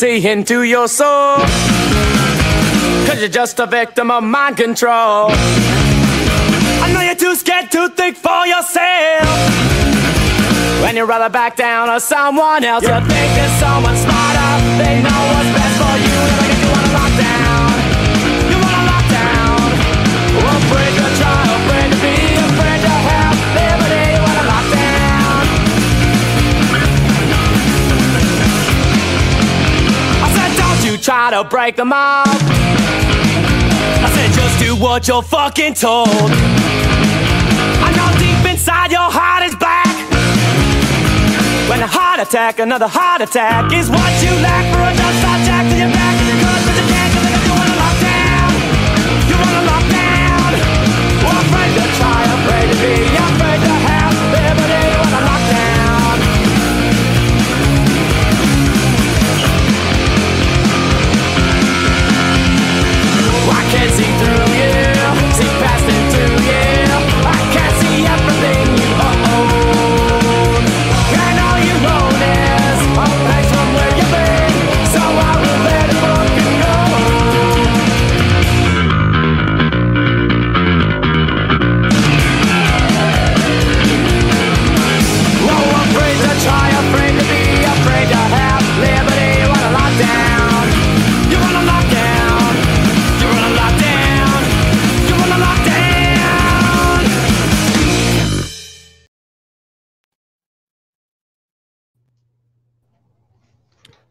see into your soul. Cause you're just a victim of mind control. I know you're too scared to think for yourself. When you rather back down on someone else, you think there's someone smarter. They know what's best try to break them up. I said, just do what you're fucking told. I know deep inside your heart is black. When a heart attack, another heart attack is what you lack for a I can't see through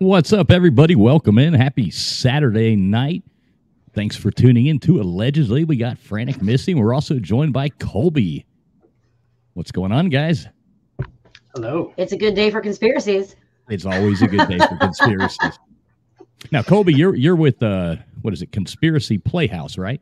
What's up, everybody? Welcome in. Happy Saturday night. Thanks for tuning in to Allegedly. We got Frantic Missing. We're also joined by Colby. What's going on, guys? Hello. It's a good day for conspiracies. It's always a good day for conspiracies. Now, Colby, you're you're with uh what is it? Conspiracy Playhouse, right?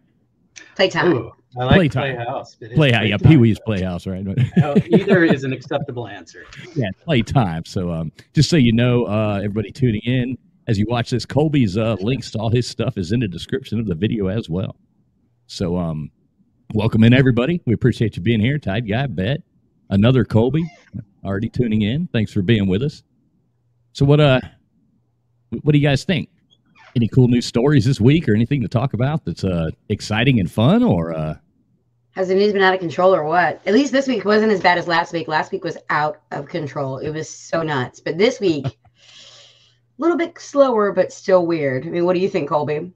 Playtime. Ooh, I like Playtime. Playhouse. Playhouse, yeah, Pee Wee's Playhouse, right? Either is an acceptable answer. yeah, playtime. So um, just so you know, uh, everybody tuning in as you watch this, Colby's uh, links to all his stuff is in the description of the video as well. So um, welcome in everybody. We appreciate you being here. Tide Guy, Bet, another Colby, already tuning in. Thanks for being with us. So what uh, what do you guys think? Any cool new stories this week or anything to talk about that's uh exciting and fun or uh Has the news been out of control or what? At least this week wasn't as bad as last week. Last week was out of control. It was so nuts. But this week, a little bit slower, but still weird. I mean, what do you think, Colby?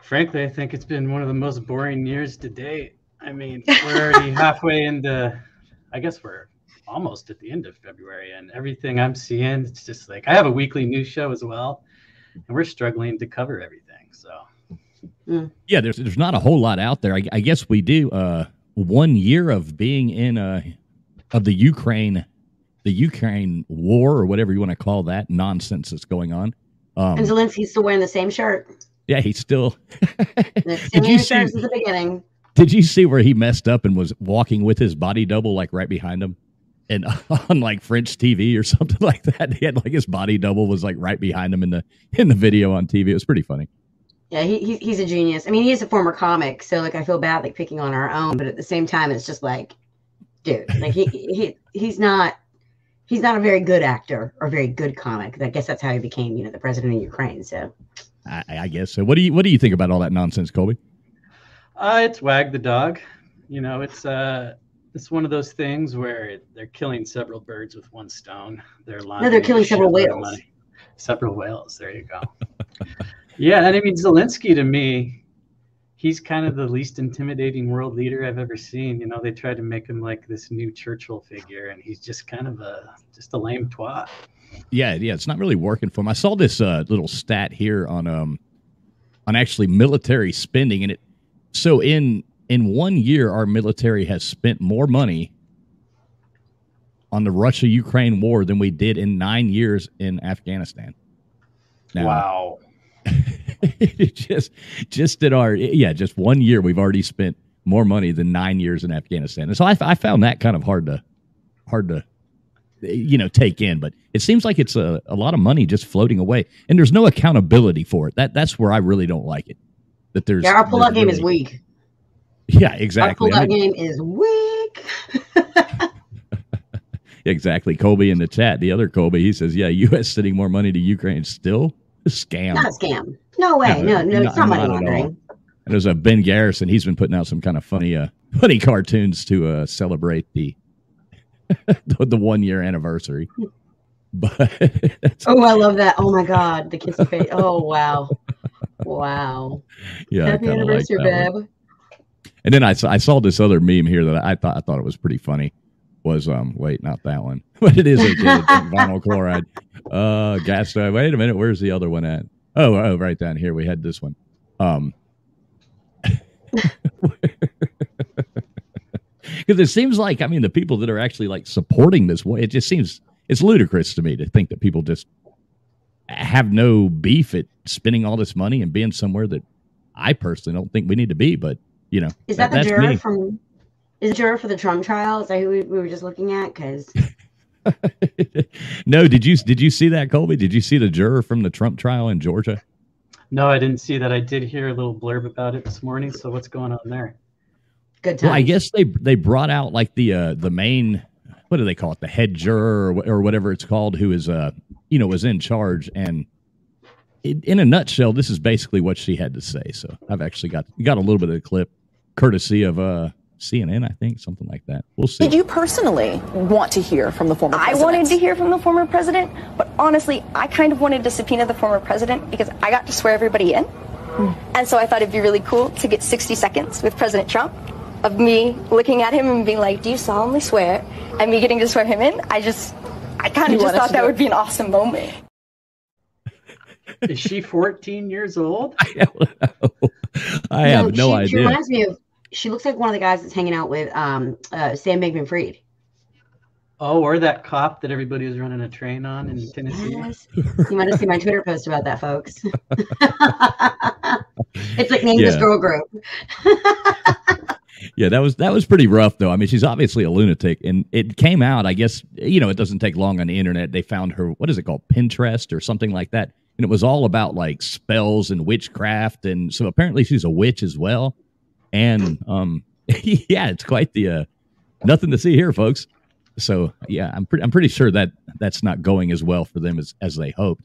Frankly, I think it's been one of the most boring years to date. I mean, we're already halfway into, I guess we're almost at the end of February, and everything I'm seeing, it's just like I have a weekly news show as well, and we're struggling to cover everything. So, yeah, there's there's not a whole lot out there. I, I guess we do. Uh, one year of being in uh of the Ukraine, the Ukraine war or whatever you want to call that nonsense that's going on. Um, And Zelensky's still wearing the same shirt. yeah, he's still. Did you see? the beginning. Did you see where he messed up and was walking with his body double like right behind him? And on like French TV or something like that, he had like his body double was like right behind him in the in the video on TV. It was pretty funny. Yeah, he, he, he's a genius. I mean, he's a former comic, so like I feel bad like picking on our own, but at the same time, it's just like, dude, like he he he's not he's not a very good actor or very good comic. I guess that's how he became, you know, the president of Ukraine. So I, I guess so. What do you what do you think about all that nonsense, Colby? uh, it's Wag the dog. You know, it's uh, it's one of those things where they're killing several birds with one stone. They're no, they're killing several whales. Several whales. There you go. yeah, and I mean Zelensky to me, he's kind of the least intimidating world leader I've ever seen. You know, they tried to make him like this new Churchill figure, and he's just kind of a just a lame twat. Yeah, yeah, it's not really working for him. I saw this uh, little stat here on um on actually military spending, and it so in in one year our military has spent more money on the Russia Ukraine war than we did in nine years in Afghanistan. Now, Wow. just just in our yeah, just one year we've already spent more money than nine years in Afghanistan, and so I, I found that kind of hard to hard to you know take in. But it seems like it's a, a lot of money just floating away, and there's no accountability for it. That that's where I really don't like it. That there's yeah, our pullout there's game is weak. Yeah, Our exactly. I pullout mean, game is weak. exactly. kobe in the chat, the other kobe he says, "Yeah, U.S. sending more money to Ukraine still a scam." Not a scam. No way. No, no, it's not, money laundering. And there's a Ben Garrison. He's been putting out some kind of funny, uh, funny cartoons to uh, celebrate the the, the one year anniversary. But Oh, I love that. Oh my God, the kissy face. Oh wow, wow. yeah, Happy like anniversary, babe. And then I saw, I saw this other meme here that I thought I thought it was pretty funny. Was um wait not that one, but it is it's vinyl chloride. Uh, gas. Wait a minute, where's the other one at? Oh, oh, right down here. We had this one. Um, because it seems like I mean the people that are actually like supporting this way, it just seems it's ludicrous to me to think that people just have no beef at spending all this money and being somewhere that I personally don't think we need to be. But you know, Is that, the that's juror me. from? Is the juror for the Trump trial? Is that who we, we were just looking at? Because no, did you did you see that, Colby? Did you see the juror from the Trump trial in Georgia? No, I didn't see that. I did hear a little blurb about it this morning. So what's going on there? good time. Well, I guess they they brought out like the uh the main what do they call it the head juror or, or whatever it's called who is uh you know was in charge and in, in a nutshell this is basically what she had to say. So I've actually got got a little bit of the clip courtesy of uh CNN I think something like that. We'll see. Did you personally want to hear from the former I wanted to hear from the former president, but honestly, I kind of wanted to subpoena the former president because I got to swear everybody in. Hmm. And so I thought it'd be really cool to get 60 seconds with President Trump of me looking at him and being like, Do you solemnly swear? And me getting to swear him in. I just, I kind of just thought that would be an awesome moment. Is she 14 years old? I have no, she, She idea. reminds me of. She looks like one of the guys that's hanging out with um uh, Sam Bankman-Fried. Oh, or that cop that everybody was running a train on in Tennessee. Yes. You might have seen my Twitter post about that, folks. it's like name this girl group. Yeah, that was that was pretty rough though. I mean, she's obviously a lunatic, and it came out. I guess you know it doesn't take long on the internet. They found her what is it called, Pinterest or something like that, and it was all about like spells and witchcraft, and so apparently she's a witch as well. And um, yeah, it's quite the uh, nothing to see here, folks. So yeah, I'm pretty I'm pretty sure that that's not going as well for them as as they hoped.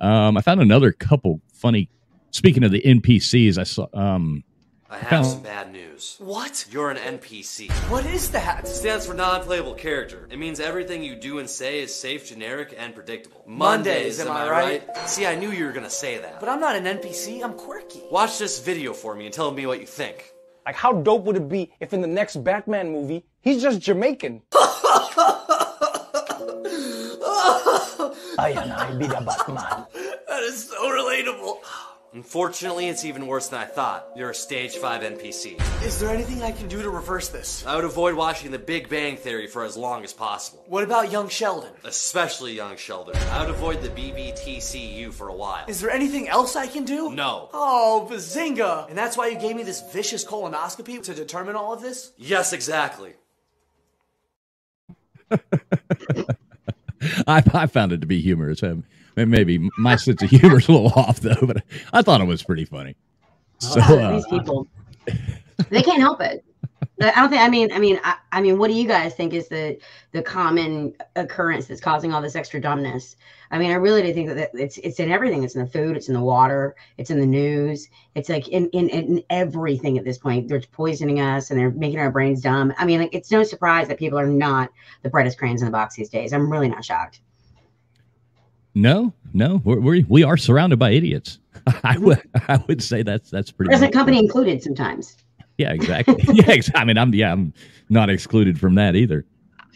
Um, I found another couple funny. Speaking of the NPCs, I saw um, I have some bad news. What? You're an NPC. What is that? It stands for non-playable character. It means everything you do and say is safe, generic, and predictable. Mondays, am I right? See, I knew you were gonna say that. But But I'm not an NPC, I'm quirky. watch this video for me and tell me what you think. Like, how dope would it be if in the next Batman movie, he's just Jamaican? I and I be the Batman. That is so relatable. Unfortunately, it's even worse than I thought. You're a stage 5 NPC. Is there anything I can do to reverse this? I would avoid watching The Big Bang Theory for as long as possible. What about young Sheldon? Especially young Sheldon. I would avoid the BBTCU for a while. Is there anything else I can do? No. Oh, bazinga! And that's why you gave me this vicious colonoscopy to determine all of this? Yes, exactly. I, I found it to be humorous. Um, maybe my sense of humor is a little off though, but I thought it was pretty funny. So uh, these people, they can't help it. I don't think. I mean, I mean, I, I mean, what do you guys think is the the common occurrence that's causing all this extra dumbness? I mean, I really do think that it's it's in everything. It's in the food. It's in the water. It's in the news. It's like in in, in everything at this point. They're poisoning us and they're making our brains dumb. I mean, like it's no surprise that people are not the brightest crayons in the box these days. I'm really not shocked. No, no, we're, we we are surrounded by idiots. I would I would say that's that's pretty. Present much- company included sometimes. Yeah, exactly. yeah, ex- I mean, I'm yeah, I'm not excluded from that either.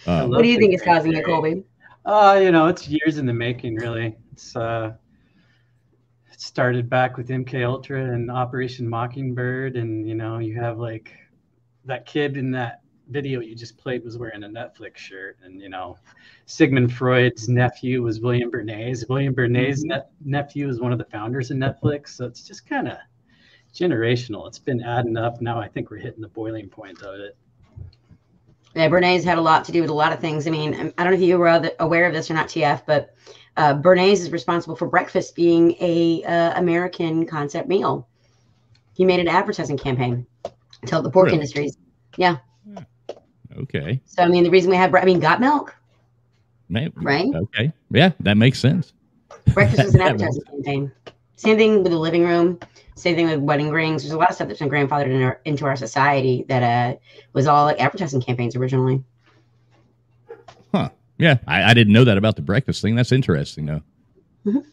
Uh, What do you think is causing it, Colby? Uh, you know, it's years in the making, really. It's uh, it started back with MK Ultra and Operation Mockingbird, and you know, you have like that kid in that video you just played was wearing a Netflix shirt, and you know, Sigmund Freud's nephew was William Bernays. William Bernays' ne- nephew is one of the founders of Netflix, so it's just kind of generational. It's been adding up. Now I think we're hitting the boiling point of it. Yeah, Bernays had a lot to do with a lot of things. I mean, um, I don't know if you were aware of this or not, TF, but uh, Bernays is responsible for breakfast being a uh, American concept meal. He made an advertising campaign to help the pork Really? industries. Yeah. Okay. So I mean, the reason we have, I mean, got milk. Maybe. Right? Okay. Yeah, that makes sense. Breakfast is an advertising campaign. Same thing with the living room. Same thing with wedding rings. There's a lot of stuff that's been grandfathered in our, into our society that uh, was all like advertising campaigns originally. Huh. Yeah, I, I didn't know that about the breakfast thing. That's interesting, though. Mhm.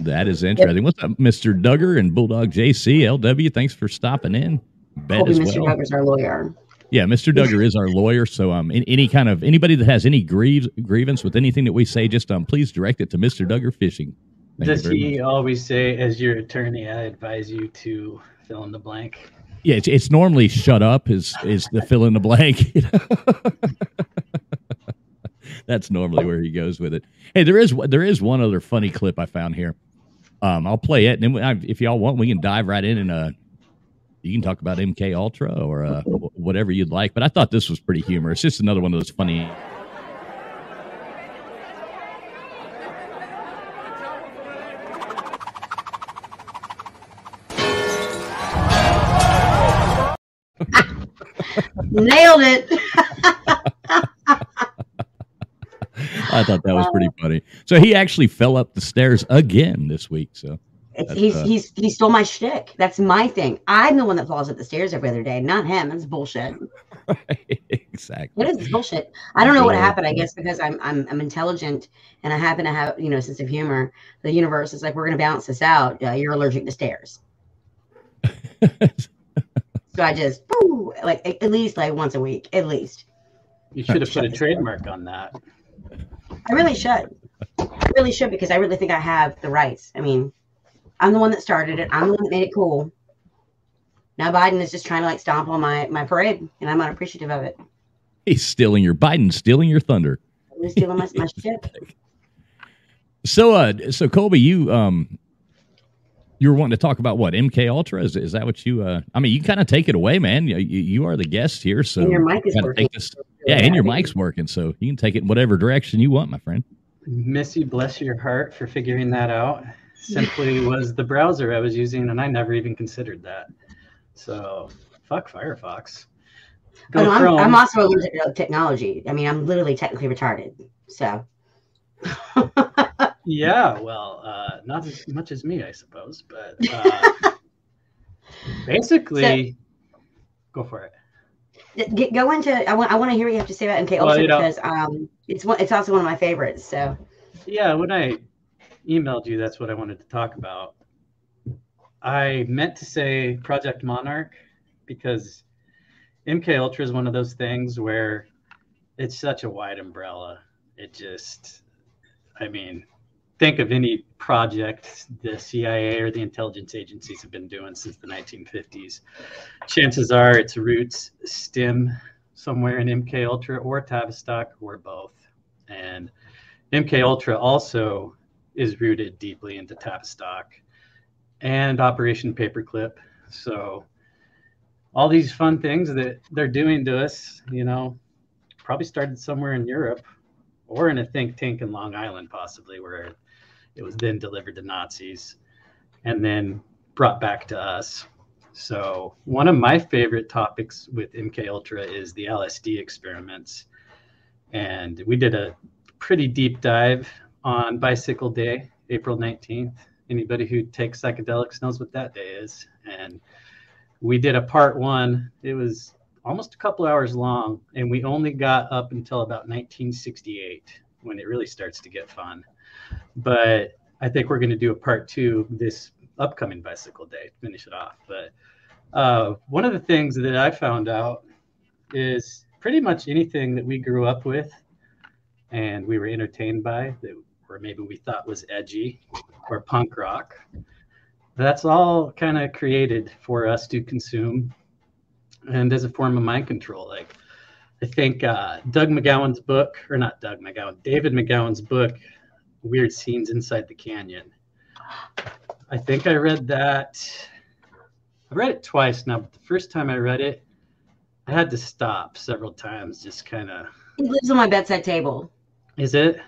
That is interesting. What's up, Mr. Duggar and Bulldog JC LW? Thanks for stopping in. Bet Colby, Mr. well. Duggar's our lawyer. Yeah, Mr. Duggar is our lawyer. So, um, in, any kind of anybody that has any grieves, grievance with anything that we say, just um, please direct it to Mr. Duggar Fishing. Thank Does he much. always say, as your attorney, I advise you to fill in the blank? Yeah, it's, it's normally shut up is is the fill in the blank. That's normally where he goes with it. Hey, there is there is one other funny clip I found here. Um, I'll play it, and then if y'all want, we can dive right in and uh, you can talk about MK Ultra or uh, whatever you'd like. But I thought this was pretty humorous. Just another one of those funny. Nailed it. I thought that was pretty funny. So he actually fell up the stairs again this week. So he's uh, he's he stole my shtick. That's my thing. I'm the one that falls up the stairs every other day, not him. That's bullshit. exactly. What is it's bullshit. I don't know what happened. I guess because I'm I'm I'm intelligent and I happen to have you know a sense of humor. The universe is like we're gonna balance this out. Uh, you're allergic to stairs, so I just woo, like at at least like once a week, at least. You should have put a trademark on that. I really should. I really should because I really think I have the rights. I mean, I'm the one that started it. I'm the one that made it cool. Now Biden is just trying to like stomp on my my parade, and I'm unappreciative of it. He's stealing your Biden, stealing your thunder. I'm stealing my, my shit. So, uh, so Colby, you um, you were wanting to talk about what MK Ultra? Is, is that what you? Uh, I mean, you kind of take it away, man. You, you you are the guest here, so And your mic is working. this- yeah, and your mic's working, so you can take it in whatever direction you want, my friend. Missy, bless your heart for figuring that out. Simply was the browser I was using, and I never even considered that. So, fuck Firefox. Go Oh, no, I'm, Chrome. I'm also allergic to technology. I mean, I'm literally technically retarded. So Yeah, well, uh, not as much as me, I suppose, but uh, basically, go for it. Get, go into. I want. I want to hear what you have to say about MK Well, Ultra know- because um, it's one. It's also one of my favorites. So Yeah, when I emailed you, that's what I wanted to talk about. I meant to say Project Monarch because MK Ultra is one of those things where it's such a wide umbrella. It just, I mean, think of any project the CIA or the intelligence agencies have been doing since the 1950s. Chances are its roots stem somewhere in MK Ultra or Tavistock or both. And MK Ultra also is rooted deeply into Tavistock and Operation Paperclip. So all these fun things that they're doing to us, you know, probably started somewhere in Europe or in a think tank in Long Island, possibly where it was then delivered to Nazis and then brought back to us. So one of my favorite topics with MK Ultra is the LSD experiments. And we did a pretty deep dive on Bicycle Day, April 19th. Anybody who takes psychedelics knows what that day is. And we did a part one. It was almost a couple hours long, and we only got up until about 1968 when it really starts to get fun. But I think we're going to do a part two this upcoming Bicycle Day, to finish it off. But uh, one of the things that I found out is pretty much anything that we grew up with and we were entertained by that or maybe we thought was edgy or punk rock. That's all kind of created for us to consume. And as a form of mind control like i think uh, doug mcgowan's book or not doug mcgowan david mcgowan's book weird scenes inside the canyon. I think i read that i read it twice now but the first time i read it i had to stop several times just kind of it lives on my bedside table. is it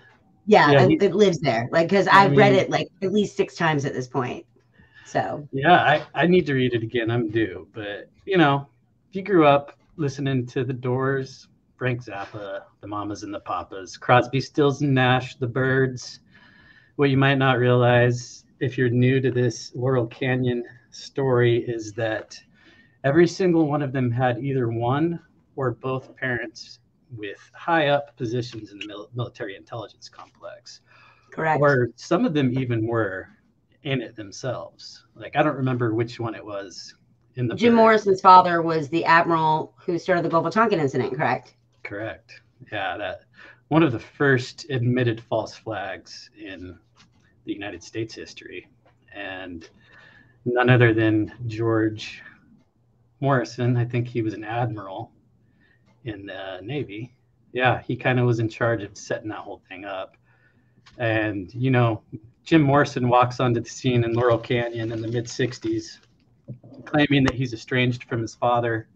Yeah, Yeah, it, he- it lives there. Like because I've read it like at least six times at this point. So Yeah, I, I need to read it again. I'm due. But, you know, if you grew up listening to The Doors, Frank Zappa, the Mamas and the Papas, Crosby, Stills and Nash, the Byrds. What you might not realize if you're new to this Laurel Canyon story is that every single one of them had either one or both parents with high up positions in the mil- military intelligence complex. Correct. Or some of them even were in it themselves. Like I don't remember which one it was in the Jim Bird. Morrison's father was the admiral who started the Gulf of Tonkin incident, correct? Correct. Yeah, that one of the first admitted false flags in the United States history, and none other than George Morrison. I think he was an admiral in the Navy. Yeah, he kind of was in charge of setting that whole thing up. And you know, Jim Morrison walks onto the scene in Laurel Canyon in the mid '60s, claiming that he's estranged from his father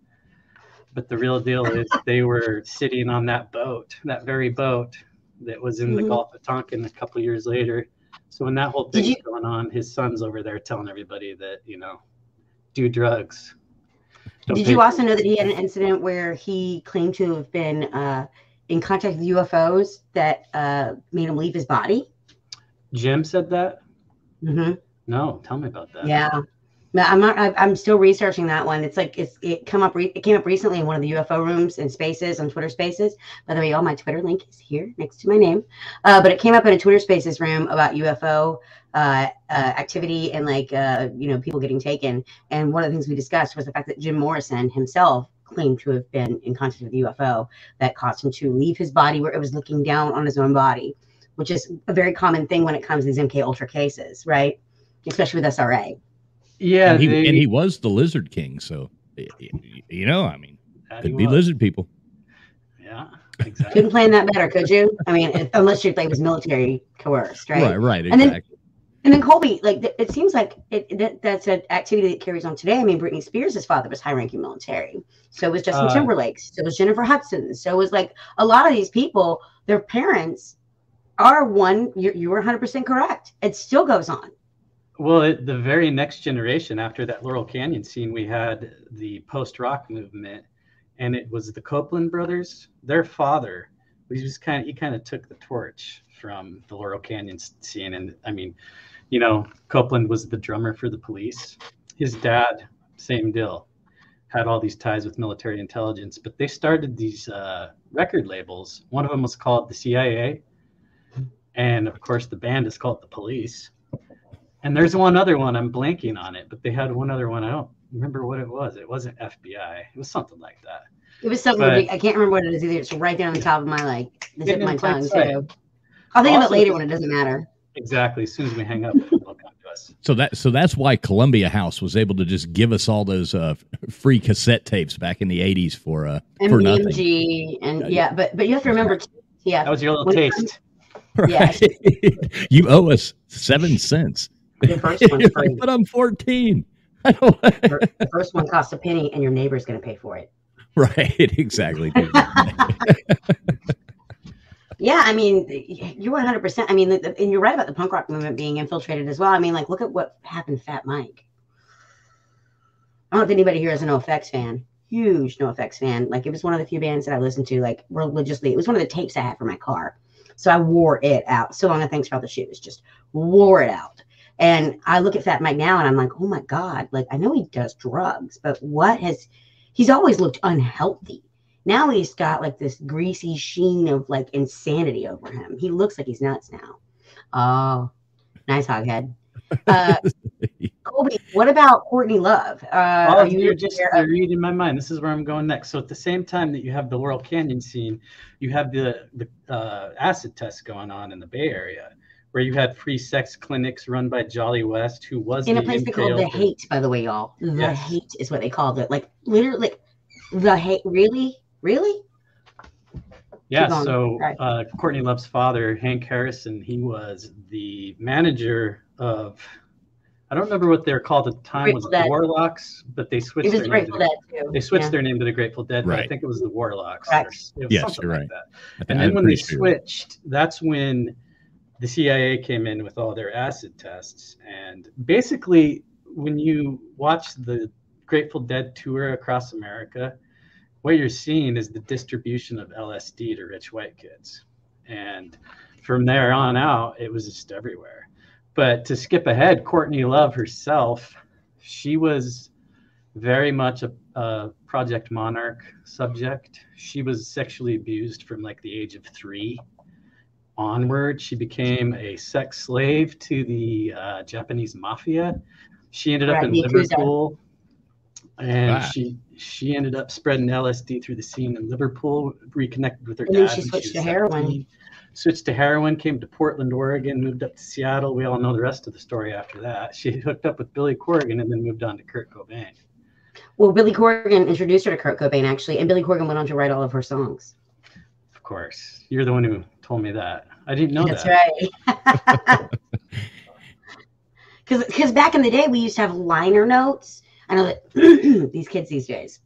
but the real deal is they were sitting on that boat, that very boat that was in the Mhm. Gulf of Tonkin a couple years later. So when that whole Did thing's you- going on, his son's over there telling everybody that you know, do drugs. Did you also know that he had an incident where he claimed to have been uh, in contact with UFOs that uh, made him leave his body? Jim said that? hmm No, tell me about that. Yeah. I'm not. I'm still researching that one. It's like it's it come up. Re, it came up recently in one of the UFO rooms and Spaces on Twitter Spaces. By the way, all my Twitter link is here next to my name. Uh, but it came up in a Twitter Spaces room about UFO uh, uh, activity and like uh, you know people getting taken. And one of the things we discussed was the fact that Jim Morrison himself claimed to have been in contact with a UFO that caused him to leave his body where it was looking down on his own body, which is a very common thing when it comes to these MK Ultra cases, right? Especially with SRA. Yeah, and he, they- and he was the Lizard King, so y- y- you know, I mean, that could be was. lizard people. Yeah, exactly. Couldn't plan that better, could you? I mean, it- unless you like was military coerced, right? Right, right, And then- exactly. And then Colby, like it seems like it that, that's an activity that carries on today. I mean, Britney Spears' father was high-ranking military. So was Justin Uh, Timberlake. So was Jennifer Hudson. So it was like a lot of these people. Their parents are one. You you were 100 percent correct. It still goes on. Well, it, the very next generation after that Laurel Canyon scene, we had the post rock movement, and it was the Copeland brothers. Their father, he was kind of he kind of took the torch from the Laurel Canyon scene, and I mean, you know, Copeland was the drummer for the Police. His dad, same deal, had all these ties with military intelligence, but they started these uh, record labels. One of them was called the CIA, and of course, the band is called the Police. And there's one other one, I'm blanking on it, but they had one other one. I don't remember what it was. It wasn't FBI. It was something like that. It was something But- I can't remember what it is either. It's right down the top of my like the tip of my tongue sight. too. I'll think of it later when it doesn't matter. Exactly. As soon as we hang up, it'll come to us. So that so that's why Columbia House was able to just give us all those uh, free cassette tapes back in the '80s for uh for nothing. And yeah, but but you have to remember, yeah, That was your little when it taste. Yes. you owe us seven cents. The first one's free. but I'm 14. I don't, the first one costs a penny, and your neighbor's going to pay for it. right, exactly. Yeah, I mean, you're 100. percent I mean, the, the- and you're right about the punk rock movement being infiltrated as well. I mean, like, look at what happened to Fat Mike. I don't know if anybody here is a NOFX fan. Huge NOFX fan. Like, it was one of the few bands that I listened to, like, religiously. It was one of the tapes I had for my car, so I wore it out. So long, and thanks for all the shoes. Just wore it out. And I look at Fat Mike now, and I'm like, oh my god! Like, I know he does drugs, but what has? He's always looked unhealthy now he's got like this greasy sheen of like insanity over him. He looks like he's nuts now. Oh, nice hoghead. Uh, Colby, what about Courtney Love? Uh, Oh, are you you're just aware you're of- reading my mind. This is where I'm going next. So at the same time that you have the Laurel Canyon scene, you have the the uh, acid test going on in the Bay Area, where you had free sex clinics run by Jolly West, who was in a the place they called the hate, by the way, y'all. The Yes. hate is what they called it. Like literally, like the hate. Really, really? Yeah, so Right. uh, Courtney Love's father, Hank Harrison, he was the manager of, I don't remember what they were called at the time, was Grateful it the Dead. Warlocks? But they switched It was their name to Grateful the- Dead too. They switched Yeah. their name to the Grateful Dead, but I think it was the Warlocks. Correct. or s- it was Yes, something you're like right. that. And I'm then when they pretty sure switched, that's when the CIA came in with all their acid tests. And basically, when you watch the Grateful Dead tour across America, what you're seeing is the distribution of LSD to rich white kids. And from there on out, it was just everywhere. But to skip ahead, Courtney Love herself, she was very much a, a Project Monarch subject. She was sexually abused from like the age of three onward. She became a sex slave to the uh, Japanese mafia. She ended up Right, in Liverpool, and Wow. she she ended up spreading LSD through the scene in Liverpool. Reconnected with her And dad. she switched was to heroin. 17. Switched to heroin. Came to Portland, Oregon. Moved up to Seattle. We all know the rest of the story after that. She hooked up with Billy Corgan and then moved on to Kurt Cobain. Well, Billy Corgan introduced her to Kurt Cobain actually, and Billy Corgan went on to write all of her songs. Of course, you're the one who told me that. I didn't know That's that. right. Because back in the day we used to have liner notes. I know that these kids these days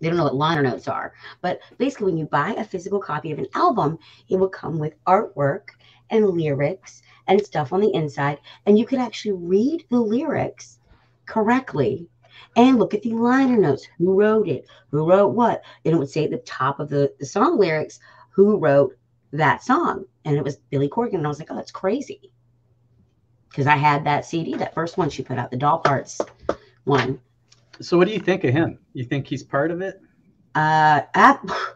they don't know what liner notes are, but basically when you buy a physical copy of an album, it will come with artwork and lyrics and stuff on the inside, and you could actually read the lyrics correctly and look at the liner notes. Who wrote it? Who wrote what? And it would say at the top of the, the song lyrics who wrote that song. And it was Billy Corgan. And I was like, oh, that's crazy. Because I had that CD, that first one she put out, the Doll Parts one. So, what do you think of him? You think he's part of it? Uh, I,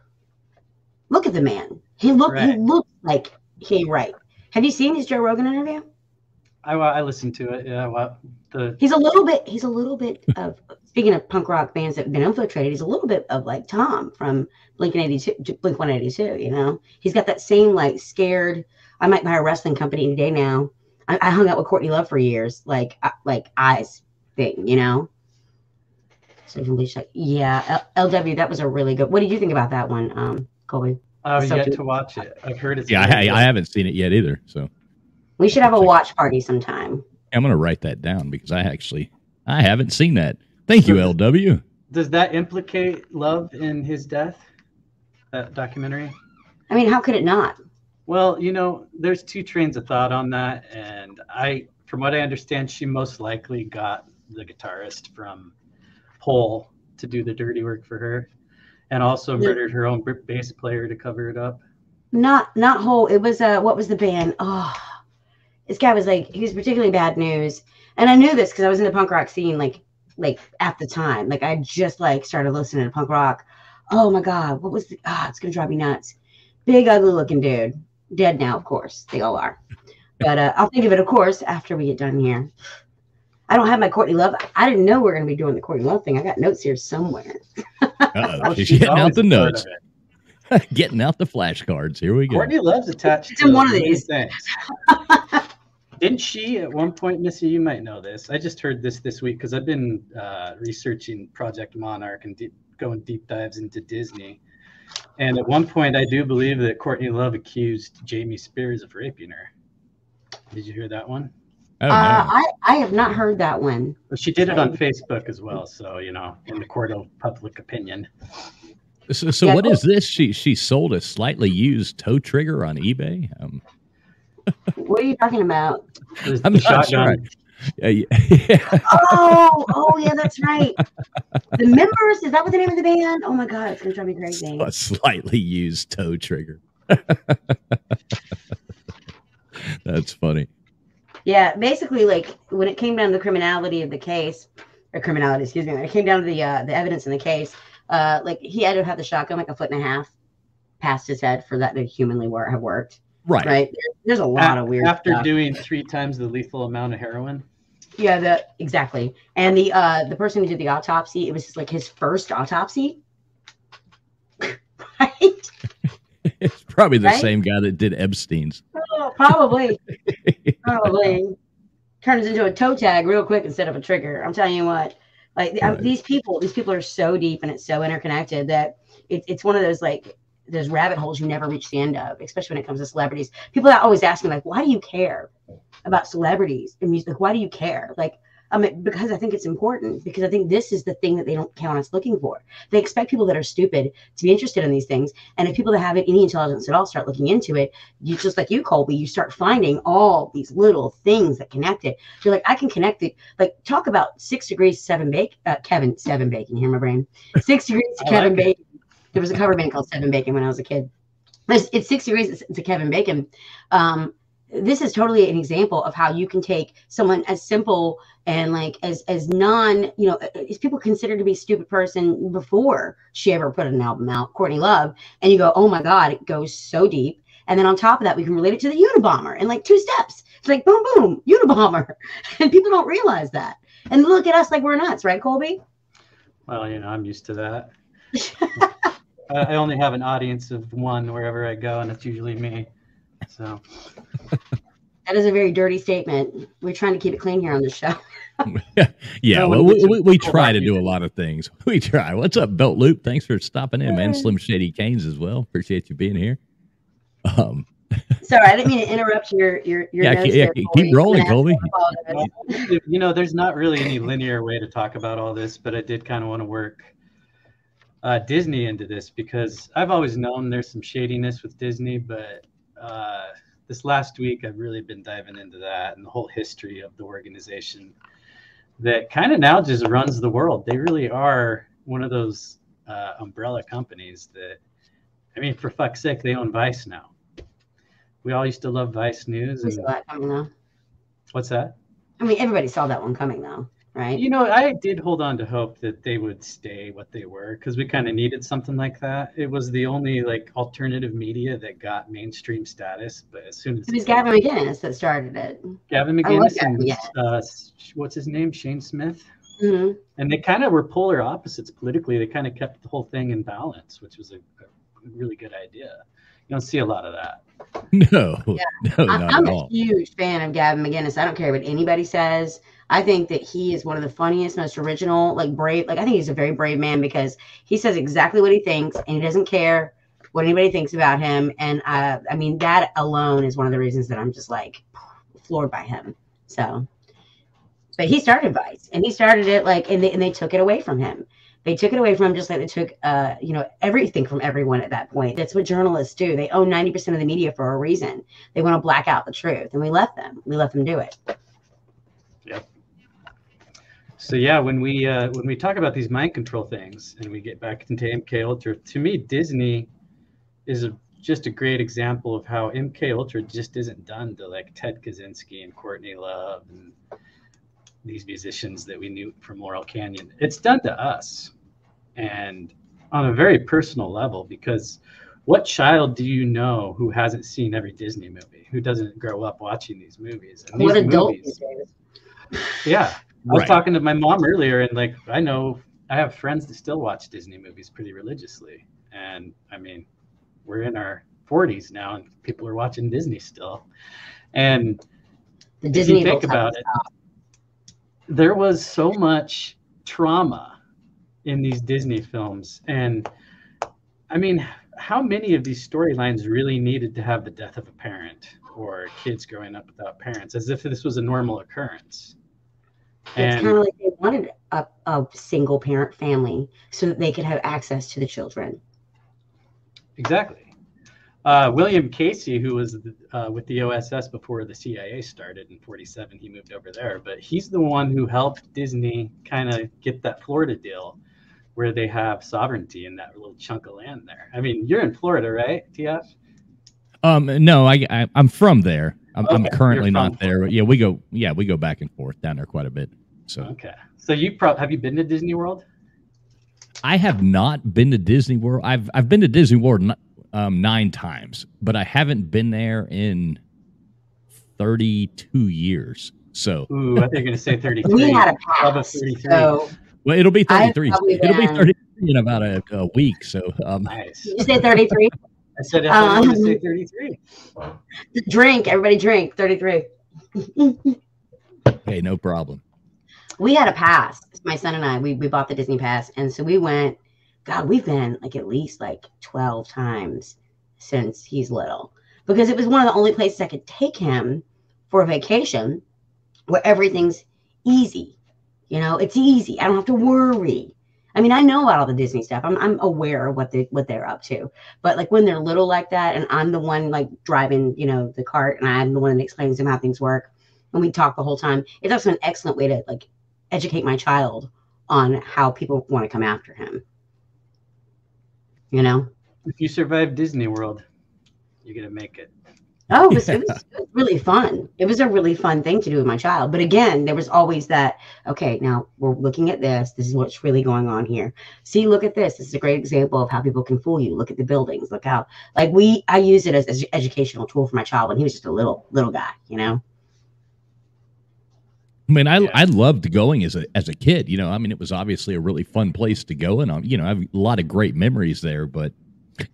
look at the man. He look he Right. looks like he right. Have you seen his Joe Rogan interview? I, I listened to it. Yeah. Well, the He's a little bit. He's a little bit of. Speaking of punk rock bands that have been infiltrated, he's a little bit of like Tom from Blink eighty two, Blink one eighty two. You know, he's got that same like scared. I might buy a wrestling company any day now. I, I hung out with Courtney Love for years, like like eyes thing. You know. So you can be like, yeah, L- LW. That was a really good. What did you think about that one, um, Colby? I've yet to watch it. I've heard it. Yeah, I, I haven't seen it yet either. So We should have a watch party sometime. I'm going to write that down because I actually I haven't seen that. Thank you, LW. Does that implicate Love in his death? That documentary? I mean, how could it not? Well, you know, there's two trains of thought on that, and I, from what I understand, she most likely got the guitarist from Hole to do the dirty work for her, and also Yeah. murdered her own bass player to cover it up. Not not whole. It was uh what was the band? Oh, this guy was like he was particularly bad news, and I knew this because I was in the punk rock scene like like at the time. Like I just like started listening to punk rock. Oh my god, what was the? Ah, it's gonna drive me nuts. Big ugly looking dude, dead now, of course. They all are. But uh, I'll think of it, of course, after we get done here. I don't have my Courtney Love. I didn't know we were gonna be doing the Courtney Love thing. I got notes here somewhere. Uh-oh. Oh, She's she's getting out the notes, getting out the flashcards. Here we go. Courtney Love's attached It's to in one of these. things. Didn't she at one point, Missy? You might know this. I just heard this this week because I've been uh, researching Project Monarch and deep, going deep dives into Disney. And at one point, I do believe that Courtney Love accused Jamie Spears of raping her. Did you hear that one? Oh, Uh. I I have not heard that one. Well, she did it on Facebook as well. So you know, in the court of public opinion. So, so Yeah, what go- is this? She she sold a slightly used tow trigger on eBay. Um, What are you talking about? There's I'm the not shotgun. sure. Uh, yeah. Oh, oh yeah, that's right. The members, is that what the name of the band? Oh my god, it's gonna drive me crazy. a slightly used toe trigger. That's funny. Yeah, basically, like when it came down to the criminality of the case, or criminality, excuse me, when it came down to the uh, the evidence in the case, uh, like he had to have the shotgun like a foot and a half past his head for that to humanly work, have worked. Right. Right? There's a lot A- of weird After stuff. doing three times the lethal amount of heroin. Yeah, the exactly. And the uh the person who did the autopsy, it was just like his first autopsy. right? It's probably the Right? same guy that did Epstein's. Oh, probably. probably. Turns into a toe tag real quick instead of a trigger. I'm telling you what. Like I- Right. these people, these people are so deep and it's so interconnected that it, it's one of those like those rabbit holes you never reach the end of, especially when it comes to celebrities. People that always ask me like, why do you care about celebrities and music? Like, why do you care? Like, I mean, because I think it's important. Because I think this is the thing that they don't count us looking for. They expect people that are stupid to be interested in these things, and if people that have any intelligence at all start looking into it, you just like you, Colby, you start finding all these little things that connect it. You're like, I can connect it. Like, talk about six degrees seven bake, uh, Kevin seven baking. Hear my brain. Six degrees to Kevin like bacon. There was a cover band called Seven Bacon when I was a kid. It's, it's 60 Reasons to Kevin Bacon. Um, this is totally an example of how you can take someone as simple and like as as non you know as people considered to be a stupid person before she ever put an album out courtney love and you go oh my god it goes so deep and then on top of that we can relate it to the unabomber in like two steps it's like boom boom unabomber and people don't realize that and look at us like we're nuts right colby Well, you know, I'm used to that. I I only have an audience of one wherever I go, and it's usually me. So that is a very dirty statement we're trying to keep it clean here on the show yeah, No, well, we- we, we, we try to do a lot of things. We try. What's up, Belt Loop? Thanks for stopping in, man. Slim Shady Canes as well. Appreciate you being here. Um, sorry i didn't mean to interrupt your your your Yeah, notes keep- yeah, there, keep rolling, I'm Colby. have to apologize. you know, there's not really any linear way to talk about all this, but I did kind of want to work uh, Disney into this because I've always known there's some shadiness with Disney, but uh, this last week I've really been diving into that and the whole history of the organization that kind of now just runs the world. They really are one of those uh, umbrella companies that, I mean, for fuck's sake, they own Vice now. We all used to love Vice News. We And saw that coming though. what's that? I mean, everybody saw that one coming though, right? You know, I did hold on to hope that they would stay what they were because we kind of needed something like that. It was the only like alternative media that got mainstream status. But as soon as It was Gavin McInnes that started it. Gavin McInnes and uh, what's his name, Shane Smith, hmm and they kind of were polar opposites politically. They kind of kept the whole thing in balance, which was a, a really good idea. You don't see a lot of that. no, Yeah. no, I'm, not I'm at a all. huge fan of Gavin McInnes. I don't care what anybody says. I think that he is one of the funniest, most original, like brave. Like I think he's a very brave man because he says exactly what he thinks and he doesn't care what anybody thinks about him. And uh, I mean, that alone is one of the reasons that I'm just like floored by him. So, but he started Vice and he started it like, and they, and they took it away from him. They took it away from him just like they took, uh, you know, everything from everyone at that point. That's what journalists do. They own 90% of the media for a reason. They want to black out the truth. And we let them. We let them do it. Yep. So yeah, when we uh, when we talk about these mind control things and we get back into MK Ultra, to me Disney is a, just a great example of how MK Ultra just isn't done to like Ted Kaczynski and Courtney Love and these musicians that we knew from Laurel Canyon. It's done to us, and on a very personal level because what child do you know who hasn't seen every Disney movie? Who doesn't grow up watching these movies? And What these adult movies- yeah. I was Right. talking to my mom earlier, and like I know I have friends that still watch Disney movies pretty religiously, and I mean, we're in our 40s now, and people are watching Disney still. And The if Disney you think about it, stop. There was so much trauma in these Disney films, and I mean, how many of these storylines really needed to have the death of a parent or kids growing up without parents, as if this was a normal occurrence? It's kind of like they wanted a, a single parent family so that they could have access to the children. Exactly. Uh, William Casey, who was uh, with the OSS before the CIA started in 47, he moved over there. But he's the one who helped Disney kind of get that Florida deal where they have sovereignty in that little chunk of land there. I mean, you're in Florida, right, TF? Um, no, I, I I'm from there. I'm, I'm currently not there. But yeah, we go. Yeah, we go back and forth down there quite a bit. So Okay. So you pro- have you been to Disney World? I have not been to Disney World. I've I've been to Disney World um, nine times, but I haven't been there in 32 years. So Ooh, I think you're going to say 33. We had a pass. 33. So well, it'll be 33. It'll be been- 33 in about a, a week. So um, Nice. did you say 33? I said I thought you going to Um, say 33. drink, everybody drink, 33. hey, no problem. we had a pass. My son and I, we, we bought the Disney pass. And so we went, God, we've been like at least like 12 times since he's little because it was one of the only places I could take him for a vacation where everything's easy. You know, it's easy. I don't have to worry. I mean, I know about all the Disney stuff. I'm, I'm aware of what they what they're up to. But like when they're little like that, and I'm the one like driving, you know, the cart, and I'm the one that explains them how things work, and we talk the whole time. It's also an excellent way to like educate my child on how people want to come after him. You know. If you survive Disney World, you're gonna make it. Oh, it was, it was really fun. It was a really fun thing to do with my child. But again, there was always that, okay, now we're looking at this. This is what's really going on here. See, look at this. This is a great example of how people can fool you. Look at the buildings. Look how, like, we, I use it as an educational tool for my child when he was just a little, little guy, you know? I mean, I I loved going as a as a kid. You know, I mean, it was obviously a really fun place to go, and um, you know, I have a lot of great memories there. But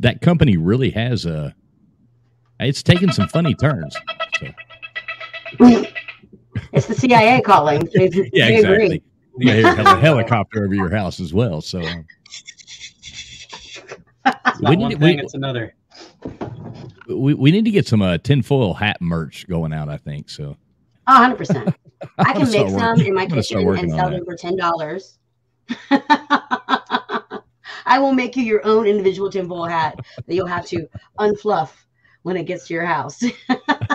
that company really has a it's taken some funny turns. So. It's the CIA calling. They, yeah, they exactly. agree. You hear a helicopter over your house as well. So um, It's not We one need- thing, we- it's another. we, we need to get some uh, tinfoil hat merch going out. I think so. Oh, 100%. I can make some working- in my I'm gonna start kitchen and sell them for $10. I will make you your own individual tinfoil hat that you'll have to unfluff when it gets to your house.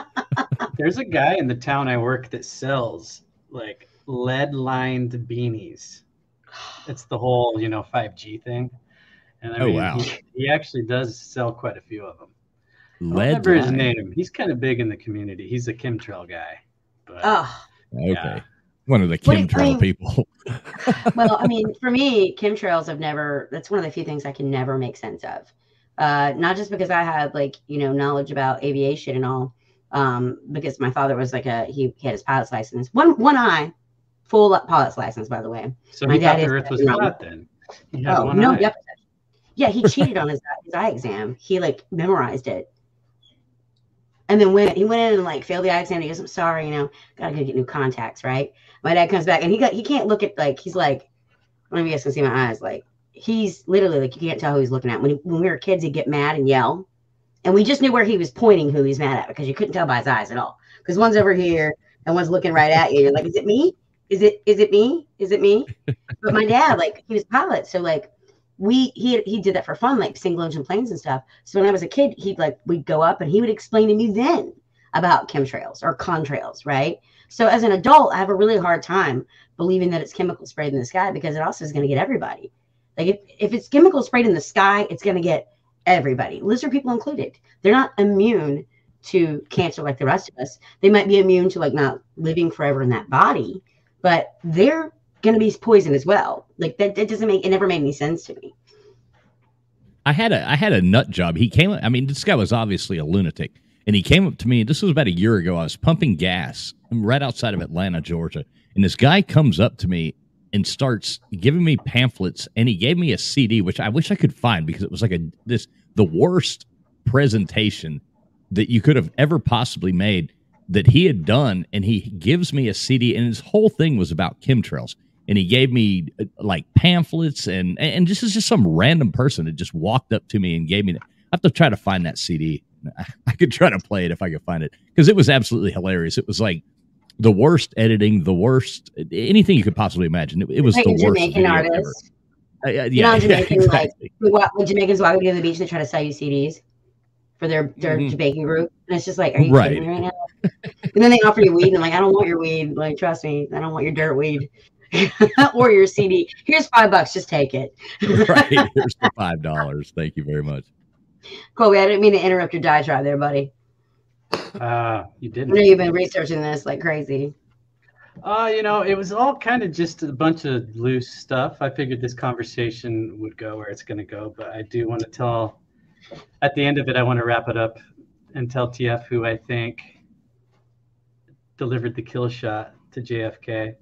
There's a guy in the town I work that sells like lead lined beanies. It's the whole, you know, 5G thing. And I Oh, mean, wow. he, he actually does sell quite a few of them. I don't Lead remember his name. He's kind of big in the community. He's a chemtrail guy. But oh, Okay. Yeah. One of the What do you chemtrail people. well, I mean, for me, chemtrails have never, that's one of the few things I can never make sense of. Uh, not just because I have like, you know, knowledge about aviation and all, um, because my father was like a, he, he had his pilot's license, one, one eye, full pilot's license, by the way. so my he thought dad the is earth was wrong. flat then. He had Oh, one no, eye. yep. Yeah, he cheated on his, his eye exam. He like memorized it. And then when he went in and like failed the eye exam, he goes, I'm sorry, you know, gotta go get new contacts, right? My dad comes back and he got he can't look at like he's like, I don't know if you guys can see my eyes, like he's literally like you can't tell who he's looking at. When he, when we were kids, he'd get mad and yell. And we just knew where he was pointing who he's mad at because you couldn't tell by his eyes at all. Because one's over here and one's looking right at you. You're like, is it me? Is it is it me? Is it me? But my dad, like, he was a pilot, so like we he he did that for fun, like single engine planes and stuff. So when I was a kid, he'd like we'd go up and he would explain to me then about chemtrails or contrails, right? So as an adult, I have a really hard time believing that it's chemical sprayed in the sky because it also is going to get everybody. Like if, if it's chemical sprayed in the sky, it's going to get everybody, lizard people included. They're not immune to cancer like the rest of us. They might be immune to like not living forever in that body, but they're going to be poison as well. Like that, that doesn't make it never made any sense to me. I had a I had a nut job. He came. I mean, this guy was obviously a lunatic, and he came up to me. This was about a year ago. I was pumping gas right outside of Atlanta, Georgia, and this guy comes up to me and starts giving me pamphlets. And he gave me a CD, which I wish I could find because it was like a this the worst presentation that you could have ever possibly made that he had done. And he gives me a CD, and his whole thing was about chemtrails and he gave me uh, like pamphlets and and this is just some random person that just walked up to me and gave me. I have to try to find that CD. I could try to play it if I could find it because it was absolutely hilarious. It was like the worst editing, the worst anything you could possibly imagine. It, it was Like the worst Jamaican artist. Uh, uh, You know, yeah, Jamaican yeah, like exactly. walk, when Jamaicans walk to the beach, they try to sell you CDs for their their Mhm. Jamaican group, and it's just like, are you Right. kidding me right now? and then they offer you weed, and I'm like, I don't want your weed. Like, trust me, I don't want your dirt weed or your CD. Here's five bucks, just take it. right. Here's the five dollars. Thank you very much. Colby, I didn't mean to interrupt your diatribe there, buddy. Uh, you I didn't. know you've been researching this like crazy. Uh, you know, it was all kind of just a bunch of loose stuff. I figured this conversation would go where it's going to go, but I do want to tell, at the end of it, I want to wrap it up and tell TF who I think delivered the kill shot to JFK.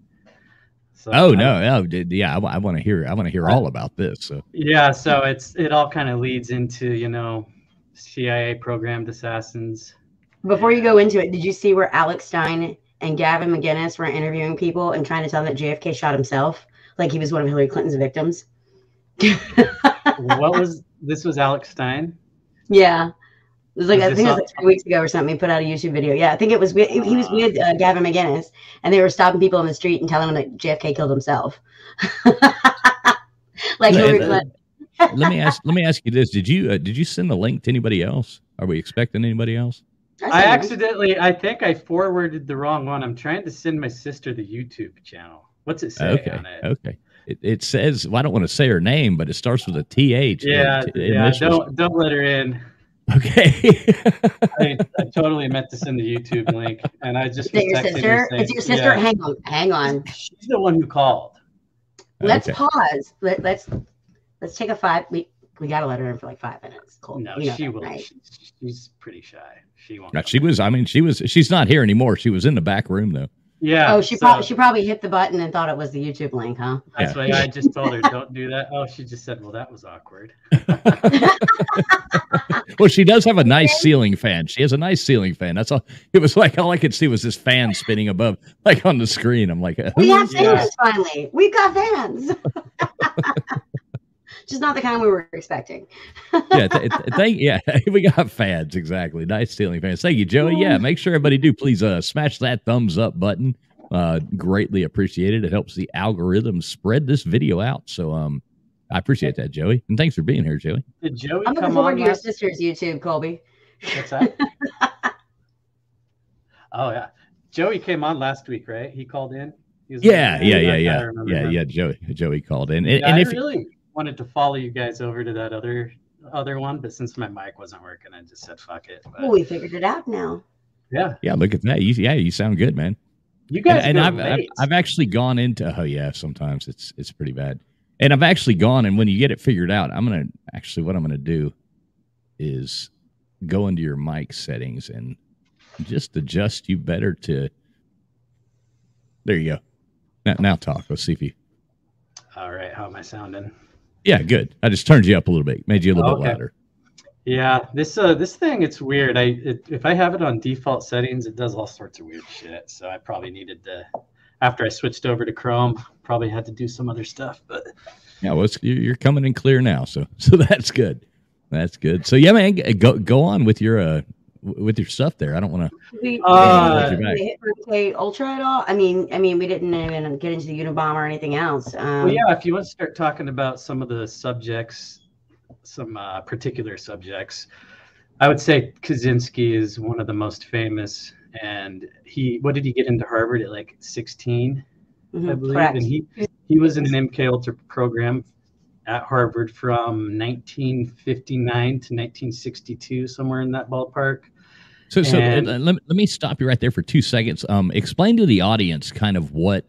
So Oh I- no, oh did- yeah, I, want to hear. I want to hear all about this. So Yeah, so it's it all kind of leads into you know CIA programmed assassins. Before you go into it, did you see where Alex Stein and Gavin McInnes were interviewing people and trying to tell them that JFK shot himself, like he was one of Hillary Clinton's victims? what was this? Was Alex Stein? Yeah. It was like Was I think it was on- like three weeks ago or something. He put out a YouTube video. Yeah, I think it was. With, he was with uh, Gavin McInnes, and they were stopping people on the street and telling them that JFK killed himself. like Let- Hillary let- Clinton. let me ask. let me ask you this: Did you uh, did you send the link to anybody else? Are we expecting anybody else? I accidentally, I think I forwarded the wrong one. I'm trying to send my sister the YouTube channel. What's it say Okay, on it? okay. It, it says well, I don't want to say her name, but it starts with a th. Yeah, in- yeah. Don't don't let her in. Okay. I, I totally meant to send the YouTube link, and I just Is it your was texting her sister? saying- It's your sister. Yeah, Hang on, hang on. she's the one who called. Let's Okay. pause. Let, let's let's take a five. We we gotta let her in for like five minutes. Cool. No, You know she that, will. right? She's, she's pretty shy. She won't. No, she was. I mean, she was. She's not here anymore. She was in the back room though. Yeah. Oh, she so probably she probably hit the button and thought it was the YouTube link, huh? That's Yeah. why I just told her don't do that. Oh, she just said, "Well, that was awkward." Well, she does have a nice ceiling fan. She has a nice ceiling fan. That's all. It was like all I could see was this fan spinning above, like on the screen. I'm like, We have is Yeah. fans finally. We've got fans. Just not the kind we were expecting. yeah, th- th- thank yeah, we got fans exactly. Nice ceiling fans. Thank you, Joey. Yeah, make sure everybody do please uh smash that thumbs up button. Uh, greatly appreciated. It helps the algorithm spread this video out. So um, I appreciate that, Joey, and thanks for being here, Joey. Did Joey I'm looking come forward on to your last? sister's YouTube, Colby. What's that? oh yeah, Joey came on last week, right? He called in. He was Yeah, like, yeah, I- yeah, yeah, yeah, yeah. Joey, Joey called in, and, Yeah, and if really wanted to follow you guys over to that other other one, but since my mic wasn't working, I just said fuck it. But, Oh, we figured it out now. yeah, yeah, look at that. You, yeah, you sound good, man. you guys and, and I've, I've. I've actually gone into oh yeah sometimes it's it's pretty bad and I've actually gone and when you get it figured out I'm gonna actually what I'm gonna do is go into your mic settings and just adjust you better to there you go now, now talk let's see if you All right, how am I sounding? Yeah good I just turned you up a little bit made you a little bit Okay. louder Yeah, this uh this thing it's weird. I it, if I have it on default settings, it does all sorts of weird shit. So I probably needed to after I switched over to Chrome, probably had to do some other stuff. But yeah well it's, you're coming in clear now so so that's good that's good so yeah man go go on with your uh with your stuff there I don't want to We, Uh, we didn't hit Ultra at all. I mean, I mean, we didn't even get into the Unabomber or anything else. Um, well, yeah, if you want to start talking about some of the subjects, some uh, particular subjects, I would say Kaczynski is one of the most famous. And he, what did he get into Harvard at like 16? mhm, I believe, correct. and he he was in an MK Ultra program at Harvard from 1959 to 1962, somewhere in that ballpark. So, so uh, And- let, let me- let me stop you right there for two seconds. Um, explain to the audience kind of what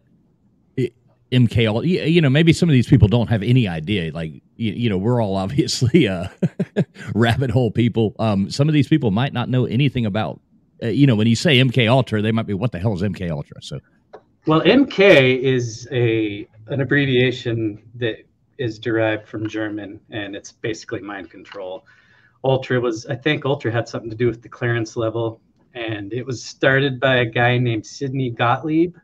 MK, you know, maybe some of these people don't have any idea. Like, you, you know, we're all obviously uh, rabbit hole people. Um, some of these people might not know anything about, uh, you know, when you say MK Ultra, they might be, what the hell is MK Ultra? So, Well, MK is a an abbreviation that is derived from German, and it's basically mind control. Ultra was, I think, Ultra had something to do with the clearance level, and it was started by a guy named Sidney Gottlieb,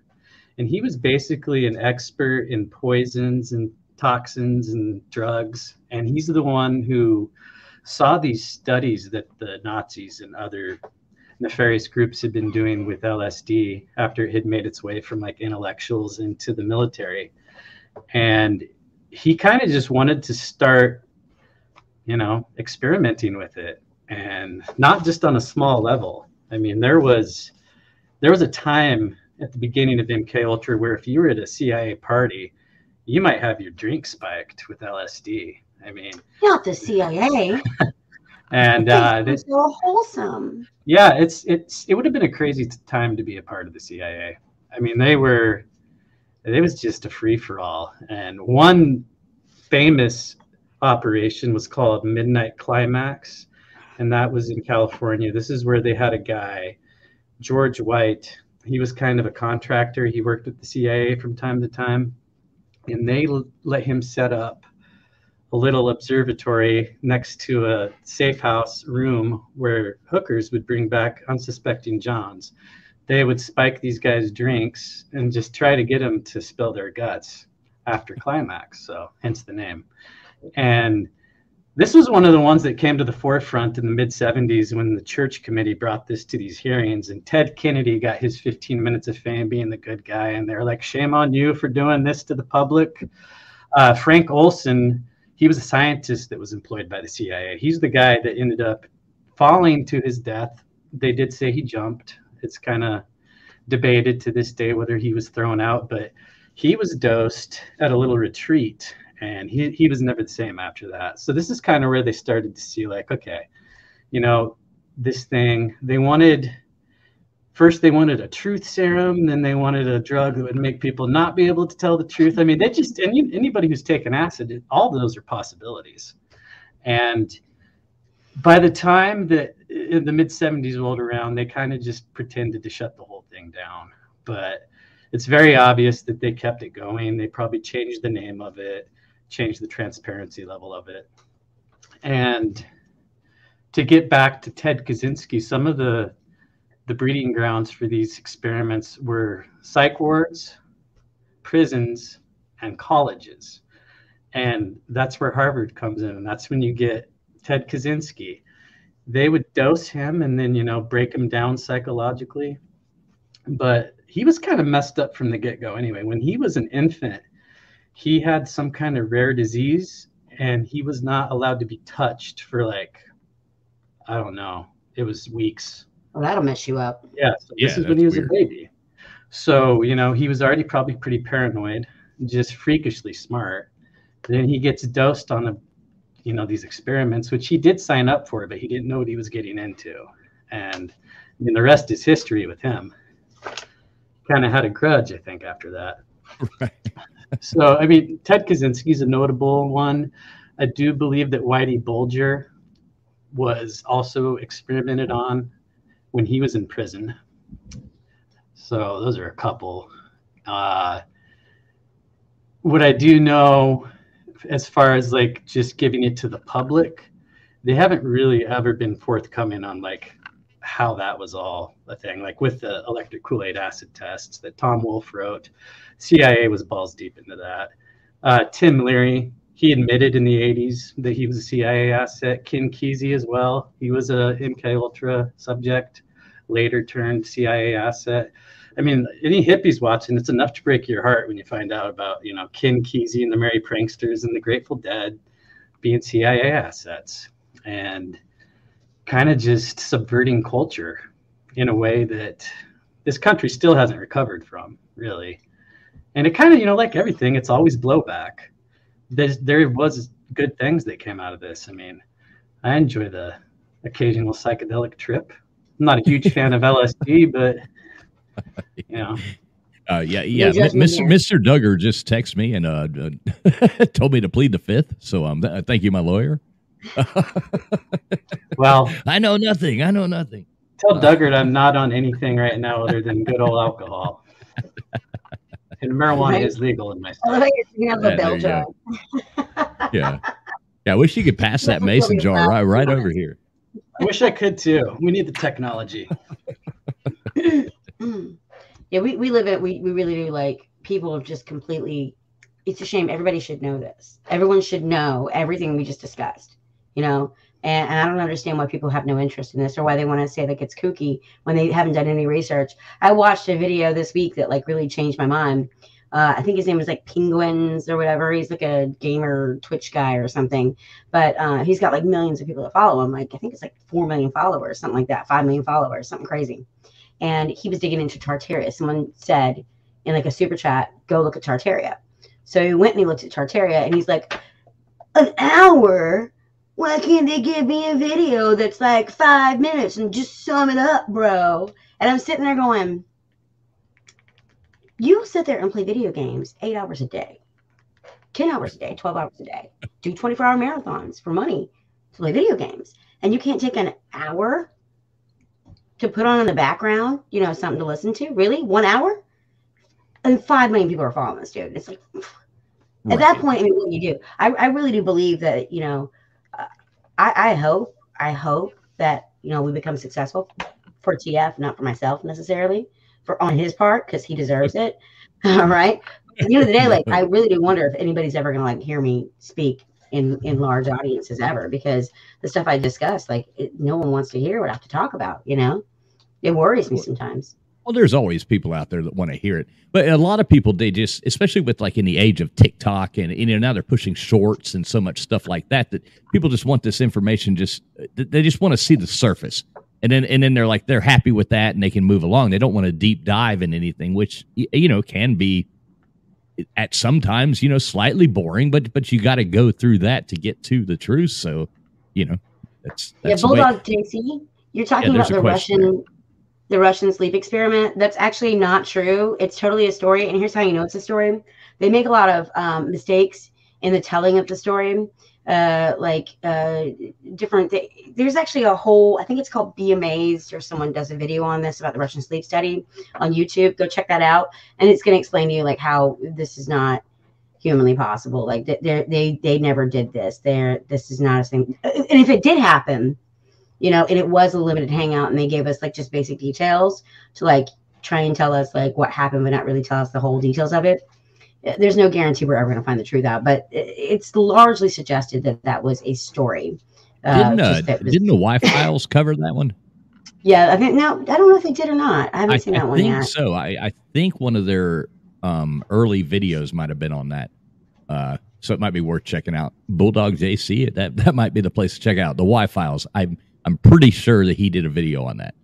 and he was basically an expert in poisons and toxins and drugs, and he's the one who saw these studies that the Nazis and other nefarious groups had been doing with LSD after it had made its way from like intellectuals into the military. And he kind of just wanted to start, you know, experimenting with it and not just on a small level. I mean, there was there was a time at the beginning of MK Ultra where if you were at a CIA party, you might have your drink spiked with LSD. I mean, Not the CIA. and uh, It's this, so wholesome. yeah, it's it's it would have been a crazy time to be a part of the CIA. I mean, they were it was just a free for all. And one famous operation was called Midnight Climax, and that was in California. This is where they had a guy, George White. He was kind of a contractor. He worked with the CIA from time to time, and they l- let him set up a little observatory next to a safe house room where hookers would bring back unsuspecting Johns. They would spike these guys' drinks and just try to get them to spill their guts after climax. So, hence the name. And this was one of the ones that came to the forefront in the mid 70s when the church committee brought this to these hearings. And Ted Kennedy got his 15 minutes of fame being the good guy. And they're like, shame on you for doing this to the public. Uh, Frank Olson, he was a scientist that was employed by the CIA. He's the guy that ended up falling to his death. They did say he jumped. It's kind of debated to this day whether he was thrown out, but he was dosed at a little retreat and he, he was never the same after that. So this is kind of where they started to see like, okay, you know, this thing, they wanted, first they wanted a truth serum, then they wanted a drug that would make people not be able to tell the truth. I mean, they just, any, anybody who's taken acid, all those are possibilities. And by the time that in the mid 70s rolled around, they kind of just pretended to shut the whole thing down. But it's very obvious that they kept it going. They probably changed the name of it, changed the transparency level of it. And to get back to Ted Kaczynski, some of the the breeding grounds for these experiments were psych wards, prisons, and colleges. And that's where Harvard comes in. And that's when you get Ted Kaczynski. They would dose him and then, you know, break him down psychologically. But he was kind of messed up from the get go anyway. When he was an infant, he had some kind of rare disease and he was not allowed to be touched for like, I don't know, it was weeks. Well, that'll mess you up. Yeah. So Yeah, this is when he was weird. a baby. So, you know, he was already probably pretty paranoid, just freakishly smart. Then he gets dosed on a, you know, these experiments, which he did sign up for, but he didn't know what he was getting into. And I mean, the rest is history with him. Kind of had a grudge, I think, after that. Right. So, I mean, Ted Kaczynski's a notable one. I do believe that Whitey Bulger was also experimented on when he was in prison. So, those are a couple. Uh, what I do know, as far as like just giving it to the public, they haven't really ever been forthcoming on like how that was all a thing. Like with the electric Kool Aid acid tests that Tom Wolfe wrote, CIA was balls deep into that. Uh, Tim Leary, he admitted in the 80s that he was a CIA asset. Ken Kesey as well. He was a MK Ultra subject, later turned CIA asset. I mean, any hippies watching, it's enough to break your heart when you find out about, you know, Ken Kesey and the Merry Pranksters and the Grateful Dead being CIA assets and kind of just subverting culture in a way that this country still hasn't recovered from, really. And it kind of, you know, like everything, it's always blowback. There's, there was good things that came out of this. I mean, I enjoy the occasional psychedelic trip. I'm not a huge fan of LSD, but you know, Uh, yeah, yeah. judgment Mr. here. Mr. Duggar just texted me and uh, uh, told me to plead the fifth. So um, th- thank you, my lawyer. well, I know nothing. I know nothing. tell Duggart I'm not on anything right now other than good old alcohol. And marijuana Right. is legal in my state. love you're singing Yeah, bell there you jar. Yeah, yeah. I wish you could pass that mason jar right, right over here. I wish I could too. We need the technology. Mm. yeah, we, we live it. We, we really do like people have just completely. It's a shame. Everybody should know this. Everyone should know everything we just discussed. You know, and, and I don't understand why people have no interest in this or why they want to say like it's kooky when they haven't done any research. I watched a video this week that like really changed my mind. Uh, I think his name was like Penguins or whatever. He's like a gamer Twitch guy or something, but uh, he's got like millions of people that follow him. Like I think it's like four million followers, something like that, five million followers, something crazy and he was digging into Tartaria. Someone said in like a super chat, go look at Tartaria. So he went and he looked at Tartaria and he's like, an hour? Why can't they give me a video that's like five minutes and just sum it up, bro? And I'm sitting there going, you sit there and play video games eight hours a day, 10 hours a day, 12 hours a day, do 24 hour marathons for money to play video games. And you can't take an hour to put on in the background, you know, something to listen to. Really, one hour, and five million people are following this dude. It's like at that point, I mean, what do you do? I, I really do believe that you know, uh, I, I hope, I hope that you know we become successful for TF, not for myself necessarily, for on his part because he deserves it. All right. At the end of the day, like I really do wonder if anybody's ever gonna like hear me speak in in large audiences ever because the stuff I discuss, like it, no one wants to hear what I have to talk about. You know, it worries me sometimes. Well, there's always people out there that want to hear it, but a lot of people they just, especially with like in the age of TikTok and you know now they're pushing shorts and so much stuff like that that people just want this information. Just they just want to see the surface, and then and then they're like they're happy with that and they can move along. They don't want to deep dive in anything, which you know can be at sometimes you know slightly boring, but but you got to go through that to get to the truth. So you know that's, that's yeah, Bulldog JC, you're talking there's about the Russian the Russian sleep experiment. That's actually not true. It's totally a story, and here's how you know it's a story. They make a lot of um, mistakes in the telling of the story. Uh, like uh, different. Th- there's actually a whole. I think it's called Be Amazed, or someone does a video on this about the Russian sleep study on YouTube. Go check that out, and it's going to explain to you like how this is not humanly possible. Like they they they never did this. There, this is not a thing. And if it did happen, you know, and it was a limited hangout, and they gave us like just basic details to like try and tell us like what happened, but not really tell us the whole details of it. There's no guarantee we're ever going to find the truth out, but it's largely suggested that that was a story. Uh, didn't uh, was- didn't the Why Files cover that one? yeah, I think no, I don't know if they did or not. I haven't I, seen I that one think yet. so. I, I think one of their um, early videos might have been on that. Uh, so it might be worth checking out. Bulldog JC, that that might be the place to check out. The Why Files. I'm I'm pretty sure that he did a video on that.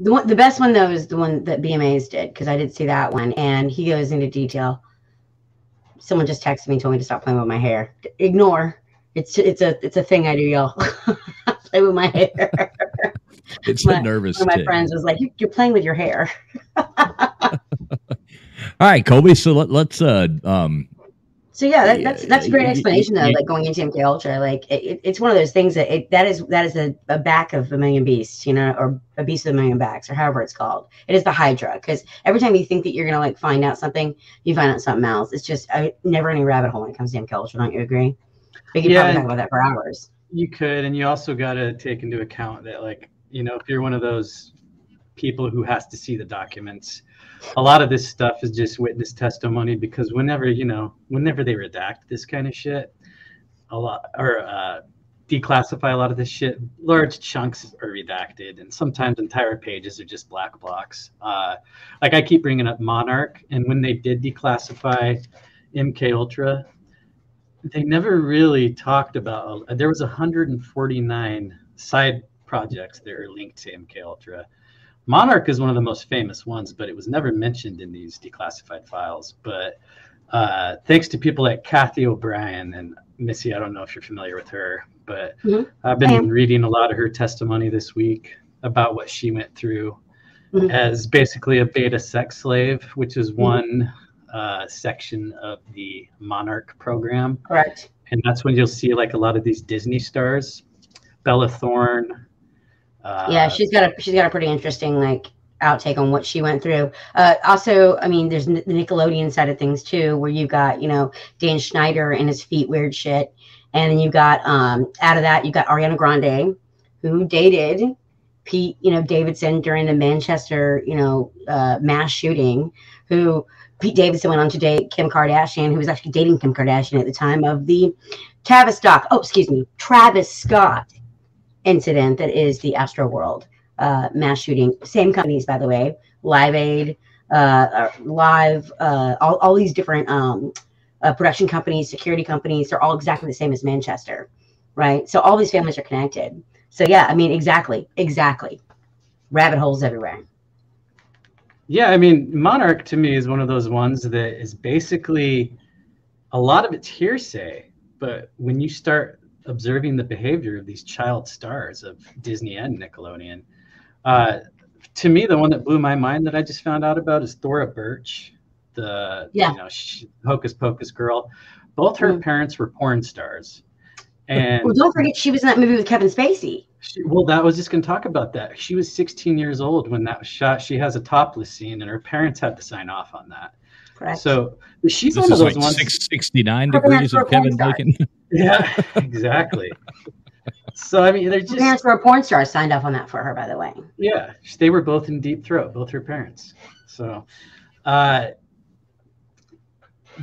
The one, the best one though is the one that BMA's did because I did see that one, and he goes into detail. Someone just texted me, and told me to stop playing with my hair. Ignore. It's it's a it's a thing I do, y'all. Play with my hair. It's My- a nervous. One of my tick. friends was like, "You- "You're playing with your hair." All right, Colby. So let, let's uh um So yeah, that, that's that's a great explanation though. Like going into MK Ultra, like it, it- it's one of those things that it, that is that is a, a back of a million beasts, you know, or a beast of a million backs, or however it's called. It is the Hydra because every time you think that you're gonna like find out something, you find out something else. It's just a never ending rabbit hole when it comes to MK Ultra. Don't you agree? We could Yeah, probably talk about that for hours. You could, and you also got to take into account that, like, you know, if you're one of those people who has to see the documents, a lot of this stuff is just witness testimony because whenever, you know, whenever they redact this kind of shit, a lot or uh, declassify a lot of this shit, large chunks are redacted, and sometimes entire pages are just black blocks. Uh, like I keep bringing up Monarch, and when they did declassify MK Ultra, they never really talked about there was 149 side projects that are linked to mk ultra monarch is one of the most famous ones but it was never mentioned in these declassified files but uh, thanks to people like kathy o'brien and missy i don't know if you're familiar with her but Mhm. i've been reading a lot of her testimony this week about what she went through Mhm. as basically a beta sex slave which Mm-hmm. is one uh, section of the monarch program Correct. and that's when you'll see like a lot of these Disney stars, Bella Thorne. Uh, yeah, she's got a she's got a pretty interesting like outtake on what she went through. Uh, also, I mean, there's the Nickelodeon side of things too, where you've got you know Dan Schneider and his feet weird shit, and then you've got um out of that you've got Ariana Grande, who dated Pete you know Davidson during the Manchester you know uh, mass shooting, who Pete Davidson went on to date Kim Kardashian, who was actually dating Kim Kardashian at the time of the Travis Scott. Oh, excuse me, Travis Scott incident that is the Astro World uh, mass shooting. Same companies, by the way, Live Aid, uh, uh, Live, uh, all, all these different um, uh, production companies, security companies, they're all exactly the same as Manchester, right? So all these families are connected. So yeah, I mean, exactly, exactly. Rabbit holes everywhere. Yeah, I mean, Monarch to me is one of those ones that is basically a lot of it's hearsay, but when you start observing the behavior of these child stars of Disney and Nickelodeon, uh, to me, the one that blew my mind that I just found out about is Thora Birch, the Yeah. you know sh- Hocus Pocus girl. Both her Mhm. parents were porn stars, and Well, don't forget she was in that movie with Kevin Spacey. she, well, that was just going to talk about that. She was 16 years old when that was shot. She has a topless scene, and her parents had to sign off on that. Correct. So she's this one of those like ones. six, 69 Her parents degrees of Kevin. Bacon. Yeah, exactly. so I mean, they're Her just parents were a porn star, signed off on that for her, by the way. yeah. They were both in Deep Throat, both her parents. So, uh,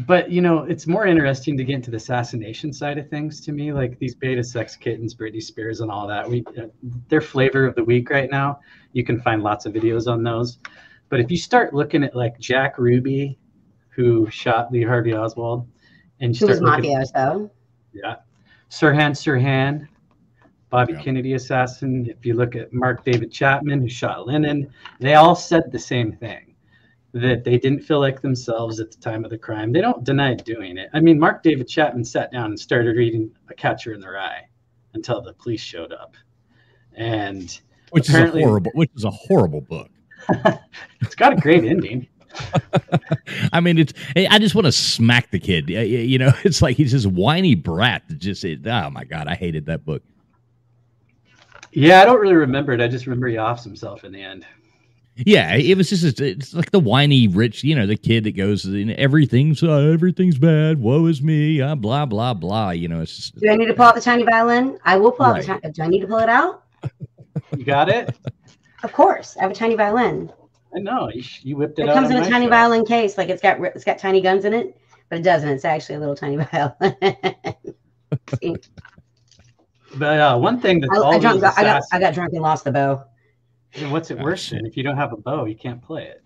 but you know, it's more interesting to get into the assassination side of things to me. Like these beta sex kittens, Britney Spears, and all that. We, uh, their flavor of the week right now. You can find lots of videos on those. But if you start looking at like Jack Ruby, who shot Lee Harvey Oswald, and you Who was start looking, mafioso. yeah, Sirhan Sirhan, Bobby Yeah. Kennedy assassin. If you look at Mark David Chapman, who shot Lennon, they all said the same thing. that they didn't feel like themselves at the time of the crime. They don't deny doing it. I mean, Mark David Chapman sat down and started reading A Catcher in the Rye until the police showed up, and which is a horrible, which is a horrible book. it's got a great ending. I mean, it's. I just want to smack the kid. Y- y- You know, it's like he's this whiny brat. That just. It, oh my god, I hated that book. Yeah, I don't really remember it. I just remember he offs himself in the end. Yeah, it was just. It's like the whiny rich. You know, the kid that goes. in Everything's uh, everything's bad. Woe is me. Uh, blah blah blah. You know, it's just. Do I need to pull out the tiny violin? I will pull out the Right. tiny. Do I need to pull it out? You got it? Of course, I have a tiny violin. I know. You, you whipped it, up. It out. comes in a tiny show. violin case, like it's got it's got tiny guns in it, but it doesn't. It's actually a little tiny violin. But uh, one thing that's I, I, always drunk, I got I got drunk and lost the bow. What's it worse than? If you don't have a bow, you can't play it.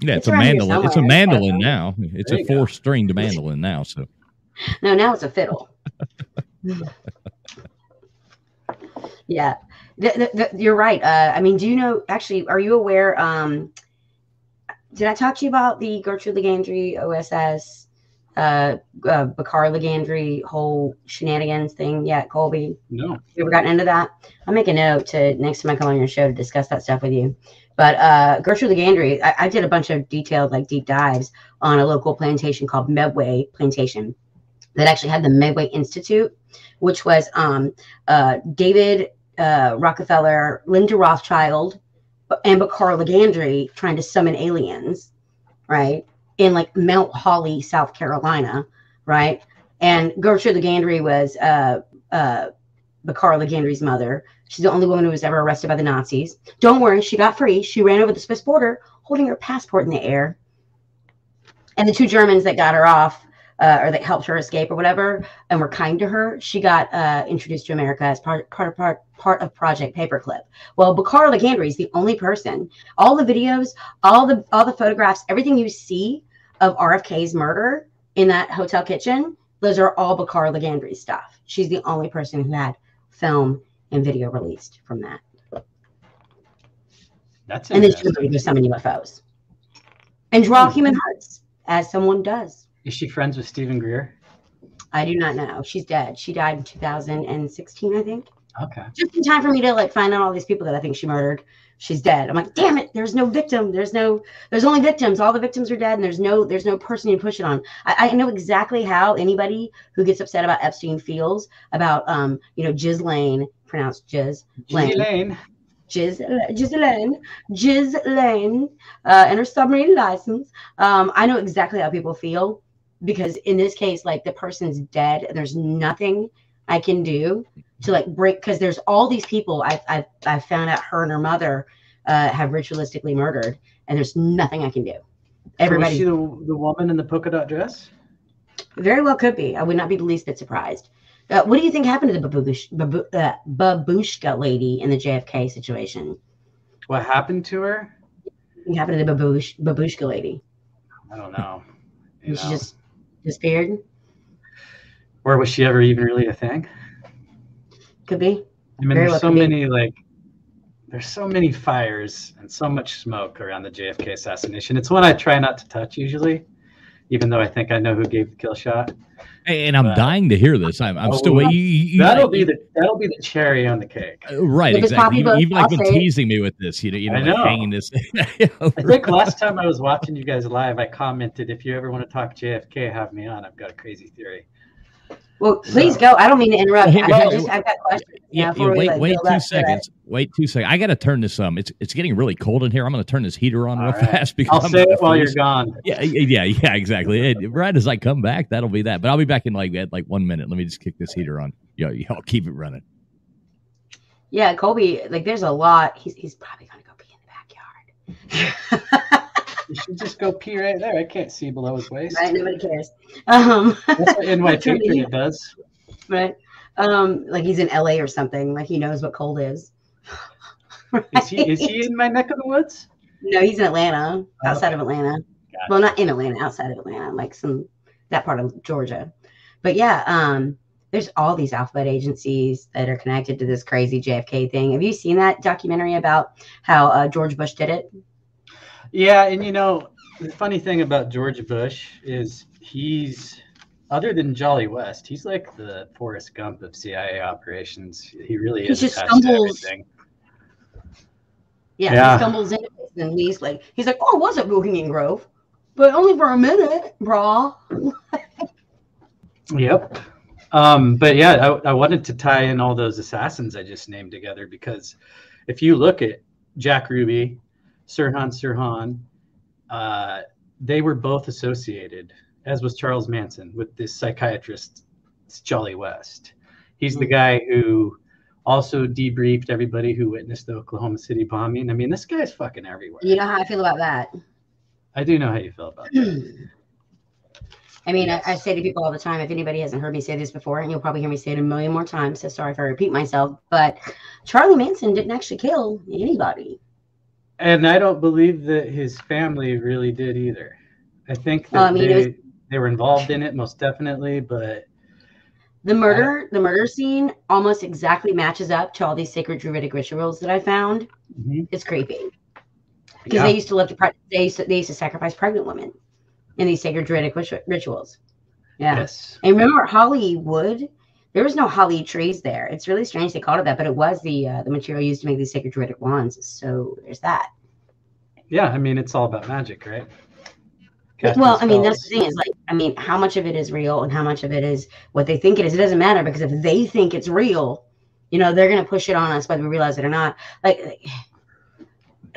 Yeah, It's it's, a mandolin. It's a somewhere. mandolin now. It's a four stringed mandolin now. So No, now it's a fiddle. yeah, Th- th- th- you're right. Uh, I mean, do you know? Actually, are you aware? Um, did I talk to you about the Gertrude Legendre OSS, uh, uh, Bakar Legendre whole shenanigans thing yet, Colby? No. You ever gotten into that? I'll make a note to next time I come on your show to discuss that stuff with you. But uh, Gertrude Legendre, I, I did a bunch of detailed, like deep dives on a local plantation called Medway Plantation that actually had the Medway Institute, which was um, uh, David uh, Rockefeller, Linda Rothschild, and Bakar Legendre trying to summon aliens, right? In like Mount Holly, South Carolina, right? And Gertrude Legendre was uh, uh, Bakar Legendre's mother. She's the only woman who was ever arrested by the Nazis. Don't worry, she got free. She ran over the Swiss border holding her passport in the air. And the two Germans that got her off, uh, or that helped her escape or whatever, and were kind to her, she got uh, introduced to America as part, part, part, part of Project Paperclip. Well, Bakar Legendre is the only person. All the videos, all the all the photographs, everything you see of RFK's murder in that hotel kitchen, those are all Bakar Legendre stuff. She's the only person who had film and video released from that. That's And then she interesting. would go summon UFOs and draw human hearts, as someone does. Is she friends with Steven Greer? I do not know. She's dead. She died in 2016, I think. Okay. Just in time for me to like find out all these people that I think she murdered. She's dead. I'm like, damn it. There's no victim. There's no. There's only victims. All the victims are dead, and there's no. There's no person you push it on. I, I know exactly how anybody who gets upset about Epstein feels about, um, you know, Ghislaine, pronounced Jiz Lane. Ghislaine. Giz, Ghislaine, Ghislaine, uh, and her submarine license. Um, I know exactly how people feel because in this case, like the person's dead, and there's nothing I can do to like break because there's all these people I've I've, I've found out her and her mother uh, have ritualistically murdered, and there's nothing I can do. So was Everybody she the, the woman in the polka dot dress? very well could be. I would not be the least bit surprised. Uh, what do you think happened to the babush, babu, uh, babushka lady in the JFK situation? What happened to her? What happened to the babush, babushka lady? I don't know. You And she know. Disappeared. Or was she ever even really a thing? Could be. I mean, Very there's well so could be. many like, there's so many fires and so much smoke around the JFK assassination. It's one I try not to touch usually, even though I think I know who gave the kill shot. Hey, and I'm But- dying to hear this. I'm, I'm Oh, still waiting. You, you, you- That'll be the that'll be the cherry on the cake. Uh, right, If exactly. popular, You've like been teasing me with this. You know, you know, I like know. hanging this. I think last time I was watching you guys live, I commented, "If you ever want to talk JFK, have me on. I've got a crazy theory." Well, please go. I don't mean to interrupt. Hey, I, I just, I've got questions. Yeah, now yeah, before we, wait, like, wait two up to seconds. Wait two seconds. I got to turn this um. It's it's getting really cold in here. I'm going to turn this heater on All real right. fast because I'll I'm say gonna it while you're gone. Yeah, yeah, yeah, exactly. And right as I come back, that'll be that. But I'll be back in like at like one minute. Let me just kick this heater on. Yeah, yeah, I'll keep it running. Yeah, Kobe. like there's a lot. He's, he's probably going to go pee in the backyard. You should just go pee right there. I can't see below his waist. right? Nobody cares. Um, That's what in my Turn picture heat does. right? Um, like he's in LA or something. Like he knows what cold is. Is he is he in my neck of the woods? No, he's in Atlanta, Oh, outside of Atlanta. Well, not in Atlanta, outside of Atlanta, like some that part of Georgia. But yeah, um, there's all these alphabet agencies that are connected to this crazy JFK thing. Have you seen that documentary about how uh, George Bush did it? Yeah, and you know, the funny thing about George Bush is he's other than Jolly West, he's like the Forrest Gump of CIA operations. He really He is just stumbles-. Yeah, Yeah. he stumbles it and he's like, he's like, oh, I was at Bohemian Grove, but only for a minute, brah. Yep. Um, but yeah, I, I wanted to tie in all those assassins I just named together because if you look at Jack Ruby, Sirhan Sirhan, uh, they were both associated, as was Charles Manson, with this psychiatrist, Jolly West. He's the guy who also debriefed everybody who witnessed the Oklahoma City bombing. I mean, this guy's fucking everywhere. You know how I feel about that. I do know how you feel about that. I mean, I, I say to people all the time, if anybody hasn't heard me say this before, and you'll probably hear me say it a million more times, so sorry if I repeat myself, but Charlie Manson didn't actually kill anybody. And I don't believe that his family really did either. I think that Well, I mean, they, was- they were involved in it most definitely, but The murder, the murder scene almost exactly matches up to all these sacred druidic rituals that I found. Mm-hmm. It's creepy because Yeah. they used to live to pre- they used to, they used to sacrifice pregnant women in these sacred druidic rituals. Yeah. Yes. And remember Hollywood? There was no holly trees there. It's really strange they called it that, but it was the uh, the material used to make these sacred druidic wands. So there's that. yeah, I mean, it's all about magic, right? Casting well, I mean, that's the thing is like, I mean, how much of it is real and how much of it is what they think it is? It doesn't matter because if they think it's real, you know, they're going to push it on us whether we realize it or not. Like, like,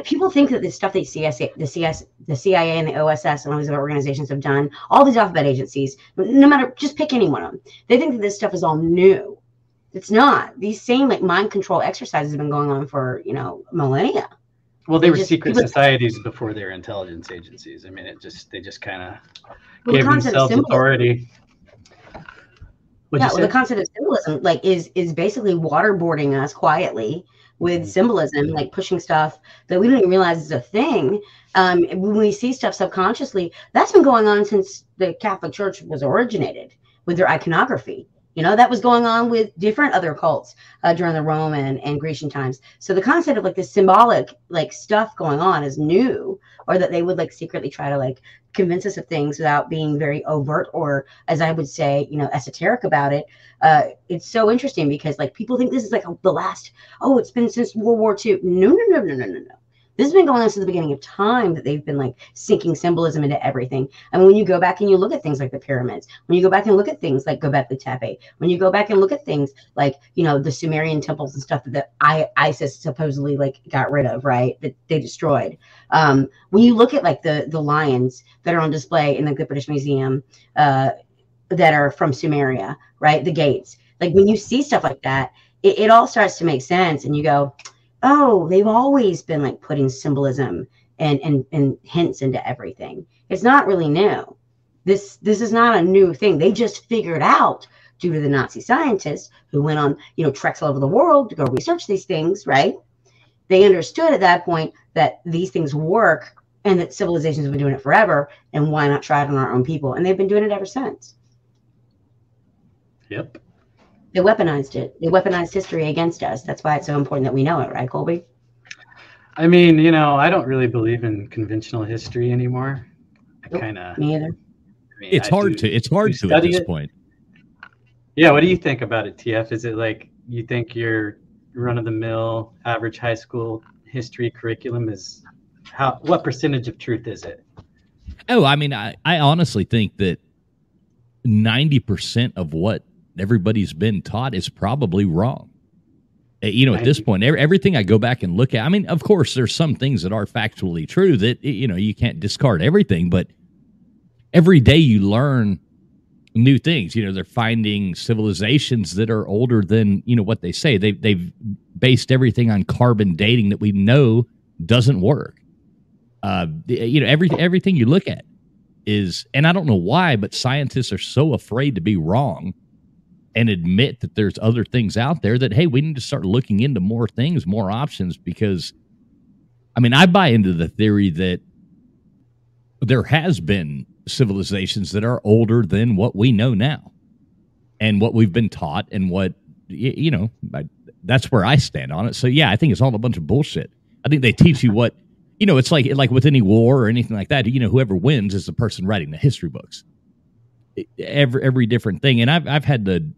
people think that the stuff that CSA, the CS, the CIA and the OSS and all these other organizations have done, all these alphabet agencies, no matter, just pick any one of them, they think that this stuff is all new. It's not. These same like mind control exercises have been going on for you know millennia. Well, they They were just- secret people- societies before they were intelligence agencies. I mean, it just they just kind of Well, the gave themselves authority. What'd yeah, well, the concept of symbolism, like, is is basically waterboarding us quietly. With symbolism, like pushing stuff that we don't even realize is a thing. Um, when we see stuff subconsciously, that's been going on since the Catholic Church was originated with their iconography. You know, that was going on with different other cults uh, during the Roman and Grecian times. So the concept of like the symbolic like stuff going on is new, or that they would like secretly try to like convince us of things without being very overt or, as I would say, you know, esoteric about it. Uh, it's so interesting because like people think this is like the last. Oh, it's been since World War II. No, no, no, no, no, no, no. This has been going on since the beginning of time that they've been like sinking symbolism into everything. I mean, when you go back and you look at things like the pyramids, when you go back and look at things like Göbekli Tepe, when you go back and look at things like you know the Sumerian temples and stuff that I, ISIS supposedly like got rid of, right? That they destroyed. Um, when you look at like the the lions that are on display in the British Museum, uh, that are from Sumeria, right? The gates. Like when you see stuff like that, it, it all starts to make sense, and you go, "Oh, they've always been like putting symbolism and and and hints into everything. It's not really new. This this is not a new thing. They just figured out due to the Nazi scientists who went on, you know, treks all over the world to go research these things, right? They understood at that point that these things work and that civilizations have been doing it forever, and why not try it on our own people? And they've been doing it ever since. Yep. They weaponized it. They weaponized history against us. That's why it's so important that we know it, right, Colby? I mean, you know, I don't really believe in conventional history anymore. I kind of. Me either. It's hard to. It's hard to at this point. Yeah. What do you think about it, TF? Is it like you think your run of the mill average high school history curriculum is how? What percentage of truth is it? Oh, I mean, I, I honestly think that ninety percent of what everybody's been taught is probably wrong. Uh, You know, at this point, everything I go back and look at, I mean, of course, there's some things that are factually true that you know you can't discard everything, but every day you learn new things. You know, they're finding civilizations that are older than you know what they say. They they've based everything on carbon dating that we know doesn't work. Uh, you know, every everything you look at is, and I don't know why, but scientists are so afraid to be wrong and admit that there's other things out there that hey, we need to start looking into more things, more options because I mean, I buy into the theory that there has been civilizations that are older than what we know now and what we've been taught and what you know I, that's where i stand on it so yeah i think it's all a bunch of bullshit i think they teach you what you know, it's like like with any war or anything like that. You know, whoever wins is the person writing the history books. Every every different thing, and I've I've had the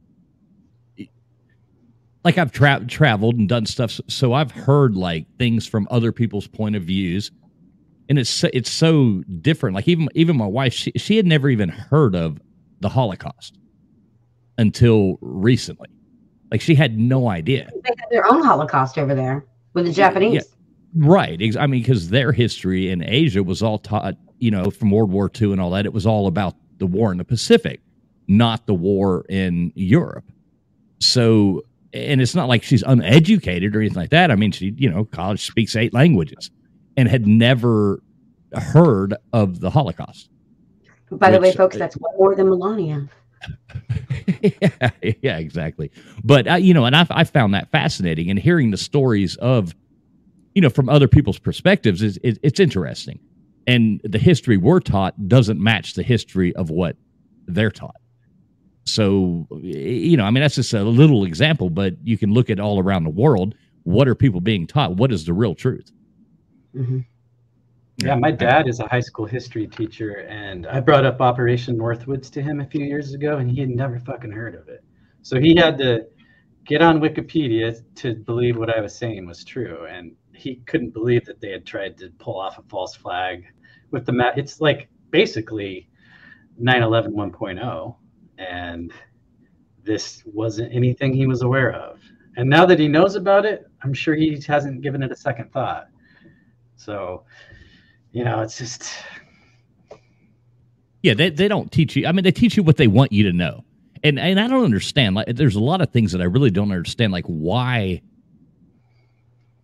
like I've tra- traveled and done stuff, so I've heard like things from other people's point of views, and it's so, it's so different. Like even even my wife, she she had never even heard of the Holocaust until recently. Like she had no idea. They had their own Holocaust over there with the Japanese. Yeah, right. I mean, because their history in Asia was all taught, you know, from World War II and all that. It was all about the war in the Pacific, not the war in Europe. So, and it's not like she's uneducated or anything like that. I mean, she, you know, college speaks eight languages and had never heard of the Holocaust. By the way, folks, that's one more than Melania. yeah, yeah, exactly. But uh, you know, and I, I found that fascinating, and hearing the stories of, you know, from other people's perspectives is it, it's interesting, and the history we're taught doesn't match the history of what they're taught. So, you know, I mean, that's just a little example, but you can look at all around the world. What are people being taught? What is the real truth? hmm Yeah, my dad is a high school history teacher, and I brought up Operation Northwoods to him a few years ago, and he had never fucking heard of it. So he had to get on Wikipedia to believe what I was saying was true, and he couldn't believe that they had tried to pull off a false flag with the map. It's like basically 9/11 1.0, and this wasn't anything he was aware of. And now that he knows about it, I'm sure he hasn't given it a second thought. So, you know, it's just Yeah, they, they don't teach you. I mean, they teach you what they want you to know. And and I don't understand. Like there's a lot of things that I really don't understand like why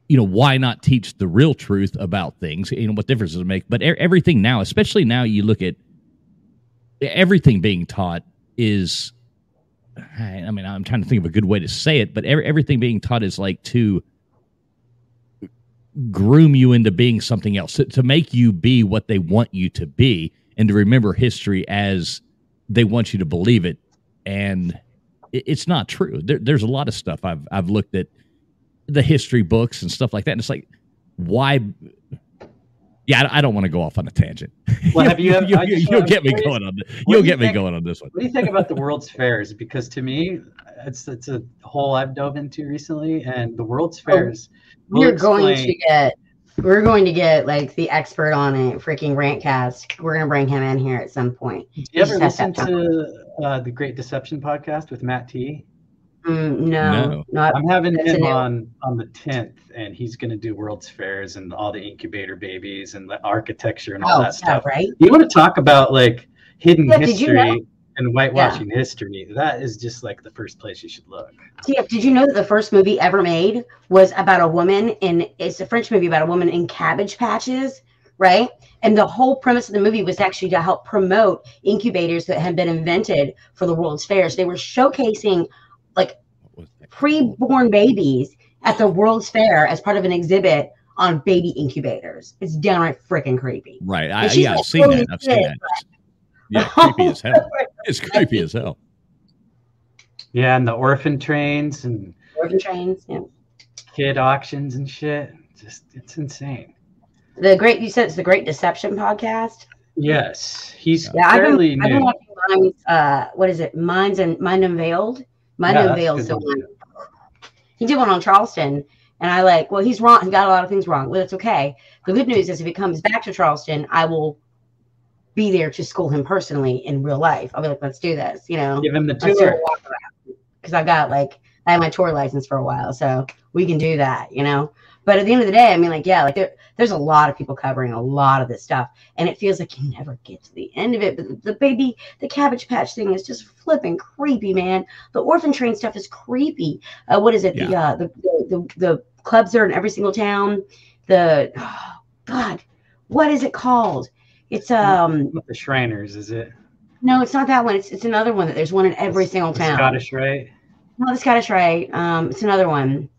you know, why not teach the real truth about things? You know, what difference does it make? But everything now, especially now you look at everything being taught is I mean, I'm trying to think of a good way to say it, but every, everything being taught is like to groom you into being something else, to, to make you be what they want you to be, and to remember history as they want you to believe it. And it, it's not true. There, there's a lot of stuff I've I've looked at the history books and stuff like that, and it's like, why? Yeah, I, I don't want to go off on a tangent. Well, have you? you, I you, just will get me what do you- going on. This. what do You'll you get me think- going on this one. What do you think about the World's Fairs? Because to me, it's it's a hole I've dove into recently, and the World's Fairs. will We're going to get we're going to get like the expert on it, freaking Rantcast. We're gonna bring him in here at some point. Do you ever He just has listen have to uh, the Great Deception podcast with Matt T? Mm, no, No. not I'm having him new- on on the 10th, and he's going to do World's Fairs and all the incubator babies and the architecture and all Oh, that yeah, stuff. right. You want to talk about like hidden Yeah, did you history know- and whitewashing history? That is just like the first place you should look. Yeah, did you know that the first movie ever made was about a woman in it's a French movie about a woman in cabbage patches, right? And the whole premise of the movie was actually to help promote incubators that had been invented for the World's Fairs. They were showcasing like pre-born babies at the World's Fair as part of an exhibit on baby incubators. It's downright freaking creepy. Right. I, And she's yeah, I've seen that. I've seen fit, that. Yeah, creepy as hell. It's creepy as hell. Yeah, and the orphan trains and Orphan trains, yeah. kid auctions and shit. Just it's insane. The great you said it's the Great Deception podcast. Yes, he's Yeah, I've fairly been, I've been watching Minds, uh, what is it? Minds and Mind Unveiled. Mind Yeah, Unveiled. So one. he did one on Charleston, and I like. Well, he's wrong. He got a lot of things wrong. Well, it's okay. The good news is, if he comes back to Charleston, I will be there to school him personally in real life. I'll be like, let's do this. You know, Give him the let's do a tour. because I've got like I had my tour license for a while, so we can do that. You know. But at the end of the day, I mean, like, yeah, like there, there's a lot of people covering a lot of this stuff, and it feels like you never get to the end of it. But the, baby, the Cabbage Patch thing is just flipping creepy, man. The orphan train stuff is creepy. Uh, what is it? The, uh, the, the the the clubs are in every single town. The oh, God, what is it called? It's um the Shriners, is it? no, it's not that one. It's it's another one that there's one in every single The town. Scottish Rite. No, the Scottish Rite. Um, it's another one.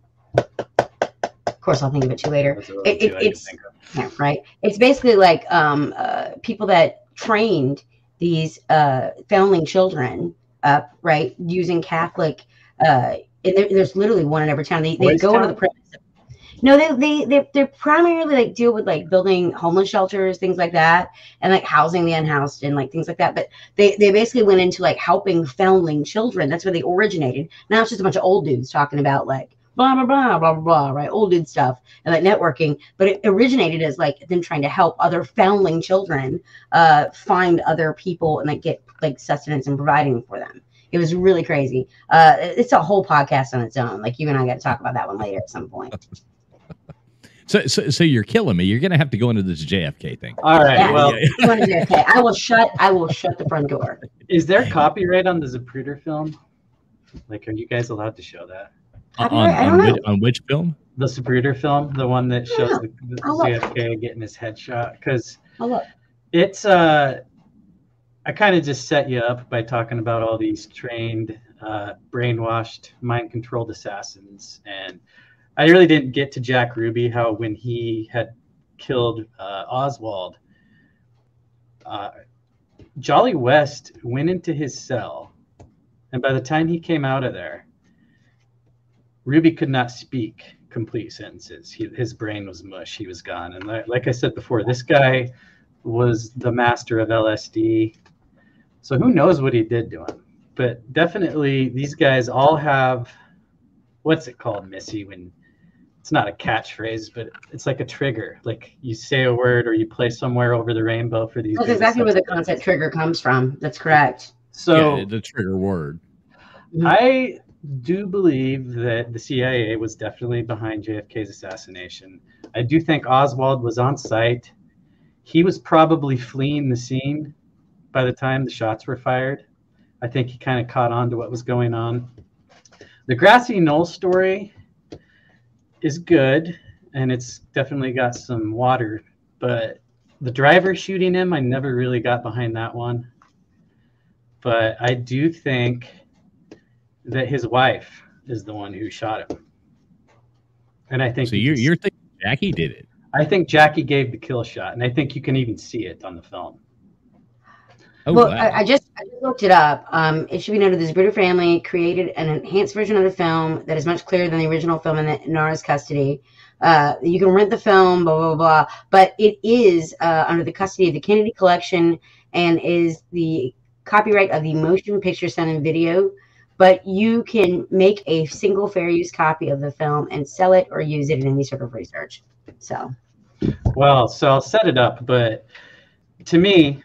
Course, I'll think of it too later. Those are the It, it, it's yeah, right. It's basically like um, uh, people that trained these uh, foundling children up, right, using Catholic. Uh, and there, there's literally one in every town. They, they go Town? the premise. No, they they they they primarily like deal with like building homeless shelters, things like that, and like housing the unhoused and like things like that. But they they basically went into like helping foundling children. That's where they originated. Now it's just a bunch of old dudes talking about like blah blah blah blah blah blah, right? Old dude stuff and like networking. But it originated as like them trying to help other foundling children uh find other people and like get like sustenance and providing for them. It was really crazy. Uh, it's a whole podcast on its own. Like you and I got to talk about that one later at some point. So, so, so you're killing me. You're going to have to go into this JFK thing. All right. Yeah. Well, You wanna do- okay, I will shut. I will shut the front door. is there copyright on the Zapruder film? Like, are you guys allowed to show that? On, on, which, on which film? The Zapruder film, the one that shows Yeah. the, the I'll. JFK getting his head shot, because Oh it's uh, I kind of just set you up by talking about all these trained, uh, brainwashed, mind-controlled assassins, and I really didn't get to Jack Ruby how when he had killed uh, Oswald, uh, Jolly West went into his cell, and by the time he came out of there, Ruby could not speak complete sentences. He, his brain was mush. He was gone. And like, like I said before, this guy was the master of LSD. So who knows what he did to him? But definitely, these guys all have what's it called, Missy? When it's not a catchphrase, but it's like a trigger. Like you say a word or you play somewhere over the rainbow for these. that's exactly where the concept trigger comes from. That's correct. So yeah, the trigger word. I do believe that the CIA was definitely behind JFK's assassination. I do think Oswald was on site. He was probably fleeing the scene by the time the shots were fired. I think he kind of caught on to what was going on. The grassy knoll story is good and it's definitely got some water, but the driver shooting him, I never really got behind that one. But I do think that his wife is the one who shot him. And I think So you you're you're thinking Jackie did it. I think Jackie gave the kill shot, and I think you can even see it on the film. Oh well, wow. I, I just I just looked it up. Um, it should be noted Zapruder family created an enhanced version of the film that is much clearer than the original film in the, Nara's custody. Uh, you can rent the film, blah blah blah, but it is uh, under the custody of the Kennedy Collection and is the copyright of the Motion Picture Sound and Video. But you can make a single fair use copy of the film and sell it or use it in any sort of research. So Well, so I'll set it up, but to me,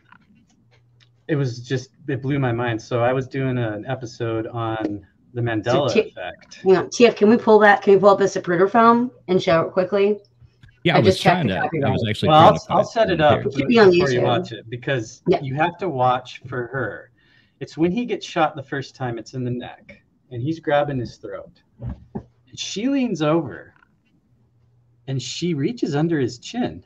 it was just it blew my mind. So I was doing an episode on the Mandela T- effect. hang on, TF, can we pull that? Can we pull up the Zapruder film and show it quickly? yeah, I I, was just checked trying to. I copyright. was actually. Well, I'll, I'll set it up here. It be on before you watch it because Yeah. you have to watch for her. It's when he gets shot the first time, it's in the neck, and he's grabbing his throat. And she leans over and she reaches under his chin,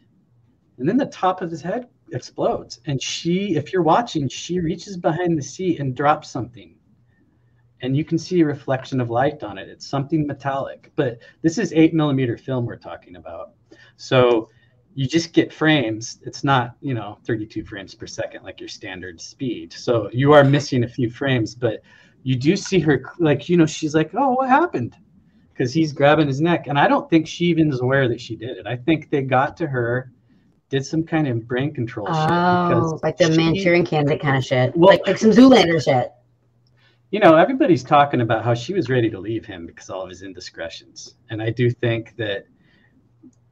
and then the top of his head explodes. And she, if you're watching, she reaches behind the seat and drops something. And you can see a reflection of light on it. It's something metallic. But this is eight millimeter film we're talking about. So you just get frames. It's not, you know, 32 frames per second like your standard speed. So you are missing a few frames, but you do see her like, you know, she's like, "Oh, what happened?" Cuz he's grabbing his neck, and I don't think she even is aware that she did it. I think they got to her, did some kind of brain control shit Oh, like the she- Manchurian candidate kind of shit. Well- like like some Zoolander shit. you know, everybody's talking about how she was ready to leave him because of all of his indiscretions. And I do think that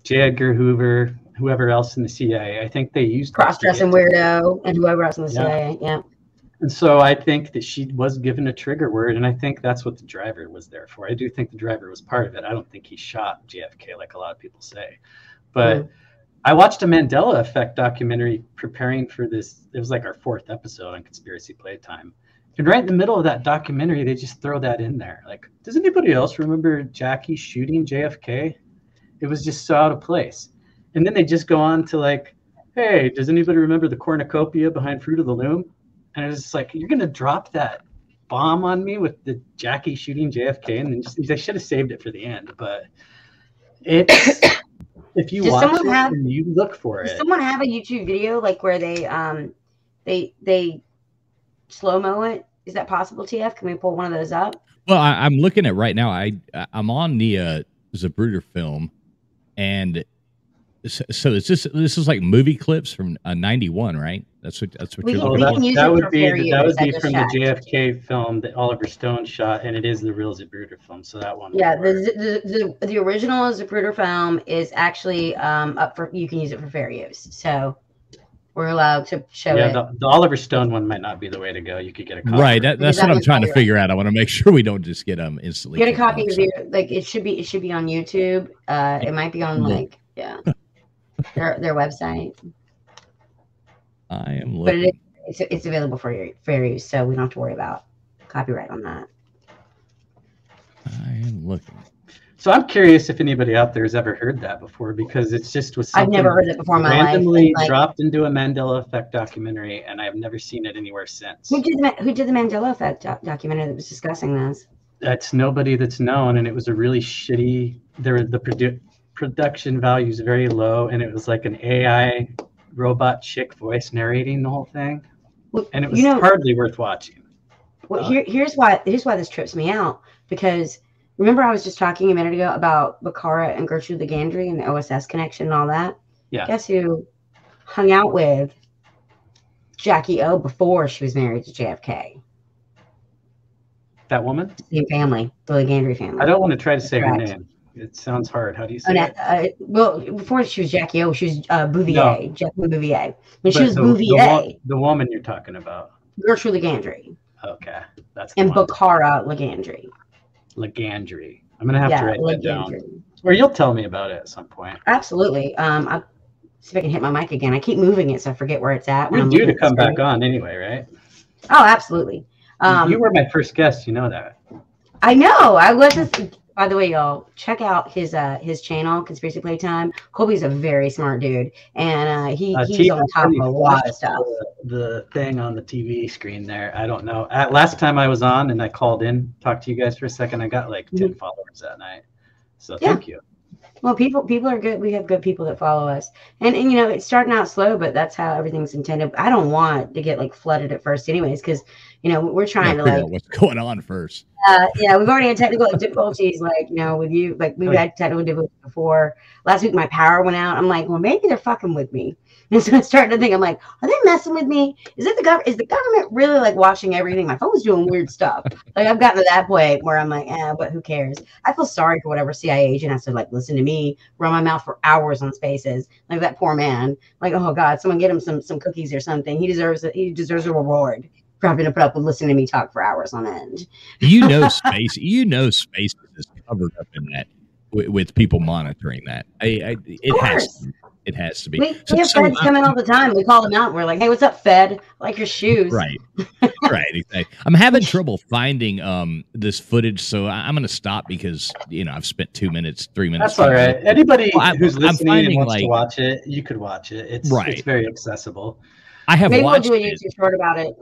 J. Edgar Hoover, whoever else in the CIA, I think they used Cross-dressing weirdo and whoever else in the Yeah. CIA. Yeah. And so I think that she was given a trigger word, and I think that's what the driver was there for. I do think the driver was part of it. I don't think he shot JFK like a lot of people say. But Mm. I watched a Mandela Effect documentary preparing for this. It was like our fourth episode on Conspiracy Playtime. And right in the middle of that documentary, they just throw that in there. Like, does anybody else remember Jackie shooting JFK? It was just so out of place. And then they just go on to like, hey, does anybody remember the cornucopia behind Fruit of the Loom? And it was just like, you're gonna drop that bomb on me with the Jackie shooting JFK, and then just, they should have saved it for the end. But it's if you Does watch it have- and you look for Does it, someone have a YouTube video like where they um they they slow mo it? Is that possible, TF? Can we pull one of those up? Well, I, I'm looking at right now. I I'm on the uh, Zapruder film, and so, so is this this is like movie clips from uh, '91, right? That's what that's what We you're can- looking that, can that would be fair that would be from checked. the JFK film that Oliver Stone shot, and it is the real Zapruder film. So that one. Yeah, the, the the the original Zapruder film is actually um up for you can use it for fair use. So we're allowed to show yeah, it. the, the Oliver Stone one might not be the way to go. You could get a copy. Right. That, that's that what I'm trying to copyright. figure out. I want to make sure we don't just get um instantly. Get a copy of so- your like it should be it should be on YouTube. Uh it might be on like yeah. Their their website. I am But it is it's, it's available for your fair use, so we don't have to worry about copyright on that. I am looking. So I'm curious if anybody out there has ever heard that before, because it's just was something I've never heard it before in my life. randomly Like- dropped into a Mandela Effect documentary, and I've never seen it anywhere since. Who did the who did the Mandela Effect doc- documentary that was discussing this? That's nobody that's known, and it was a really shitty. There, the produ- production value is very low, and it was like an AI robot chick voice narrating the whole thing, Well, and it was you know, hardly worth watching. Well, Uh, here, here's why here's why this trips me out because remember I was just talking a minute ago about Bokara and Gertrude Legendre and the OSS connection and all that. Yeah. Guess who hung out with Jackie O before she was married to JFK? That woman? Same family, the Legendre family. I don't want to try to say her name. It sounds hard. How do you say no, it? uh, well, before she was Jackie O, she was uh, Bouvier, Jacqueline Bouvier. When she was the, Bouvier, the, wo- the woman you're talking about. Gertrude Legendre Okay, that's and one. Bokara Legendre. Legendre. I'm gonna have yeah, to write that down. Or you'll tell me about it at some point. Absolutely. Um, I see if I can hit my mic again. I keep moving it, so I forget where it's at. You're due to come back on anyway, right? Oh, absolutely. Um, you were my first guest. You know that. I know. I was. By the way, y'all, check out his uh his channel, Conspiracy Playtime. Colby's a very smart dude, and uh, he Uh, he's T- on top of a lot of stuff. The, the thing on the TV screen there. I don't know. At, last time I was on and I called in, talked to you guys for a second. I got like 10 followers that night. So Mm-hmm. Yeah. thank you. Well, people people are good. We have good people that follow us, and and you know it's starting out slow, but that's how everything's intended. I don't want to get like flooded at first, anyways, because you know we're Yeah, trying to like what's going on first. uh, yeah, we've already had technical difficulties, like you know, with you. Like we've had technical difficulties before. Last week, my power went out. I'm like, well, maybe they're fucking with me. And so I'm starting to think, I'm like, are they messing with me? Is it the government? Is the government really like watching everything? My phone's doing weird stuff. Like I've gotten to that point where I'm like, eh, but who cares? I feel sorry for whatever CIA agent has to like listen to me run my mouth for hours on spaces. Like that poor man. Like, oh god, someone get him some some cookies or something. He deserves it. He deserves a reward for having to put up with listening to me talk for hours on end. You know, space. you know, space is covered up in that with, with people monitoring that. I, I it has. course. To, it has to be. We, So- we have so, feds uh, all the time. We call them out. And We're like, "Hey, what's up, Fed? I like your shoes." Right. right. Exactly. I'm having trouble finding um this footage, so I- I'm going to stop because you know I've spent two minutes, three minutes. That's all right. Anybody Well, I'm- who's I'm listening finding, and wants to watch it, you could watch it. It's Right. it's very accessible. I have Maybe we'll watched do a it. YouTube short about it.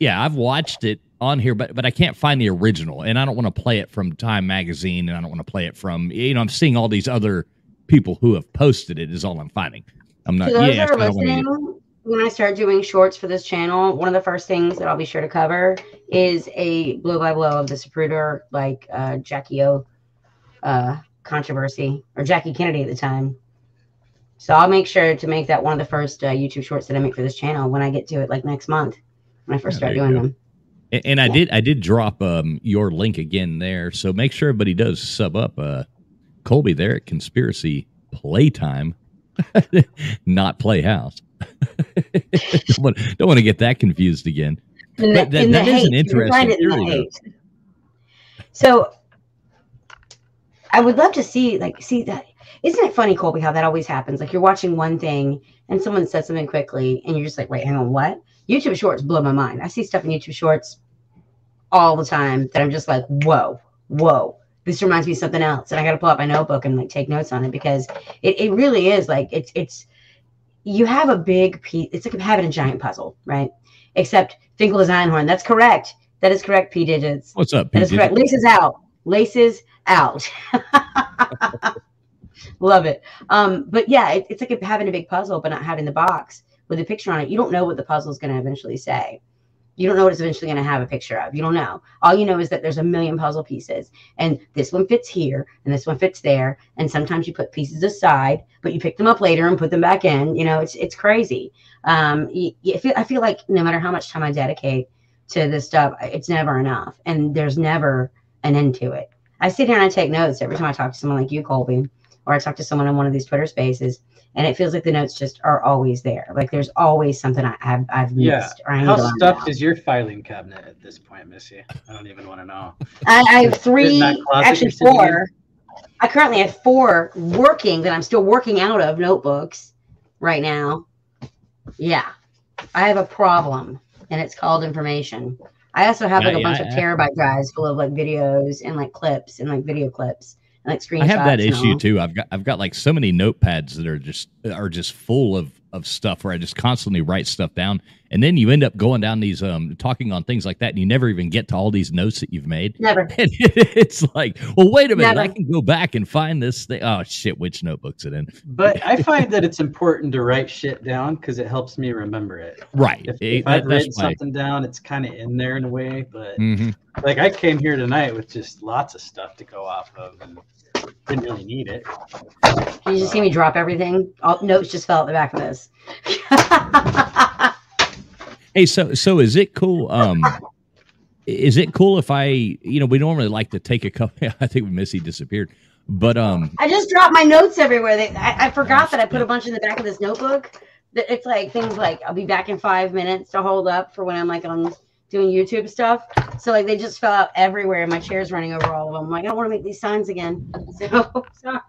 Yeah, I've watched it on here, but but I can't find the original, and I don't want to play it from Time Magazine, and I don't want to play it from you know I'm seeing all these other people who have posted it is all I'm finding. I'm not. To those yeah, that are I don't wanna listening, when I start doing shorts for this channel, one of the first things that I'll be sure to cover is a blow by blow of the Zapruder, like uh, Jackie O uh, controversy, or Jackie Kennedy at the time. So I'll make sure to make that one of the first uh, YouTube shorts that I make for this channel when I get to it, like next month, when I first Yeah, start there you doing go. them. And, and I did I did drop um your link again there, so make sure everybody does sub up. Uh, Colby there at Conspiracy Playtime, not Playhouse. don't, want, don't want to get that confused again. in the, But that- in the that is an hate. You'll find interesting it in the theory, hate. So I would love to see, like, see that. Isn't it funny, Colby, how that always happens? Like you're watching one thing and someone says something quickly, and you're just like, wait, hang on, what? YouTube Shorts blow my mind. I see stuff in YouTube Shorts all the time that I'm just like, whoa, whoa. This reminds me of something else, and I got to pull out my notebook and like take notes on it because it, it really is like it's it's you have a big piece. It's like having a giant puzzle, right? Except Finkel is Einhorn. That's correct. That is correct. P digits. What's up? That is correct. Laces out. Laces out. Love it. Um, but yeah, it, it's like having a big puzzle, but not having the box with a picture on it. You don't know what the puzzle is going to eventually say. You don't know what it's eventually going to have a picture of. You don't know. All you know is that there's a million puzzle pieces, and this one fits here, and this one fits there. And sometimes you put pieces aside, but you pick them up later and put them back in. You know, it's it's crazy. Um, you, you feel, I feel like no matter how much time I dedicate to this stuff, it's never enough, and there's never an end to it. I sit here and I take notes every time I talk to someone like you, Colby, or I talk to someone in one of these Twitter spaces, and it feels like the notes just are always there. Like there's always something I, have I've Yeah. missed. Or I need How stuffed is your filing cabinet at this point, Missy? I don't even want to know. I, I have three, actually you're sitting in? four. I currently have four working that I'm still working out of notebooks right now. Yeah, I have a problem, and it's called information. I also have like Yeah, a bunch yeah, of terabyte drives full of like videos and like clips and like video clips like screenshots. I have that issue all. too. I've got I've got like so many notepads that are just are just full of of stuff where I just constantly write stuff down, and then you end up going down these um talking on things like that, and you never even get to all these notes that you've made. Never. And it's like, well, wait a minute, I can go back and find this thing. Oh shit, which notebook's it in? But I find that it's important to write shit down because it helps me remember it. Right. If, It- if I've that- that's written why- something down, it's kind of in there in a way. But Mhm. like I came here tonight with just lots of stuff to go off of and didn't really need it. Did you just see me drop everything? All notes just fell at the back of this. Hey, so so is it cool? Um, is it cool if I, you know, we normally like to take a couple. I think Missy disappeared, but um, I just dropped my notes everywhere. They, I, I forgot that I put a bunch in the back of this notebook. That It's like things like I'll be back in five minutes to hold up for when I'm like on doing YouTube stuff. So like they just fell out everywhere. and My chair's running over all of them. I'm like I don't want to make these signs again. So sorry.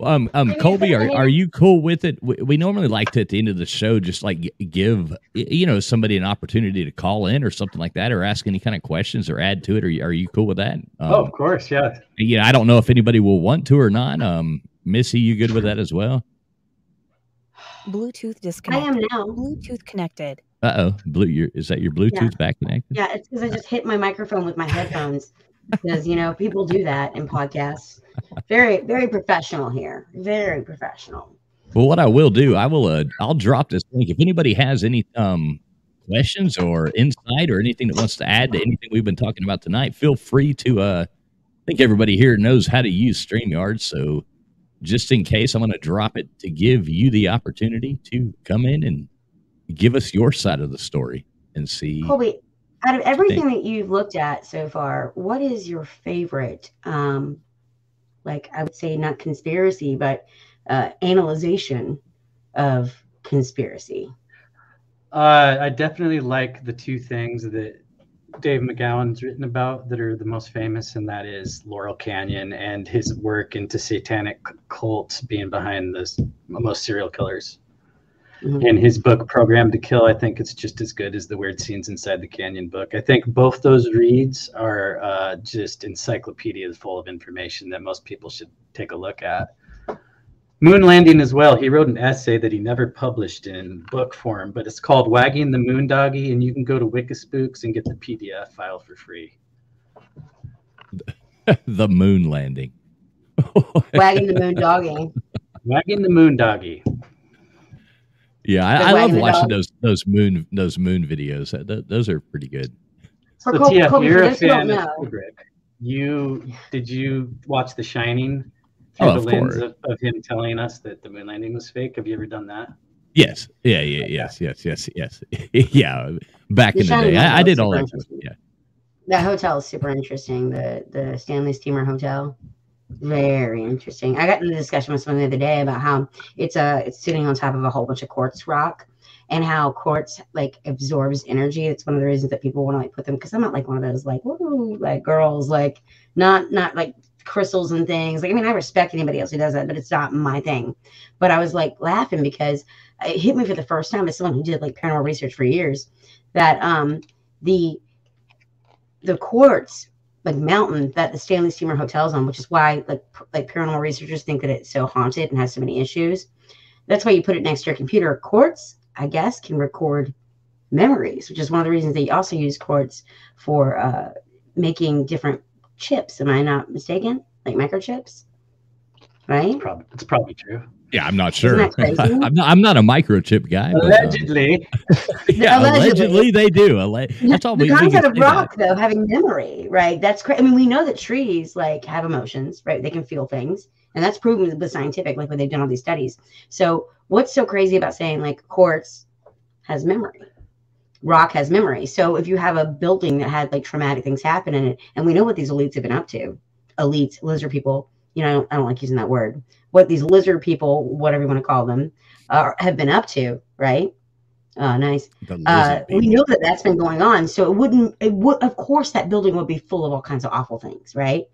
Um, um, Colby, are, are you cool with it? We, we normally like to at the end of the show just like give you know somebody an opportunity to call in or something like that, or ask any kind of questions or add to it. Are you, are you cool with that? Um, oh, of course, yeah. yeah. I don't know if anybody will want to or not. Um, Missy, you good with that as well? Bluetooth disconnected. I am now. Bluetooth connected. Uh oh, blue. Your, is that your Bluetooth back connected? Yeah, it's because I just hit my microphone with my headphones. Because you know people do that in podcasts. Very very professional here. Very professional. Well, what I will do, I will. Uh, I'll drop this link. If anybody has any um questions or insight or anything that wants to add to anything we've been talking about tonight, feel free to. uh I think everybody here knows how to use Streamyard, so just in case, I'm going to drop it to give you the opportunity to come in and give us your side of the story and see. Colby, out of everything that you've looked at so far, what is your favorite? Um, like I would say, not conspiracy, but uh, analyzation of conspiracy. Uh, I definitely like the two things that Dave McGowan's written about that are the most famous, and that is Laurel Canyon and his work into satanic cults being behind this most serial killers. Mhm. In his book Program to Kill, I think it's just as good as the Weird Scenes Inside the Canyon book. I think both those reads are uh, just encyclopedias full of information that most people should take a look at. Moon landing as well. He wrote an essay that he never published in book form, but it's called Wagging the Moon Doggy, and you can go to Wikispooks and get the PDF file for free. the moon landing. Wagging the moon doggy. Wagging the Moon Doggy. Yeah, I, I love watching those those moon those moon videos. Th- th- those are pretty good. For So Col- Tia, if you're a those who don't fan of Kubrick, you did you watch The Shining oh, through Oh, the of lens of, of him telling us that the moon landing was fake? Have you ever done that? Yes. Yeah. Yeah. Yes. Yes. Yes. Yes. yeah. Back The in the Shining day, I, I did all super that. Yeah. that hotel is super interesting. The the Stanley Steamer Hotel, very interesting. I got in a discussion with someone the other day about how it's a it's sitting on top of a whole bunch of quartz rock, and how quartz like absorbs energy. It's one of the reasons that people want to like put them because I'm not like one of those like woo like girls like not not like crystals and things. Like I mean I respect anybody else who does that, but it's not my thing. But I was like laughing because it hit me for the first time as someone who did like paranormal research for years that um the the quartz like mountain that the Stanley Steamer Hotel's on, which is why like like paranormal researchers think that it's so haunted and has so many issues. That's why you put it next to your computer. Quartz, I guess, can record memories, which is one of the reasons they also use quartz for uh, making different chips. Am I not mistaken? Like microchips, right? Probably it's probably true. Yeah, I'm not Isn't sure. that crazy? I'm not. I'm not a microchip guy. but, um, Allegedly. yeah, Allegedly. allegedly. they do. Alle- that's all we, the we concept of say that. rock though having memory right that's crazy i mean we know that trees like have emotions right they can feel things and that's proven with scientific like when they've done all these studies so what's so crazy about saying like quartz has memory rock has memory so if you have a building that had like traumatic things happen in it and we know what these elites have been up to elites lizard people you know i don't, I don't like using that word what these lizard people whatever you want to call them uh, have been up to right uh, nice uh, we know that that's been going on. So it wouldn't, it would, of course, that building would be full of all kinds of awful things, right?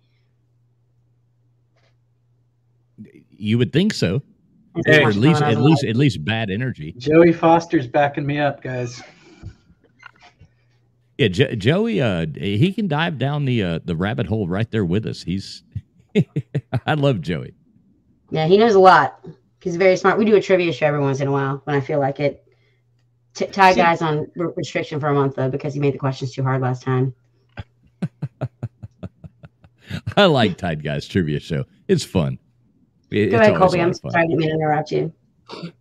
You would think so, Hey, or at least, at least, at least bad energy. Joey Foster's backing me up, guys. Yeah, jo- Joey, uh, he can dive down the uh, the rabbit hole right there with us. He's, I love Joey. Yeah, he knows a lot. He's very smart. We do a trivia show every once in a while when I feel like it. T- Ty See- guy's on re- restriction for a month though because he made the questions too hard last time. I like Tide Guys trivia show. It's fun. It- Go it's ahead, Colby. I'm sorry, I didn't mean to interrupt you.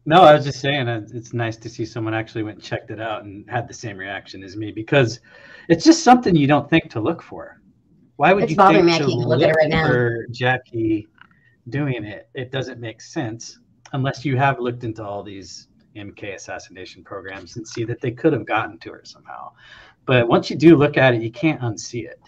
No, I was just saying uh, it's nice to see someone actually went and checked it out and had the same reaction as me because it's just something you don't think to look for. Why would It's you bothering think me. I can't look at it right now. for Jackie doing it? It doesn't make sense unless you have looked into all these MK assassination programs and see that they could have gotten to her somehow. But once you do look at it, you can't unsee it.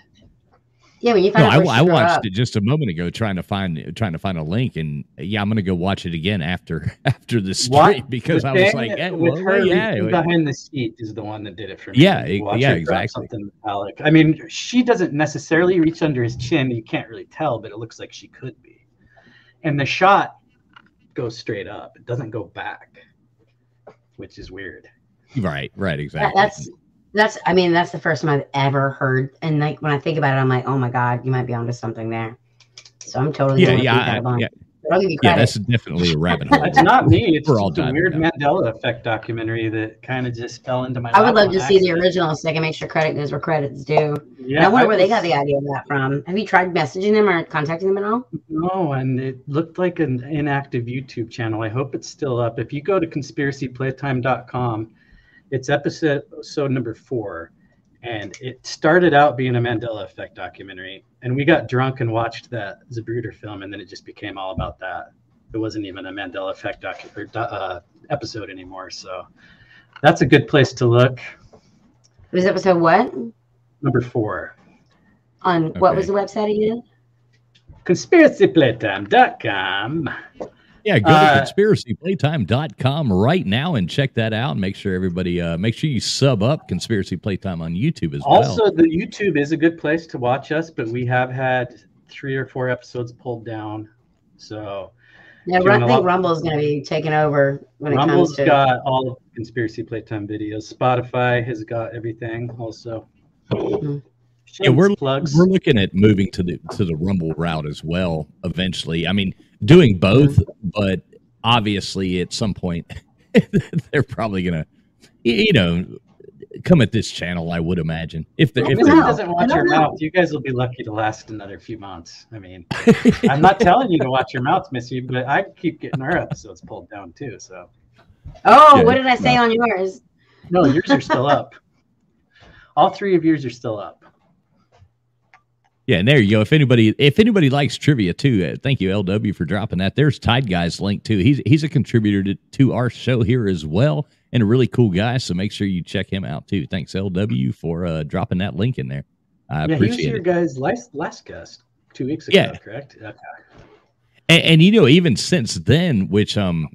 Yeah, when you No, find out I, I watched up. it just a moment ago, trying to find trying to find a link, and yeah, I'm gonna go watch it again after after the What- stream because the I was like, eh, with well, her yeah, behind the seat is the one that did it for me. Yeah, You watch yeah, exactly. Something metallic. I mean, she doesn't necessarily reach under his chin. You can't really tell, but it looks like she could be. And the shot goes straight up. It doesn't go back, which is weird. right, right, That- exactly. that's that's. I mean, that's the first time I've ever heard. And like when I think about it, I'm like, oh my god, you might be onto something there. So I'm totally yeah, yeah, keep that I- yeah, But I'll give you yeah. That's definitely a rabbit hole. It's not me. It's We're all just a weird down. Mandela effect documentary that kind of just fell into my. I would love on to see the original so I can make sure credit goes where credit's due. Yeah, and I wonder where they got the idea of that from. Have you tried messaging them or contacting them at all? No, and it looked like an inactive YouTube channel. I hope it's still up. If you go to conspiracyplaytime.com, it's episode so number four, and it started out being a Mandela Effect documentary. And we got drunk and watched that Zapruder film, and then it just became all about that. It wasn't even a Mandela Effect docu- or, uh, episode anymore. So that's a good place to look. It was episode what? Number four, On what was the website again? conspiracyplaytime.com. Yeah, go Uh, to conspiracyplaytime.com right now and check that out. And make sure everybody, uh, make sure you sub up Conspiracy Playtime on YouTube as Also, well. Also, the YouTube is a good place to watch us, but we have had three or four episodes pulled down. So Yeah, Doing Rum- think lot- Rumble's going to be taking over when it comes to. Rumble's got all of Conspiracy Playtime videos. Spotify has got everything also. Mhm. Yeah, we're plugs. we're looking at moving to the to the Rumble route as well eventually. I mean, doing both, but obviously at some point they're probably gonna, you know, come at this channel. I would imagine if they if Missy they're know. doesn't watch your know. mouth. You guys will be lucky to last another few months. I mean, I'm not telling you to watch your mouth, Missy, but I keep getting our episodes pulled down too. So Oh, Yeah, what did I say on yours? no, yours are still up. All three of yours are still up. Yeah, and there you go. If anybody if anybody likes trivia too, uh, thank you LW for dropping that. There's Tide Guy's link too. He's he's a contributor to, to our show here as well, and a really cool guy. So make sure you check him out too. Thanks LW for uh, dropping that link in there. I yeah, he was your it. guys' last last guest two weeks ago, Yeah. correct? Okay. And, and you know, even since then, which um,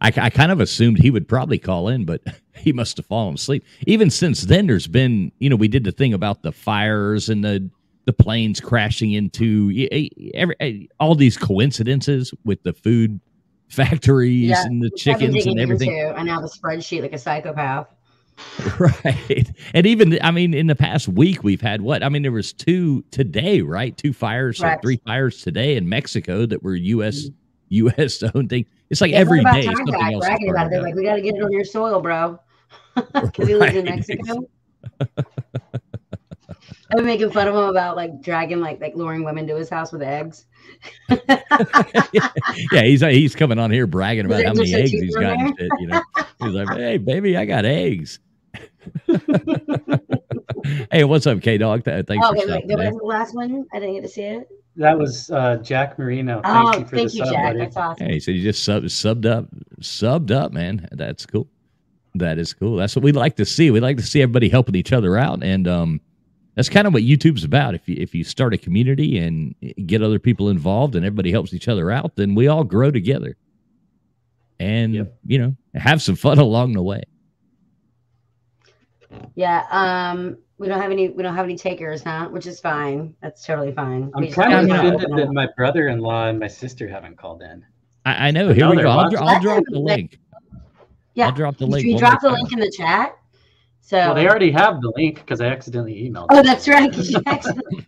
I, I kind of assumed he would probably call in, but he must have fallen asleep. Even since then, there's been you know we did the thing about the fires and the the planes crashing into every all these coincidences with the food factories Yeah, and the which I've been chickens and everything. into. I now have a spreadsheet like a psychopath. Right. And even I mean in the past week we've had what? I mean there was two today, right? Two fires or three fires today in Mexico that were US mm-hmm. US owned thing. It's like it's every day something else. bragging about it. They're like, we got to get it on your soil, bro. Because he lives in Mexico. I've been making fun of him about like dragging like like luring women to his house with eggs. yeah, he's he's coming on here bragging about how many eggs are so eggs cheap he's from got. and shit, you know, he's like, "Hey, baby, I got eggs." hey, what's up, K Dog? Th- Thanks oh, for wait, stopping. wait, go by. back to the last one. I didn't get to see it. That was uh, Jack Marino. Thank oh, you for thank the you, sub, Jack. buddy. That's awesome. Hey, so you just sub, subbed up, subbed up, man. That's cool. That is cool. That's what we like to see. We like to see everybody helping each other out, and um, that's kind of what YouTube's about. If you if you start a community and get other people involved, and everybody helps each other out, then we all grow together, and you know have some fun along the way. Yeah. Um. We don't have any. We don't have any takers, huh? Which is fine. That's totally fine. I'm We kind of gotta offended that my brother-in-law and my sister haven't called in. I, I know. I Here know we go. I'll, I'll drop the link. Yeah. I'll drop the link. You one dropped the time. link in the chat. So. Well, they already have the link because I accidentally emailed. Oh, them. that's right.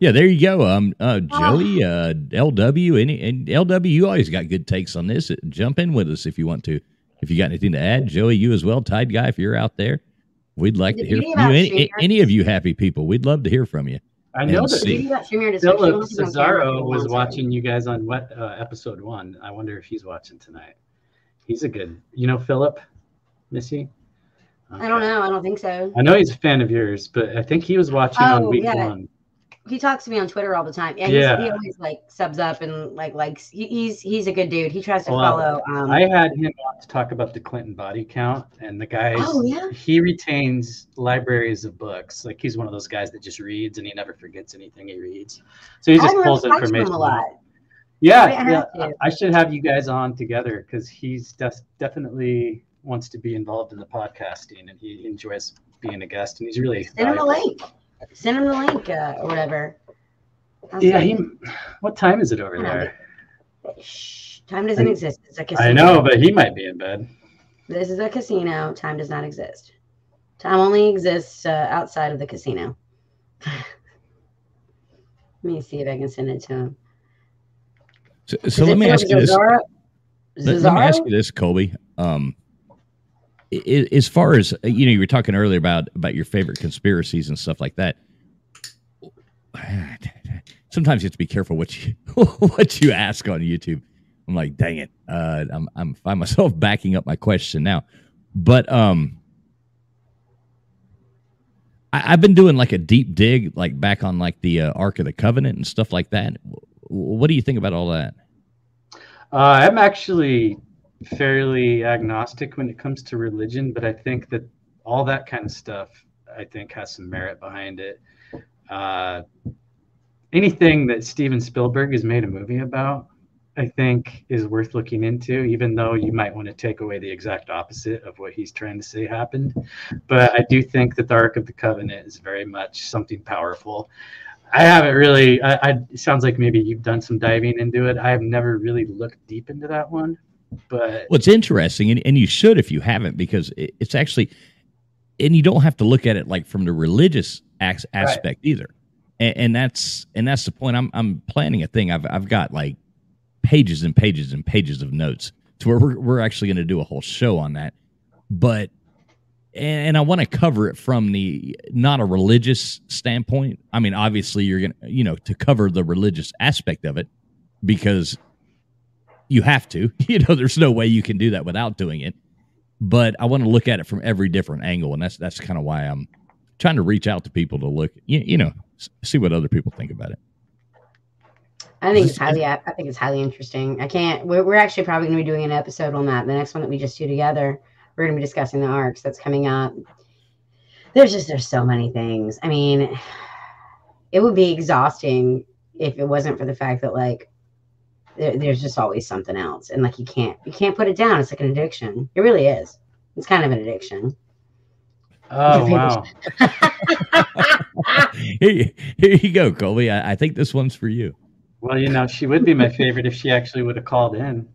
Yeah, there you go. Um, uh, Oh. Joey, uh, LW, any and LW, you always got good takes on this. Jump in with us if you want to. If you got anything to add, Joey, you as well, Tide Guy, if you're out there, we'd like The to hear from you. Any, any of you happy people, we'd love to hear from you. I know that see. You got Streamer description. Philip You don't have to be on camera if Cesaro was watching you guys on what uh, episode one. I wonder if he's watching tonight. He's a good, you know, Philip, Missy. I don't know. I don't think so. I know he's a fan of yours, but I think he was watching on Oh, week yeah. one. He talks to me on Twitter all the time. Yeah, Yeah. he always like subs up and like likes. He, he's he's a good dude. He tries to Well, follow. Um, I had him on to talk about the Clinton body count, and the guys. Oh, yeah? He retains libraries of books. Like he's one of those guys that just reads, and he never forgets anything he reads. So he just pulls talking to him information. a lot. Yeah, I yeah. I should have you guys on together because he's des- definitely wants to be involved in the podcasting, and he enjoys being a guest, and he's really Send him the link. Send him the link uh, or whatever. I'll Yeah, he. What time is it over I don't there? Shh, time doesn't I- exist. It's a casino. I know, but he might be in bed. This is a casino. Time does not exist. Time only exists uh, outside of the casino. Let me see if I can send it to him. So, so let me ask you this. Zazara? Let, let me ask you this, Colby. Um, i- i- as far as uh, you know, you were talking earlier about about your favorite conspiracies and stuff like that. Sometimes you have to be careful what you what you ask on YouTube. I'm like, dang it, uh, I'm I'm find myself backing up my question now, but um, I, I've been doing like a deep dig, like back on like the uh, Ark of the Covenant and stuff like that. What do you think about all that? Uh, I'm actually fairly agnostic when it comes to religion, but I think that all that kind of stuff, I think, has some merit behind it. Uh, anything that Steven Spielberg has made a movie about, I think, is worth looking into, even though you might want to take away the exact opposite of what he's trying to say happened. But I do think that the Ark of the Covenant is very much something powerful. I haven't really. I, I sounds like maybe you've done some diving into it. I have never really looked deep into that one, but Well, it's interesting, and, and you should if you haven't, because it, it's actually, and you don't have to look at it like from the religious as, aspect either, and, and that's and that's the point. I'm I'm planning a thing. I've I've got like pages and pages and pages of notes to where we're we're actually going to do a whole show on that, but and, and I want to cover it from the not a religious standpoint. I mean, obviously, you're gonna you know to cover the religious aspect of it because you have to. You know, there's no way you can do that without doing it. But I want to look at it from every different angle, and that's that's kind of why I'm trying to reach out to people to look, you, you know, see what other people think about it. I think it's highly. I think it's highly interesting. I can't. We're, we're actually probably going to be doing an episode on that. The next one that we just do together, we're going to be discussing the arcs that's coming up. There's just there's so many things. I mean, it would be exhausting if it wasn't for the fact that like there, there's just always something else, and like you can't you can't put it down. It's like an addiction. It really is. It's kind of an addiction. oh wow, Here, here you go, Colby. I, I think this one's for you. well you know she would be my favorite if she actually would have called in.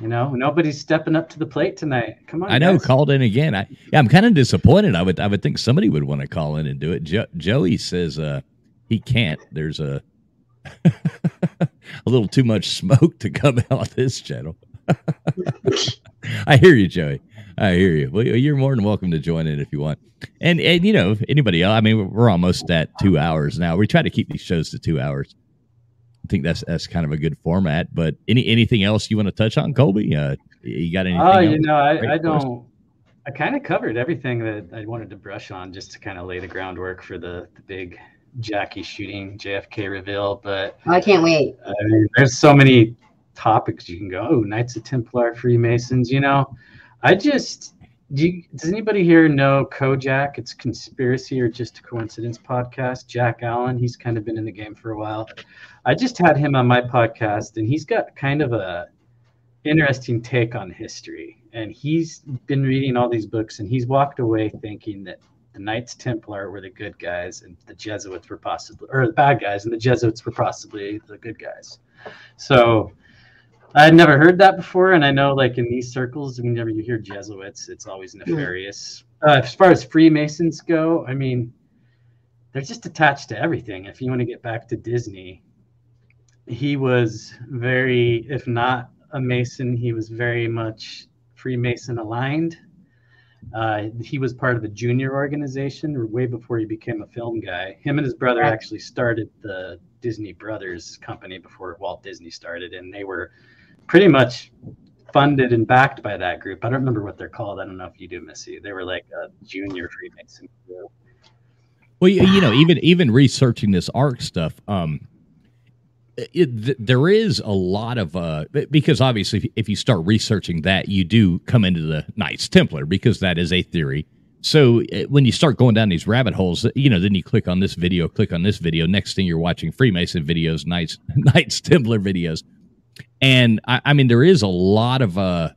You know, nobody's stepping up to the plate tonight. Come on, I know, guys. called in again. I, yeah, I'm kind of disappointed. I would, I would think somebody would want to call in and do it. Jo- Joey says uh, he can't. There's a a little too much smoke to come out of this channel. I hear you, Joey. I hear you. Well, you're more than welcome to join in if you want. And and you know, anybody else. I mean, we're almost at two hours now. We try to keep these shows to two hours. I think that's that's kind of a good format. But any anything else you want to touch on, Colby? Uh, you got anything? Oh, you know, I, I don't. I kind of covered everything that I wanted to brush on just to kind of lay the groundwork for the, the big Jackie shooting JFK reveal. But Oh, I can't wait. I mean, there's so many topics you can go. Oh, Knights of Templar, Freemasons. You know, I just do. You, does anybody here know Kojak? It's conspiracy or just a coincidence podcast. Jack Allen. He's kind of been in the game for a while. I just had him on my podcast, and he's got kind of a interesting take on history. And he's been reading all these books, and he's walked away thinking that the Knights Templar were the good guys, and the Jesuits were possibly, or the bad guys, and the Jesuits were possibly the good guys. So I had never heard that before, and I know, like in these circles, whenever you hear Jesuits, it's always nefarious. Uh, as far as Freemasons go, I mean, they're just attached to everything. If you want to get back to Disney, he was very, if not a Mason, he was very much Freemason aligned. Uh, he was part of a junior organization way before he became a film guy. Him and his brother actually started the Disney Brothers company before Walt Disney started, and they were pretty much funded and backed by that group. I don't remember what they're called. I don't know if you do, Missy. They were like a junior Freemason group. Well, you, you know, even even researching this ARC stuff, um, it, th- there is a lot of uh, because obviously, if, you start researching that, you do come into the Knights Templar because that is a theory. So uh, when you start going down these rabbit holes, you know, then you click on this video, click on this video. Next thing you're watching Freemason videos, Knights Knights Templar videos, and I, I mean, there is a lot of uh,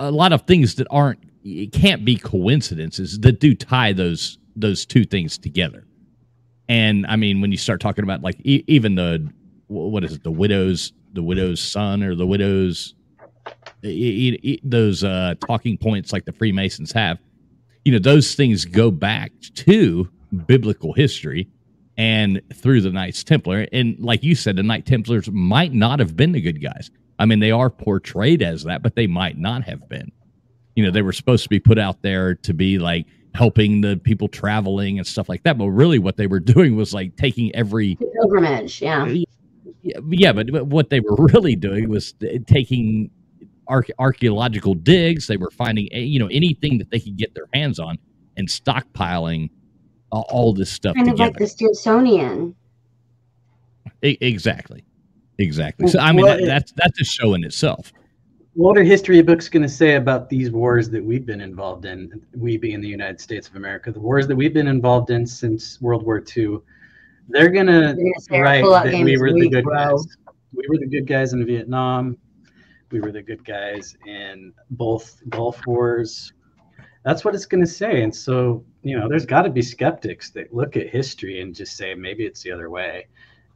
a lot of things that aren't it can't be coincidences that do tie those those two things together. And I mean, when you start talking about like e- even the what is it, the widow's the widow's son or the widow's e- e- those uh, talking points like the Freemasons have, you know, those things go back to biblical history and through the Knights Templar. And like you said, the Knight Templars might not have been the good guys. I mean, they are portrayed as that, but they might not have been. You know, they were supposed to be put out there to be like helping the people traveling and stuff like that. But really, what they were doing was like taking every Pilgrimage. Yeah. yeah, yeah, but but what they were really doing was taking arch- archaeological digs. They were finding eh, you know anything that they could get their hands on and stockpiling uh, all this stuff Kind of like the Smithsonian. E- exactly, exactly. So I mean, that, that's that's a show in itself. What are history books going to say about these wars that we've been involved in? We being the United States of America, the wars that we've been involved in since World War II. They're going to write that we were the good bro. guys. We were the good guys in Vietnam. We were the good guys in both Gulf wars. That's what it's going to say. And so, you know, there's got to be skeptics that look at history and just say maybe it's the other way.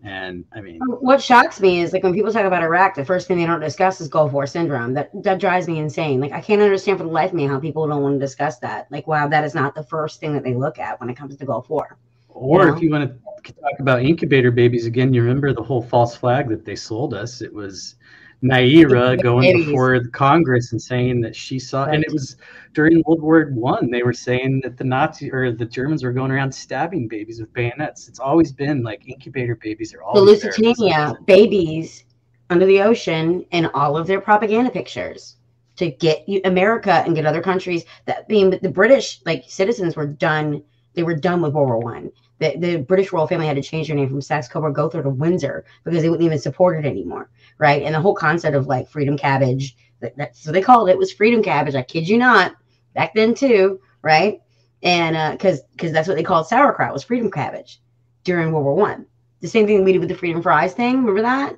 And I mean, um, What shocks me is like when people talk about Iraq, the first thing they don't discuss is Gulf War syndrome. That that drives me insane. Like I can't understand for the life of me how people don't want to discuss that. Like, wow, that is not the first thing that they look at when it comes to Gulf War. Or if you want to talk about incubator babies again, you remember the whole false flag that they sold us. It was Nayirah going before the Congress and saying that she saw, and it was during World War One. They were saying that the Nazi or the Germans were going around stabbing babies with bayonets. It's always been like incubator babies are all The. Lusitania babies under the ocean and all of their propaganda pictures to get America and get other countries that being the British like citizens were done. They were done with World War One. The, the British royal family had to change their name from Saxe Coburg Gotha to Windsor because they wouldn't even support it anymore, right? And the whole concept of like freedom cabbage, that, that's so they called it was freedom cabbage. I kid you not, back then too, right? And uh, because because that's what they called sauerkraut was freedom cabbage during World War One. The same thing we did with the freedom fries thing. Remember that?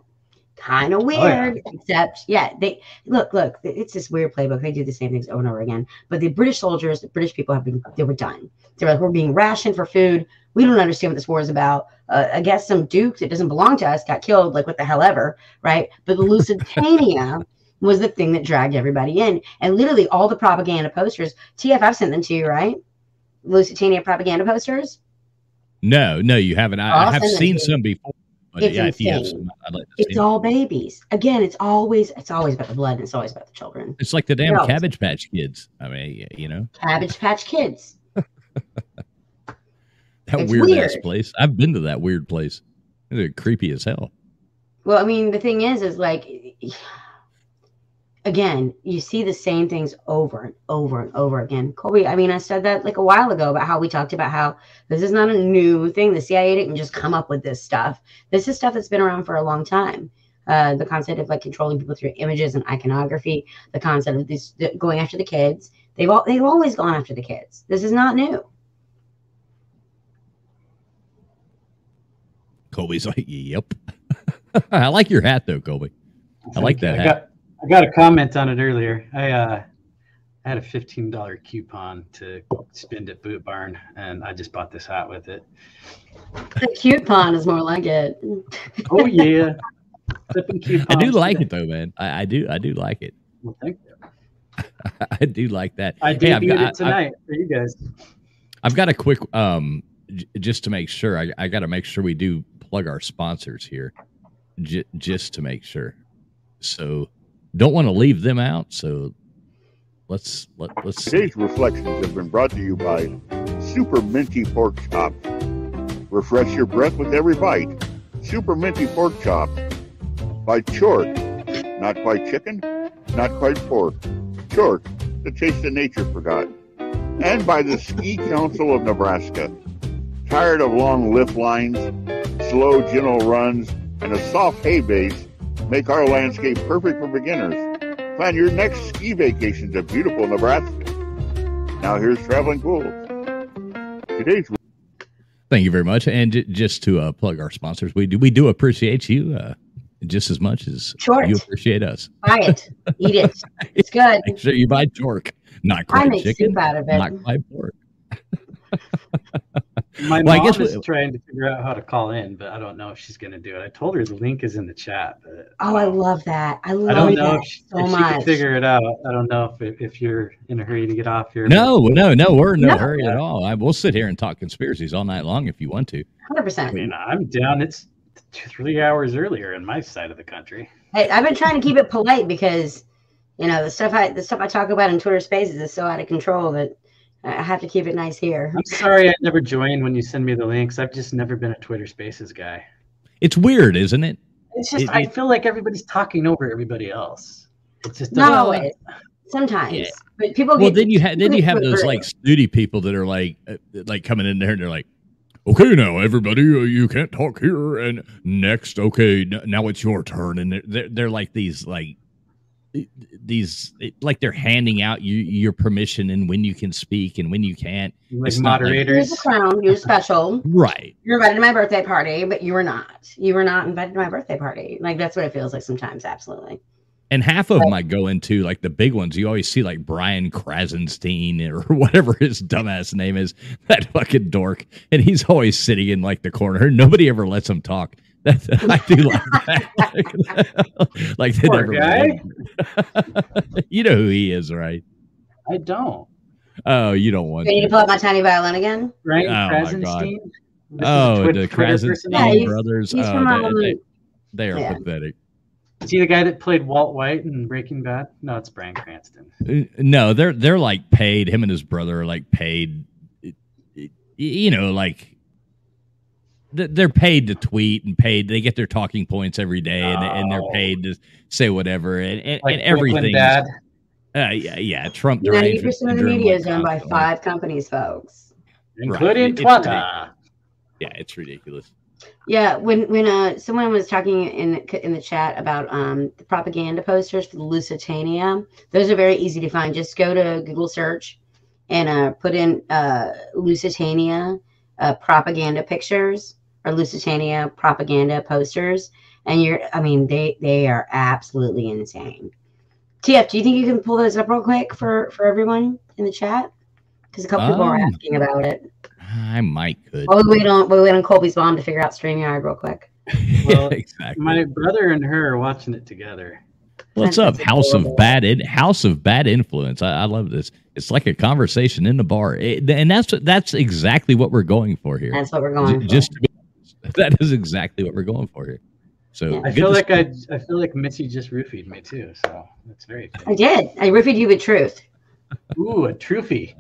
Kind of weird, except yeah, they look, look. It's this weird playbook. They do the same things over and over again. But the British soldiers, the British people have been, they were done. They're like, we're being rationed for food. We don't understand what this war is about. Uh, I guess some duke that doesn't belong to us got killed. Like what the hell ever, right? But the Lusitania was the thing that dragged everybody in, and literally all the propaganda posters. TF, I've sent them to you, right? Lusitania propaganda posters. No, no, you haven't. I, I have seen some before, But It's yeah, if you have insane. some, I'd like to It's all babies. Again, it's always it's always about the blood and it's always about the children. It's like the damn Girls. Cabbage Patch Kids. I mean, you know Cabbage Patch Kids. that It's weird, ass place. I've been to that weird place. They're creepy as hell. Well, I mean, the thing is, is like, again, you see the same things over and over and over again. Colby, I mean, I said that like a while ago about how we talked about how this is not a new thing. The CIA didn't just come up with this stuff. This is stuff that's been around for a long time. Uh, the concept of like controlling people through images and iconography, the concept of this going after the kids. They've all they've always gone after the kids. This is not new. Colby's like, yep. I like your hat though, Colby. I like that I hat. Got I got a comment on it earlier. I uh had a fifteen dollar coupon to spend at Boot Barn, and I just bought this hat with it. The coupon is more like it. Oh yeah. I do like it though, man. I, I do. I do like it. Well, thank you. I do like that. I Hey, I've debuted got- I- it tonight for you guys. I've got a quick um j- just to make sure. I, I got to make sure we do plug our sponsors here, j- just to make sure. So don't want to leave them out. So let's let let's. Today's reflections have been brought to you by Super Minty Pork Chop. Refresh your breath with every bite. Super Minty Pork Chop by Chort. Not quite chicken, not quite pork. Chort, the taste of nature forgot. And by the Ski Council of Nebraska. Tired of long lift lines, slow, gentle runs, and a soft hay base make our landscape perfect for beginners. Plan your next ski vacation to beautiful Nebraska. Now here's Traveling Pools. Today's Thank you very much. And j- just to uh, plug our sponsors, we do we do appreciate you uh, just as much as Short. you appreciate us. Buy it, eat it. It's good. Make sure you buy Torque, not I make chicken, soup out of it. not quite pork. My Well, I mom guess is we- trying to figure out how to call in, but I don't know if she's going to do it. I told her the link is in the chat, but Oh, I love that. I love I don't know that if, she, so if she much. can figure it out. I don't know if if you're in a hurry to get off here. No, no, no, we're in no, No. hurry at all. I, we'll sit here and talk conspiracies all night long if you want to. Hundred percent. I mean, I'm down. It's three hours earlier in my side of the country. Hey, I've been trying to keep it polite because, you know, the stuff I the stuff I talk about in Twitter Spaces is so out of control that I have to keep it nice here. I'm sorry I never joined when you send me the links. I've just never been a Twitter Spaces guy. It's weird, isn't it? It's just It- I it- feel like everybody's talking over everybody else. It's just Not doesn't- always. Sometimes, Yeah. but people. Well, get- then you have then you have those like snooty people that are like uh, like coming in there and they're like, okay, now everybody, uh, you can't talk here, and next, okay, n- now it's your turn, and they're they're, they're like these like these like they're handing out you your permission and when you can speak and when you can't. like It's not like- Here's moderators. the crown. You're special. Right. You're invited to my birthday party, but you were not. You were not invited to my birthday party. Like that's what it feels like sometimes. Absolutely. And half of them I go into like the big ones. You always see like Brian Krassenstein or whatever his dumbass name is, that fucking dork, and he's always sitting in like the corner. Nobody ever lets him talk. That's, I do like that. like they Poor never. guy. you know who he is, right? I don't. Oh, you don't want Do I need to to. pull out my tiny violin again? Right? Oh, my God. Krassenstein? This is a Oh, the Twitter Krassenstein? Yeah, brothers. He's oh, from they, um, they, they are yeah. pathetic. Is he the guy that played Walt White in Breaking Bad? No, it's Bryan Cranston. Uh, No, they're they're like paid. Him and his brother are like paid. y- y- You know, like th- they're paid to tweet and paid. They get their talking points every day, and, and they're Oh. paid to say whatever and, and, Like and everything. Dad. Uh, yeah, yeah. Trump Ninety percent of the media is owned by five companies, folks. Including It's Twitter. Yeah, it's ridiculous. Yeah, when when uh someone was talking in in the chat about um the propaganda posters for the Lusitania, those are very easy to find. Just go to Google search and uh put in uh Lusitania uh propaganda pictures or Lusitania propaganda posters, and you're I mean they they are absolutely insane. TF, do you think you can pull those up real quick for for everyone in the chat? Because a couple people are Um, asking about it. I might could. While we wait on we wait on Colby's mom to figure out StreamYard real quick. Well, exactly. My brother and her are watching it together. What's up, House adorable. of Bad in, House of Bad Influence? I, I love this. It's like a conversation in the bar, It- and that's that's exactly what we're going for here. That's what we're going. for. just to be, that is exactly what we're going for here. So I feel like I, I feel like Missy just roofied me too. So that's very. I did. I roofied you with truth. Ooh, a trophy.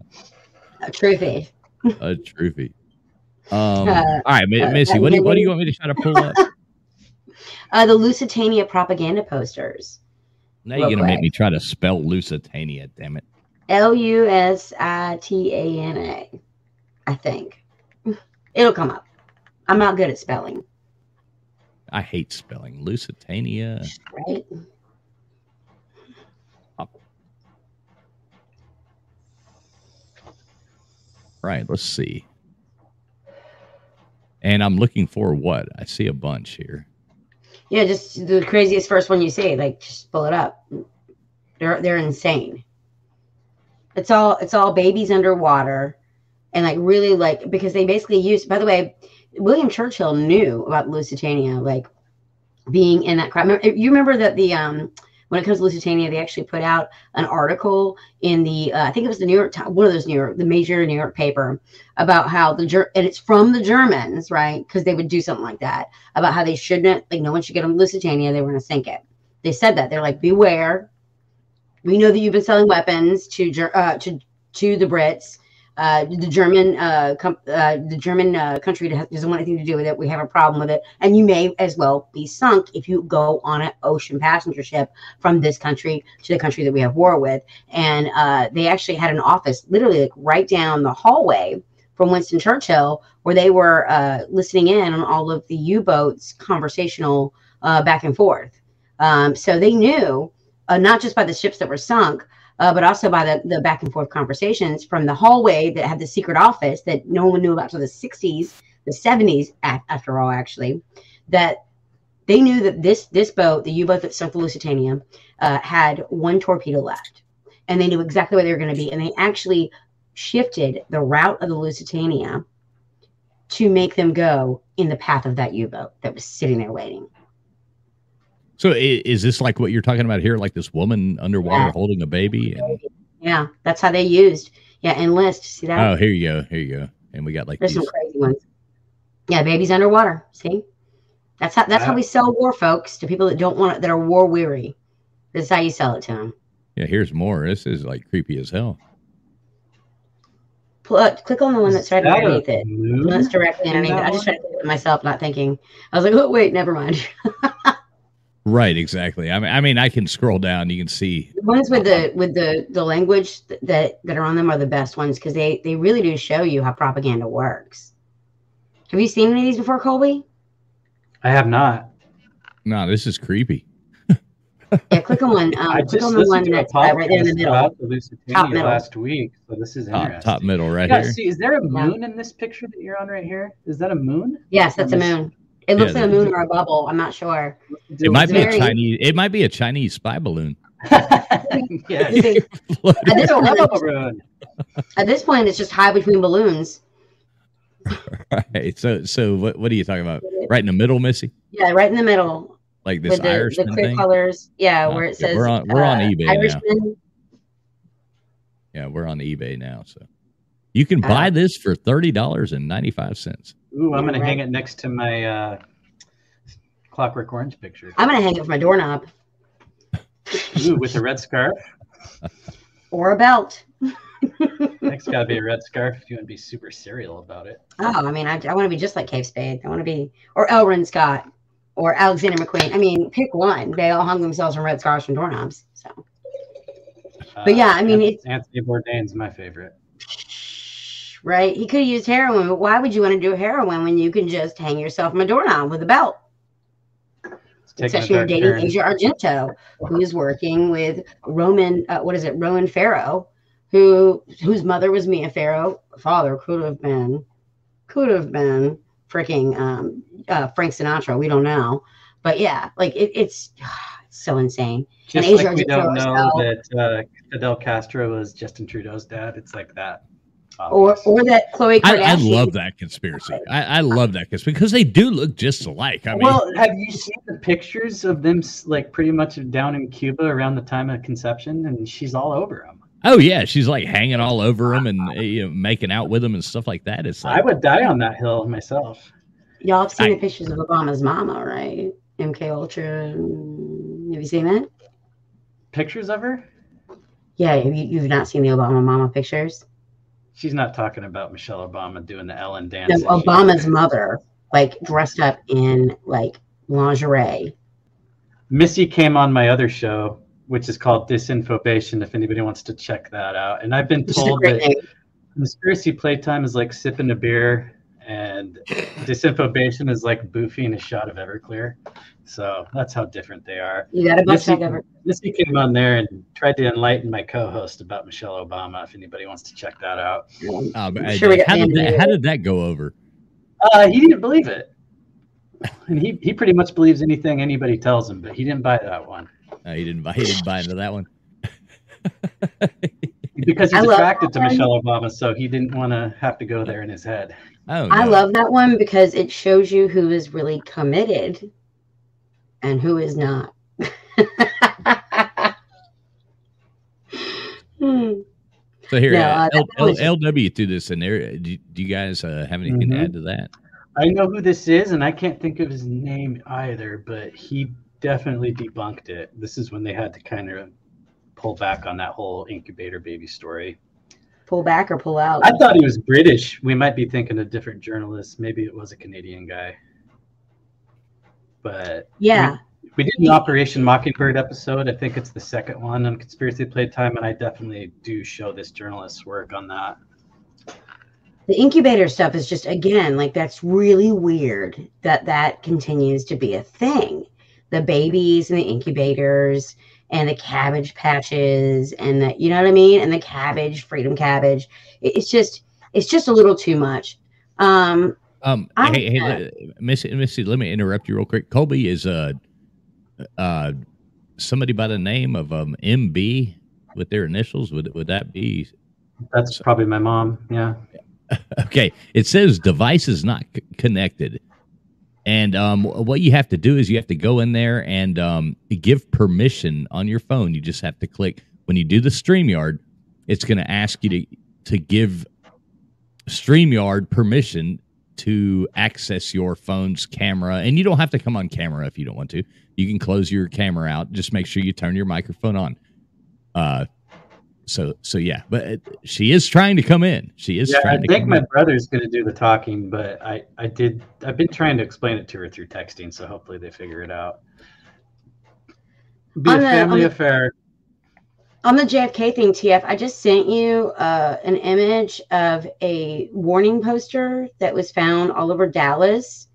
A truthie. a trophy. Um, Uh, all right, Mi- uh, Missy, what do you what do you want me to try to pull up? Uh, the Lusitania propaganda posters. Now you're gonna make me try to spell Lusitania. Damn it! L U S I T A N A. I think it'll come up. I'm not good at spelling, I hate spelling Lusitania. right? Right. Let's see. And I'm looking for what? I see a bunch here. Yeah, just the craziest first one you see. Like, just pull it up. They're they're insane. It's all it's all babies underwater, and like really like because they basically used. By the way, William Churchill knew about Lusitania, like being in that crowd. You remember that the um when it comes to Lusitania, they actually put out an article in the uh, I think it was the New York Times, one of those New York, the major New York paper about how the Ger- and it's from the Germans, right? Because they would do something like that about how they shouldn't like no one should get on Lusitania. They were going to sink it. They said that they're like beware. We know that you've been selling weapons to uh, to to the Brits. Uh, the German uh, com- uh, the German uh, country doesn't want anything to do with it. We have a problem with it, and you may as well be sunk if you go on an ocean passenger ship from this country to the country that we have war with. And uh, they actually had an office literally like right down the hallway from Winston Churchill, where they were listening in on all of the U-boats conversational back and forth. Um, so they knew not just by the ships that were sunk, uh, but also by the, the back and forth conversations from the hallway that had the secret office that no one knew about till the 60s, the 70s, after all, actually, that they knew that this this boat, the U-boat that sunk the Lusitania, uh, had one torpedo left, and they knew exactly where they were going to be, and they actually shifted the route of the Lusitania to make them go in the path of that U-boat that was sitting there waiting. So is this like what you're talking about here? Like this woman underwater Yeah. holding a baby? And, Yeah, that's how they used. Yeah, enlist. See that? oh, here you go. Here you go. And we got like There's these. some crazy ones. Yeah, babies underwater. See, that's how that's how we sell war, folks, to people that don't want it, that are war weary. This is how you sell it to them. Yeah, here's more. This is like creepy as hell. Pl- uh, click on the one that's right that underneath it. The one that's directly underneath it. I just one? tried to click it myself, not thinking. I was like, oh wait, never mind. Right, exactly. I mean, I mean, I can scroll down. You can see. The ones with the with the the language that that are on them are the best ones because they they really do show you how propaganda works. Have you seen any of these before, Colby? I have not. No, this is creepy. Yeah, click on one. Um, I click just on the one to a that's uh, right there in the middle. about the Top middle. last week, so this is Top, top middle right Yeah, here. see, is there a moon in this picture that you're on right here? Is that a moon? Yes, that's a Or this- moon. It looks Yeah, like a moon or a bubble. I'm not sure. It might be a Chinese. It might be a Chinese spy balloon. yeah. At, this point, at this point, it's just high between balloons. Right. So, so what? What are you talking about? Right in the middle, Missy. Yeah, right in the middle Like this with the, the clear thing. colors. Yeah, Uh, where it yeah, says we're on- we're on uh, eBay now. Yeah, we're on eBay now, so you can buy Uh, this for thirty dollars and ninety five cents. Ooh, I'm gonna hang it next to my uh, Clockwork Orange picture. I'm gonna hang it from my doorknob Ooh, with a red scarf. or a belt. Next, gotta be a red scarf if you want to be super serial about it. Oh, I mean, I, I want to be just like Kate Spade. I want to be, or L'Wren Scott, or Alexander McQueen. I mean, pick one. They all hung themselves from red scarves from doorknobs. So, But yeah, I mean, Anthony Bourdain's my favorite. Right? He could have used heroin, but why would you want to do heroin when you can just hang yourself from a doorknob with a belt? It's taking a Especially you're dating turn. Asia Argento, who is working with Ronan, uh, what is it, Ronan Farrow, who whose mother was Mia Farrow. Father could have been, could have been freaking um, uh, Frank Sinatra. We don't know, but yeah, like it, it's, it's so insane. Just Asia like we don't know herself. that uh, Fidel Castro was Justin Trudeau's dad. It's like that. Or or that Khloé I, Kardashian. I love that conspiracy. I, I love that conspiracy because they do look just alike. I mean, well, have you seen the pictures of them like pretty much down in Cuba around the time of conception? And she's all over them. oh yeah, she's like hanging all over him and uh, you know, making out with him and stuff like that. It's I would die on that hill myself. Y'all have seen I- the pictures of Obama's mama, right? MK Ultra. Have you seen that? Pictures of her? Yeah, you, you've not seen the Obama mama pictures? She's not talking about Michelle Obama doing the Ellen dance. No, Obama's mother, like dressed up in like lingerie. Missy came on my other show, which is called Disinfobation. If anybody wants to check that out, and I've been Which is a told that name. conspiracy playtime is like sipping a beer, and Disinfobation is like boofing a shot of Everclear. So that's how different they are. You got a bunch Missy, of ever. Missy came on there and tried to enlighten my co-host about Michelle Obama. If anybody wants to check that out, Um, I'm sure we got how, did that, how did that go over? uh, he didn't believe it, and he he pretty much believes anything anybody tells him, but he didn't buy that one. Uh, he didn't buy. He didn't buy into that one. because he's attracted to one. Michelle Obama, so he didn't want to have to go there in his head. Oh, I love that one because it shows you who is really committed and who is not. Hmm. So here, No, uh, L, was- L, LW threw this in there. Do, do you guys uh, have anything to Mhm. add to that? I know who this is, and I can't think of his name either, but he definitely debunked it. This is when they had to kind of pull back on that whole incubator baby story. Pull back or pull out. I thought he was British. We might be thinking of different journalists. Maybe it was a Canadian guy. But yeah. we did an Operation Mockingbird episode. I think it's the second one on Conspiracy Playtime, and I definitely do show this journalist's work on that. The incubator stuff is just again like that's really weird that that continues to be a thing. The babies and the incubators and the cabbage patches and the you know what I mean and the cabbage freedom cabbage. It's just it's just a little too much. Um Um, I- hey, Missy, Missy, let me interrupt you real quick. Colby is uh, uh, somebody by the name of um MB with their initials. Would would that be That's probably my mom. Yeah. okay? It says device is not c- connected, and um, what you have to do is you have to go in there and um, give permission on your phone. You just have to click when you do the Streamyard. It's going to ask you to to give StreamYard permission to access your phone's camera. And you don't have to come on camera if you don't want to. You can close your camera out. Just make sure you turn your microphone on. Uh, so so yeah, but she is trying to come in. She is yeah, I to think come my in. brother's going to do the talking, but I, I did. I've been trying to explain it to her through texting, so hopefully they figure it out. Be On a family the- affair. On the JFK thing, TF, I just sent you uh, an image of a warning poster that was found all over Dallas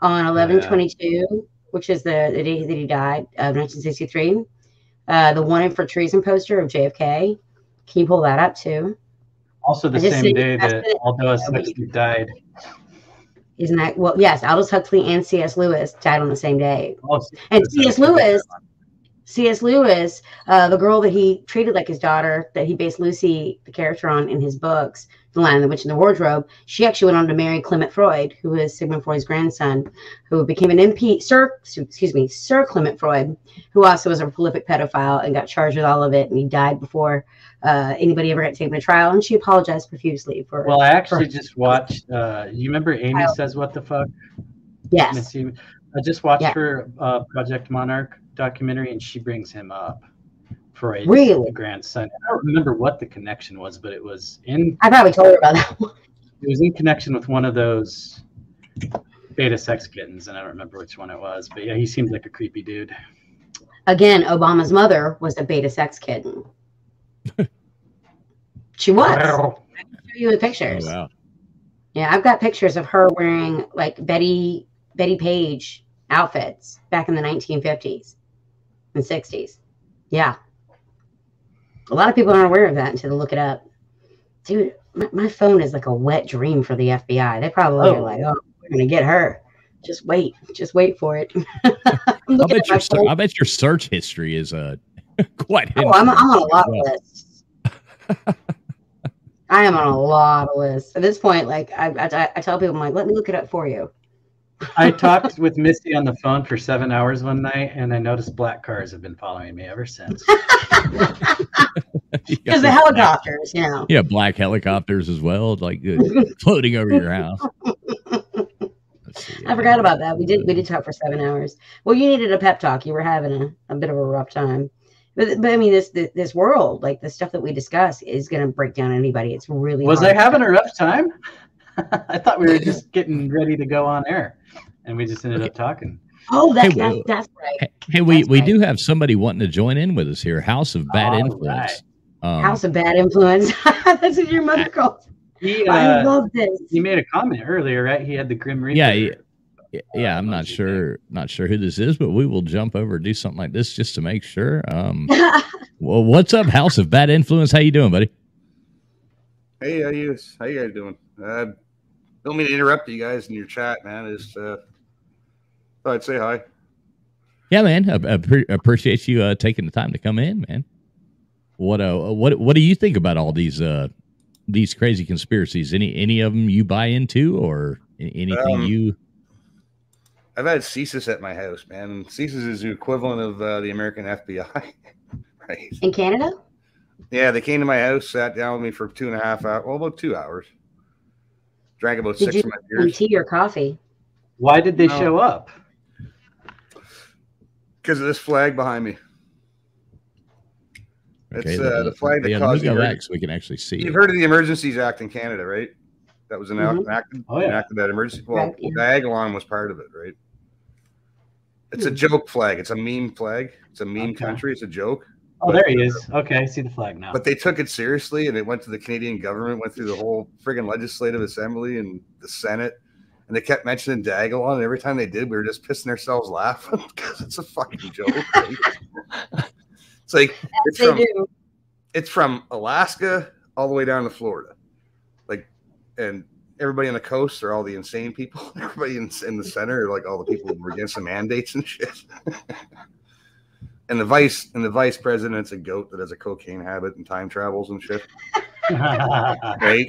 on 1122, which is the, the day that he died of 1963. Uh, the wanted for treason poster of JFK. Can you pull that up too? Also, the same day that Aldous Huxley died. Isn't that well? Yes, Aldous Huxley and C.S. Lewis died on the same day. Oh, And C.S. Lewis, C.S. Lewis, uh, the girl that he treated like his daughter, that he based Lucy, the character on in his books, The Lion, the Witch, and the Wardrobe, she actually went on to marry Clement Freud, who is Sigmund Freud's grandson, who became an MP, Sir, excuse me, Sir Clement Freud, who also was a prolific pedophile and got charged with all of it, and he died before uh, anybody ever got taken to trial, and she apologized profusely for. Well, I actually just watched. Uh, you remember Amy says what the fuck? yes? I just watched Yeah. her uh, Project Monarch documentary, and she brings him up. Freud's Really? grandson. I don't remember what the connection was, but it was in I probably told her about that one. it was in connection with one of those beta sex kittens, and I don't remember which one it was. But yeah, he seemed like a creepy dude. Again, Obama's mother was a beta sex kitten. she was. I'll show you the Oh, pictures. wow. Yeah, I've got pictures of her wearing like Bettie Bettie Page outfits back in the 1950s and 60s. Yeah. A lot of people aren't aware of that until they look it up. Dude, my, my phone is like a wet dream for the FBI. They probably Oh. are like, oh, we're going to get her. Just wait. Just wait for it. I bet your phone. I bet your search history is uh quite. Oh, I'm, I'm on a lot of lists. I am on a lot of lists. At this point, like I, I, I tell people, I'm like, let me look it up for you. I talked with Misty on the phone for seven hours one night, and I noticed black cars have been following me ever since. Because the helicopters, you know. Yeah, black helicopters as well, like uh, floating over your house. see. I forgot about that. We did we did talk for seven hours. Well, you needed a pep talk. You were having a, a bit of a rough time. But, but I mean, this this world, like the stuff that we discuss, is going to break down anybody. It's really Was hard. I having a rough time? I thought we were just getting ready to go on air, and we just ended up talking. Oh, that, Hey, that's, well- that's right. Hey, we, That's we right. do have somebody wanting to join in with us here. House of Bad All Influence. Um, House of bad influence. that's what your mother calls. He, I uh, love this. he made a comment earlier, right? He had the Grim Reaper. yeah, yeah, yeah, yeah, Uh, I'm not what's his sure, not sure who this is, but we will jump over do something like this just to make sure. Um, well, what's up, House of Bad Influence? How you doing, buddy? Hey, how you how you guys doing? Uh, don't mean to interrupt you guys in your chat, man. Just uh, thought I'd say hi. Yeah, man. I, I pre- appreciate you uh, taking the time to come in, man. What uh, what what do you think about all these uh these crazy conspiracies? Any any of them you buy into, or anything Um, you? I've had CSIS at my house, man. CSIS is the equivalent of uh, the American FBI, right? In Canada? Yeah, they came to my house, sat down with me for two and a half hours, well, about two hours. Drank about Did six you of my beers tea or coffee? Why did they No. show up? because of this flag behind me. It's uh, the flag that yeah, let caused the go emer- back so we can actually see. You've it. heard of the Emergencies Act in Canada, right? That was enact- Mhm. enacted. Oh, yeah. enacted that emergency. Well, Right, yeah. Diagolon was part of it, right? It's a joke flag. It's a meme flag. It's a meme Hmm. Okay. country. It's a joke. Oh, there he is. Okay, I see the flag now. But they took it seriously, and it went to the Canadian government, went through the whole friggin' legislative assembly and the Senate, and they kept mentioning Diagolon. And every time they did, we were just pissing ourselves laughing because it's a fucking joke. right? it's like it's from do. it's from Alaska all the way down to Florida. Like, and everybody on the coast are all the insane people. Everybody in, in the center are like all the people who were against the mandates and shit. And the vice and the vice president's a goat that has a cocaine habit and time travels and shit. Right.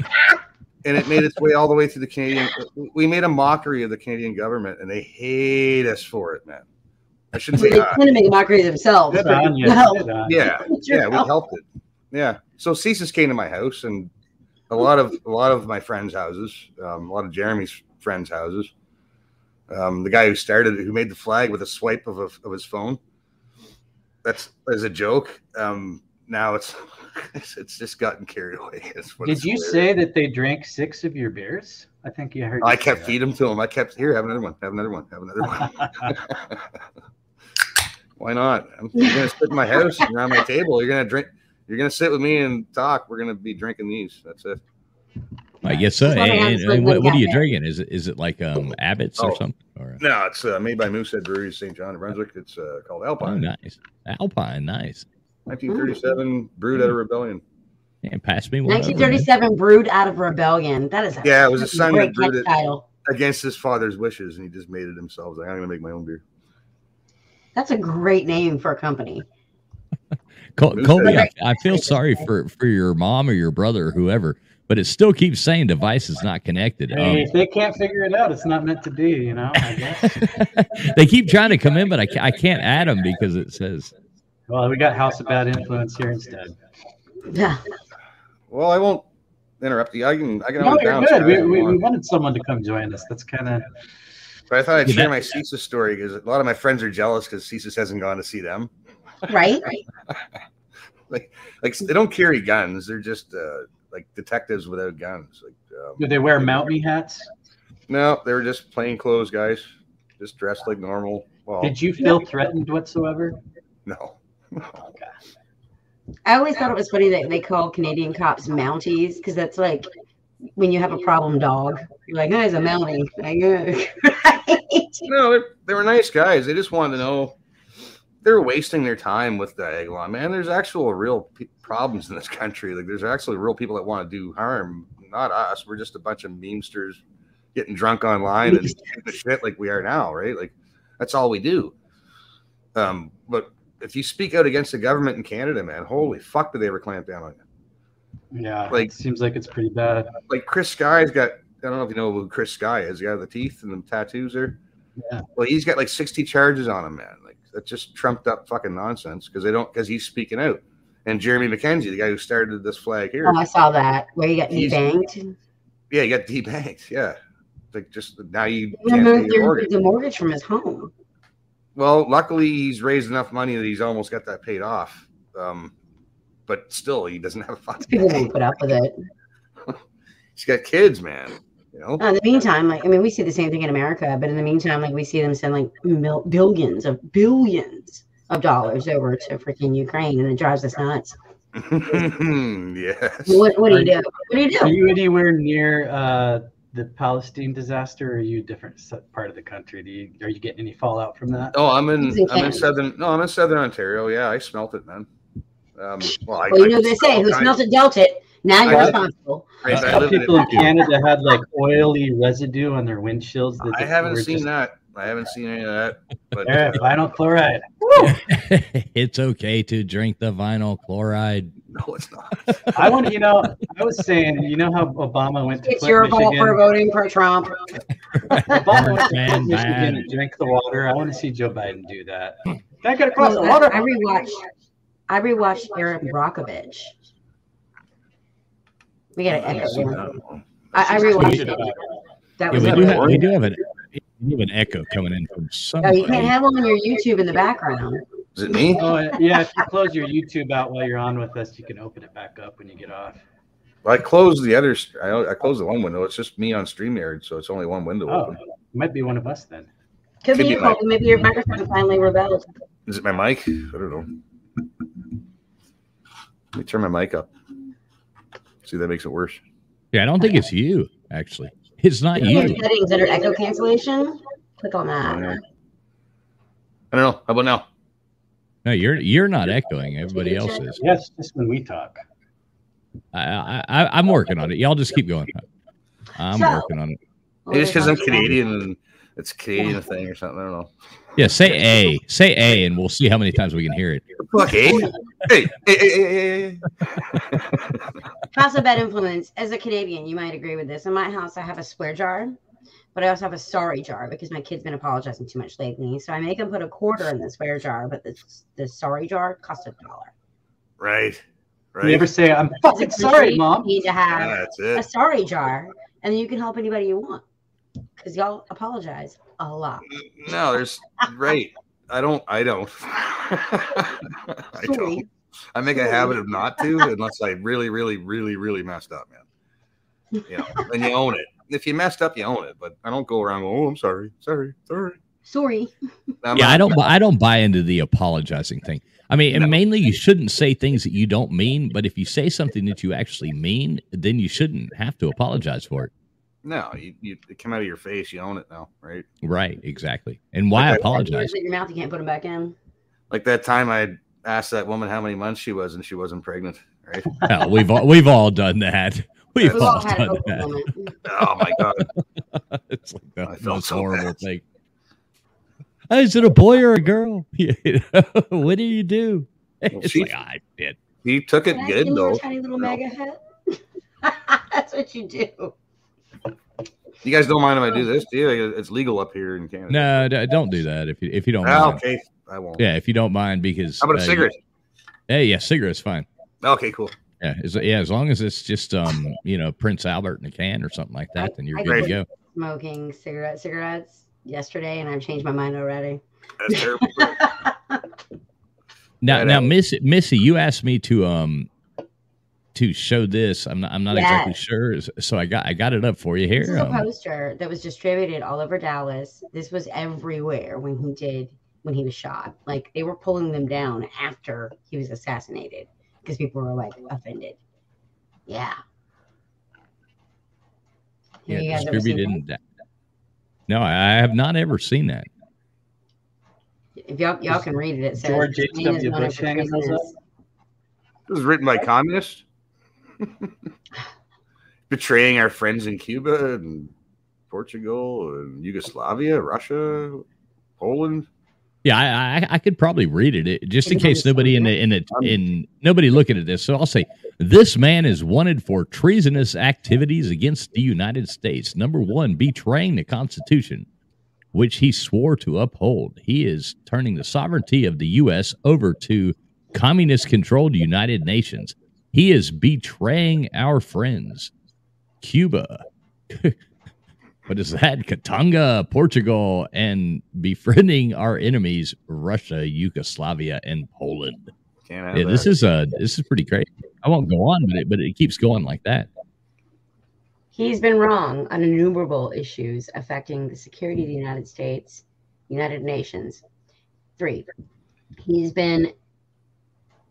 And it made its way all the way through the Canadian. We made a mockery of the Canadian government, and they hate us for it, man. I shouldn't say They kind of make a mockery of themselves. Good but on you. no. Good on you. yeah yeah we helped it yeah so CSIS came to my house and a lot of a lot of my friends houses um, a lot of jeremy's friends houses um, the guy who started it who made the flag with a swipe of, a, of his phone that's as a joke um, now it's it's, it's just gotten carried away Did you hilarious. say that they drank six of your beers? I think you heard. i kept feeding them to them. i kept here have another one have another one have another one. Why not? man? You're gonna sit in my house around my table. You're gonna drink. You're gonna sit with me and talk. We're gonna be drinking these. That's it. I guess so. Just let me And, and- and what, what are you drinking? Is it is it like um Abbott's or Oh. something? Or No, it's uh, made by Moosehead Brewery, St. John, New Brunswick. It's uh, called oh, Alpine. nice Alpine, nice. 1937, brewed out of rebellion. And pass me one. over, 1937 brewed out of rebellion. That is a Yeah, it was a son that brewed it. title. Against his father's wishes, and he just made it himself. Like I'm gonna make my own beer. That's a great name for a company. Col- Colby, I, I feel sorry for for your mom or your brother or whoever, but it still keeps saying device is not connected. Hey, Um, if they can't figure it out, it's not meant to be. You know. I guess. they keep trying to come in, but I, I can't add them because it says well, we got House of Bad Influence here instead. Yeah. Well, I won't interrupt you. I can. I can. No, you're bounce good. We, we, we wanted someone to come join us. That's kind of. But I thought I'd share my CSIS story because a lot of my friends are jealous because CSIS hasn't gone to see them. Right? Like, like they don't carry guns. They're just uh, like detectives without guns. Like, um, Do they wear Mountie hats? no, they were just plain clothes guys, just dressed like normal. Well, Did you feel threatened whatsoever? no. I always thought it was funny that they call Canadian cops Mounties because that's like when you have a problem dog. You're like, oh, it's a Mountie. Like. No, they they were nice guys. They just wanted to know. They were wasting their time with Diagolon. Man, there's actual real pe- problems in this country. Like, there's actually real people that want to do harm. Not us. We're just a bunch of memesters getting drunk online and shit like we are now, right? Like, that's all we do. Um, but if you speak out against the government in Canada, man, holy fuck, do they ever clamp down on you? Yeah, Like- seems like it's pretty bad. Like Chris Sky's got. I don't know if you know who Chris Sky is. Guy with the teeth and the tattoos there. Yeah. Well, he's got like 60 charges on him, man. Like that's just trumped up fucking nonsense because they don't because he's speaking out. And Jeremy MacKenzie, the guy who started this flag here, Oh, I saw that where you got debanked. yeah, you got debanked. Yeah, Like just now you can't your the, mortgage. the mortgage from his home. Well, luckily he's raised enough money that he's almost got that paid off. Um, but still, he doesn't have funds. People won't put up with it. He's got kids, man. You know. In the meantime, like I mean, we see the same thing in America, but in the meantime, like we see them send like mil- billions of billions of dollars over to freaking Ukraine, and it drives us nuts. yes. What, what do you do? What do you do? Are you anywhere near uh, the Palestine disaster, or are you a different part of the country? Do you, are you getting any fallout from that? Oh, I'm in. In I'm in southern. No, I'm in southern Ontario. Yeah, I smelt it, man. Um, well, I, Well, you I know they say, who I- smelt it dealt it. Now you're I- responsible. I, I Some people in. Canada had like oily residue on their windshields. That I haven't seen just- that. I haven't seen any of that. But Yeah, vinyl chloride. it's okay to drink the vinyl chloride. no, it's not. I want to, you know, I was saying, you know how Obama went to It's Flint, your fault Michigan? for voting for Trump. Obama went to Man, Flint, Michigan bad. and drank the water. I want to see Joe Biden do that. Can't get across the water. I, I rewatched. I rewatched Erin Brockovich. We got to I echo. seen there. that one. I, I rewatched it. That Yeah, was we a do have we do have an we have an echo coming in from Oh, somewhere. you can't have one on your YouTube in the background. Is it me? Oh, yeah. If you close your YouTube out while you're on with us, you can open it back up when you get off. Well, I closed the other. I, I closed the one window. It's just me on Streamyard, so it's only one window Oh, open. it might be one of us then. Could be Could be your my- Maybe your microphone finally rebelled. Is it my mic? I don't know. Let me turn my mic up. See, that makes it worse. Yeah, I don't think it's you. Actually, it's not you. settings under echo cancellation. Click on that. I don't know. How about now? No, you're you're not echoing. Everybody else is. Yes, just when we talk. I, I, I I'm working on it. Y'all just keep going. I'm So- working on it. Maybe it's because I'm Canadian and it's a Canadian thing or something. I don't know. Yeah, say A, say A, and we'll see how many times we can hear it. Fuck, hey, hey, hey, hey, hey, hey. House of Bad Influence. As a Canadian, you might agree with this. In my house, I have a swear jar, but I also have a sorry jar because my kid's been apologizing too much lately. So I make him put a quarter in the swear jar, but the, the sorry jar costs a dollar. Right, right. You ever say, I'm fucking sorry, mom? You need to have Yeah, that's a sorry jar, and then you can help anybody you want because y'all apologize a lot. No, there's right. I don't. I don't. I don't. I make a habit of not to unless I really, really, really, really messed up, man. You know, and you own it. If you messed up, you own it. But I don't go around. going, Oh, I'm sorry, sorry, sorry. Sorry. I'm yeah, not- I don't. bu- I don't buy into the apologizing thing. I mean, and mainly you shouldn't say things that you don't mean. But if you say something that you actually mean, then you shouldn't have to apologize for it. No, you, you it come out of your face. You own it now, right? Right? Exactly. And why Okay. apologize? Your mouth, you can't put them back in. Like that time I asked that woman how many months she was, and she wasn't pregnant. Right? Hell, we've all, we've all done that. We've We've all all done that. oh my god. It's like the I felt most so horrible bad. thing. Is it a boy or a girl? You know, what do you do? It's she- like, ah, shit. He took it Can I good sing your though. tiny little No. mega hat. That's what you do. You guys don't mind if I do this, do you? It's legal up here in Canada. No, d- don't do that if you if you don't Ah, mind. okay, I won't. Yeah, if you don't mind, because How about a uh, cigarette? Hey, yeah, cigarette's fine. Okay, cool. Yeah, as, yeah, as long as it's just um, you know, Prince Albert in a can or something like that, then you're I good to go. Smoking cigarette cigarettes yesterday, and I've changed my mind already. That's terrible. Now, Right now, on. Missy, Missy, you asked me to um to show this. I'm not, I'm not exactly sure, so I got I got it up for you here. This here. is a poster that was distributed all over Dallas. This was everywhere when he did when he was shot. Like they were pulling them down after he was assassinated because people were like offended. Yeah. yeah, Have you guys seen distributed. that? No, I have not ever seen that. If y'all y'all can read it, it says George H.W. Bush hanging those treasonous- This was written by communists. Betraying our friends in Cuba and Portugal and Yugoslavia, Russia, Poland. Yeah, I, I I could probably read it, it just in case nobody in the in the in nobody looking at this. So I'll say this man is wanted for treasonous activities against the United States. Number one, betraying the Constitution, which he swore to uphold. He is turning the sovereignty of the U.S. over to communist-controlled United Nations. He is betraying our friends, Cuba. What is that? Katanga, Portugal, and befriending our enemies, Russia, Yugoslavia, and Poland. Can't Yeah, this is uh this is pretty crazy. I won't go on, but it but it keeps going like that. He's been wrong on innumerable issues affecting the security of the United States, United Nations. Three, he's been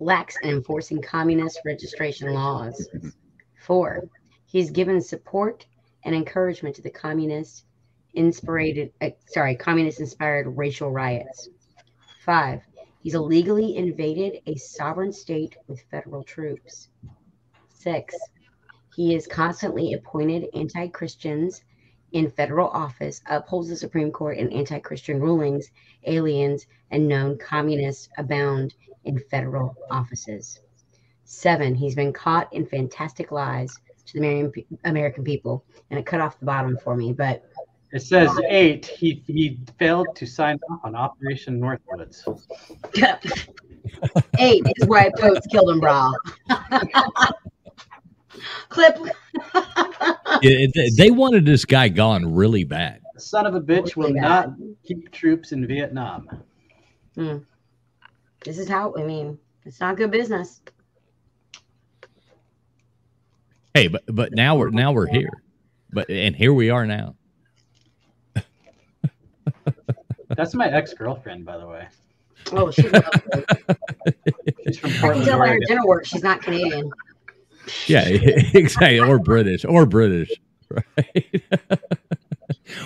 lax in enforcing communist registration laws. Four, he's given support and encouragement to the communist inspired, uh, sorry, communist inspired racial riots. Five, he's illegally invaded a sovereign state with federal troops. Six, he is constantly appointed anti Christians in federal office, upholds the Supreme Court in anti Christian rulings, aliens, and known communists abound in federal offices. Seven, he's been caught in fantastic lies to the American, American people. And it cut off the bottom for me, but It says eight. He he failed to sign off on Operation Northwoods. eight is why Poets killed him, brah. Clip. Yeah, they- they wanted this guy gone really bad. The son of a bitch will Really not keep troops in Vietnam. Hmm. This is how, I mean, it's not good business. Hey, but but now we're now we're here. But and here we are now. That's my ex girlfriend, by the way. Oh, she's lovely. She's from I can tell by her dinner work she's not Canadian. Yeah, exactly. Or British. Or British. Right.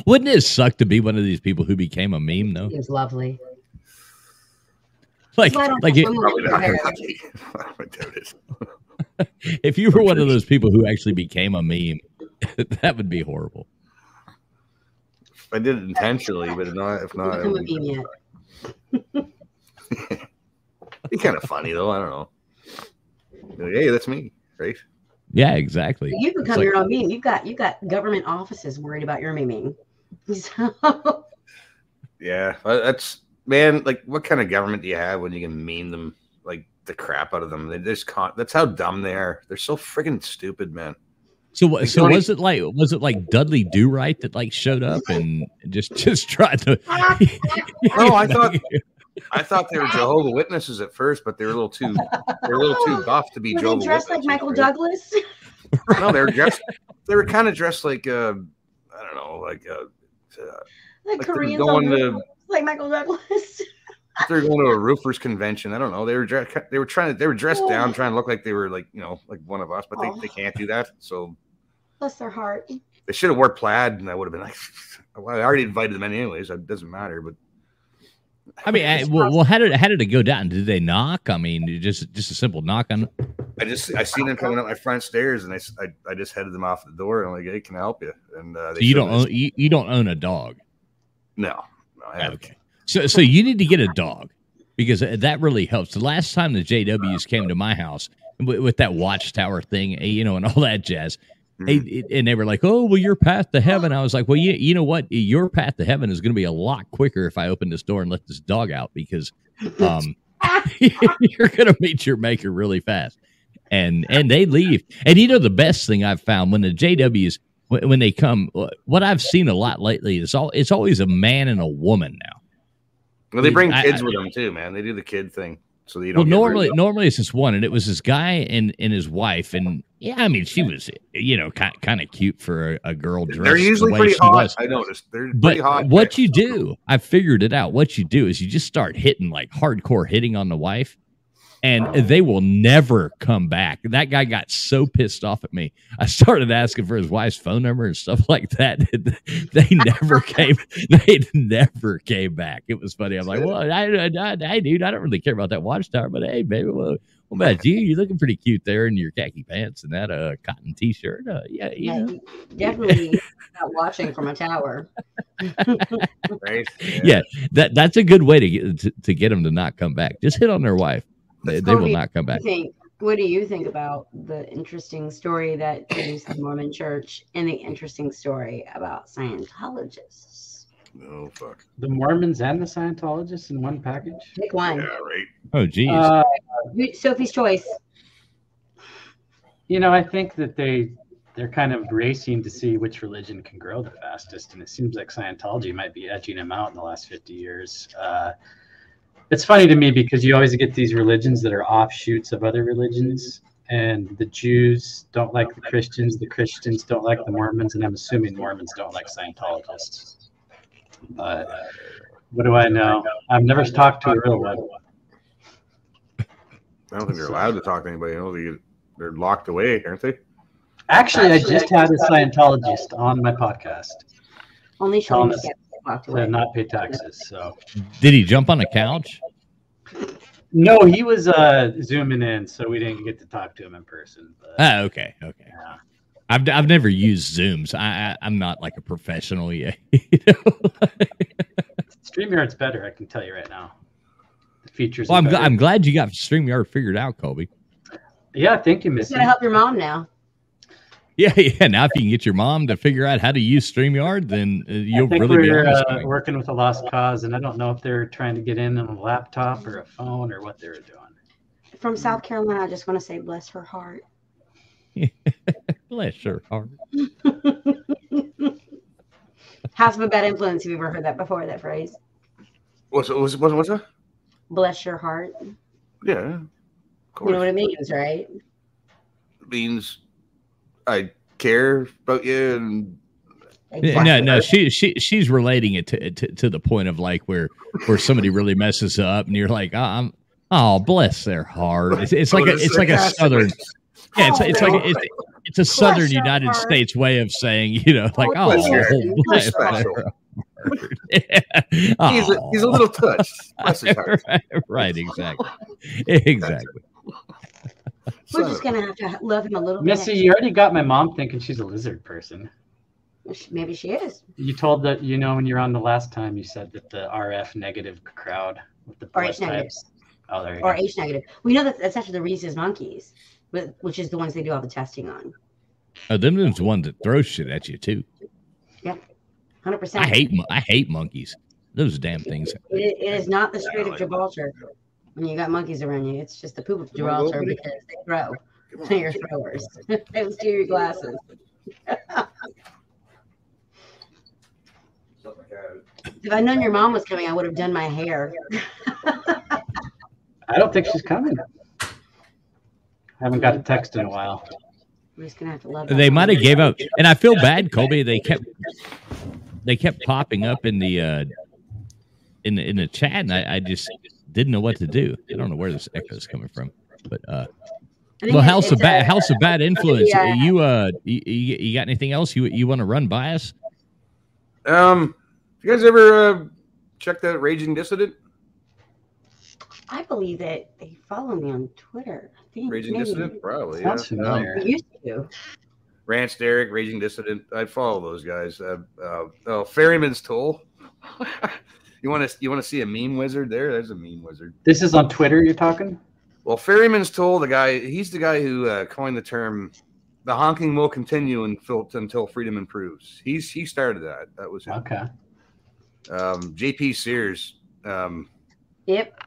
Wouldn't it suck to be one of these people who became a meme though? Seems lovely. Like Well, I don't like know, it, someone Probably with not. hair. I doubt it. if you were one of those people who actually became a meme, that would be horrible. I did it intentionally, but not if not, it Become a would meme yet. be kind of funny though. I don't know. Like, hey, that's me, right? Yeah, exactly. You It's become like- your own meme. You've got you've got government offices worried about your memeing. So, Yeah, that's man. Like, what kind of government do you have when you can mean them like the crap out of them? They just con- That's how dumb they are. They're so freaking stupid, man. So? Like, So don't was it like was it like Dudley Do Right that like showed up and just just tried to? No, I thought I thought they were Jehovah Witnesses at first, but they were a little too they're a little too buff to be were Jehovah they dressed like Michael right? Douglas? No, they were dressed. They were kind of dressed like uh, I don't know, like uh, uh, Like, Like Koreans going on to- roofs, like Michael Douglas. they're going to a roofers convention. I don't know. They were dressed. They were trying to. They were dressed down, trying to look like they were like you know like one of us, but they, they can't do that. So Bless their heart. they should have wore plaid, and I would have been like, well, I already invited them in anyways. It doesn't matter. But I mean, I, well, well, how did how did it go down? Did they knock? I mean, just just a simple knock on. I just I seen them coming up my front stairs, and I, I, I just headed them off the door. And I'm like, hey, can I help you? And uh, So you don't own you, you don't own a dog. no, no, I haven't. Okay. So so you need to get a dog because that really helps. The last time the JWs came to my house with, with that watchtower thing, eh, you know, and all that jazz, eh, eh, and they were like, "Oh, well, your path to heaven." I was like, "Well, you you know what? Your path to heaven is going to be a lot quicker if I open this door and let this dog out because um, you're going to meet your maker really fast." And and they leave. And you know the best thing I've found when the JWs when, when they come, what I've seen a lot lately is all it's always a man and a woman now. Well, they bring I- kids I- with them too, man. They do the kid thing, so you Well, normally, normally it's just one, and it was this guy and and his wife, and yeah, I mean, she was, you know, kind kind of cute for a, a girl dressed. They're usually the pretty hot. was. I noticed they're But pretty hot. what you do, I figured it out. What you do is you just start hitting like hardcore hitting on the wife, and they will never come back. That guy got so pissed off at me. I started asking for his wife's phone number and stuff like that. they never came. They never came back. It was funny. I'm like, well, I, I, I, hey, dude, I don't really care about that watchtower, but hey, baby, well, what about you? You're looking pretty cute there in your khaki pants and that uh cotton t-shirt. Uh, yeah, Yeah, yeah. you definitely not watching from a tower. right? yeah, that that's a good way to get to, to get them to not come back. Just hit on their wife; they, they will not come back. what do you think- what do you think about the interesting story that produced the Mormon Church and the interesting story about Scientologists? Oh fuck. The Mormons and the Scientologists in one package. Pick one. Yeah, right. Oh, geez. Uh, Sophie's choice. you know, I think that they they're kind of racing to see which religion can grow the fastest, and it seems like Scientology might be edging them out in the last 50 years. Uh, it's funny to me because you always get these religions that are offshoots of other religions, and the Jews don't like the Christians, the Christians don't like the Mormons, and I'm assuming Mormons don't like Scientologists. But what do I know? I've never talked to a real one. I don't think they're allowed to talk to anybody. You know, they, they're locked away, aren't they? Actually, I just had a Scientologist on my podcast. Only telling Sean us gets walked away. not pay taxes. So Did he jump on a couch? no, he was uh, zooming in, so we didn't get to talk to him in person. But Ah, okay, okay. Yeah. I've I've never used Zooms. I, I I'm not like a professional yet. StreamYard's better, I can tell you right now. The features. well, are I'm gl- better. I'm glad you got Streamyard figured out, Kobe. Yeah, thank you, You Missy. gotta help your mom now. Yeah, yeah. Now, if you can get your mom to figure out how to use Streamyard, then uh, you'll think really be we're honest. uh, working with a lost cause, and I don't know if they're trying to get in on a laptop or a phone or what they're doing. From South Carolina, I just want to say bless her heart. Bless her heart. House of a bad influence. Have you ever heard that before? That phrase? What's what's what's, what's that? Bless your heart. Yeah, of You know what it means, right? It means I care about you and Yeah, No, no, she she she's relating it to, to to the point of like where where somebody really messes up, and you're like, oh, I'm oh bless their heart. It's, it's like a it's like a southern. Yeah, it's, it's like a, it's, it's a southern United. States way of saying, you know, like oh, bless bless their special. heart. he's a, he's a little touched. Bless his heart. right, right, exactly, exactly. We're just gonna have to love him a little Missy, bit. Missy, you already got my mom thinking she's a lizard person. Maybe she is. You told that you know when you were on the last time you said that the RF negative crowd with the Or H negative. Oh, there you Or go. H negative. We know that that's actually the rhesus monkeys, with- which is the ones they do all the testing on. Oh, them them's the ones that throw shit at you too. Yep, hundred percent. I hate I hate monkeys. Those damn things. It, it is not the Strait of Gibraltar when you got monkeys around you. It's just the poop of Gibraltar because they throw. They're throwers. they will steal your glasses. if I'd known your mom was coming, I would have done my hair. I don't think she's coming. I haven't got a text in a while. We're just gonna have to love. They might have gave up, and I feel bad, Colby. They kept they kept popping up in the uh in the in the chat, and I, I just didn't know what to do. I don't know where this echo is coming from, but uh. Well, it's- house of it's bad a- house of bad influence. Yeah. You uh, you, you you got anything else you you want to run by us? Um, you guys ever uh, check that Raging Dissident? I believe that they follow me on Twitter. I think Raging maybe. Dissident, probably. Sounds yeah. familiar. Um, We used to. Rance Derrick, Raging Dissident. I follow those guys. Uh, uh, oh, Ferryman's Toll. you want to you want to see a meme wizard? There, there's a meme wizard. This is on Twitter you're talking? Well, Ferryman's Toll, the guy, he's the guy who uh, coined the term "the honking will continue until until freedom improves." He's he started that. That was him. Okay. Um, J.P. Sears um, Yep.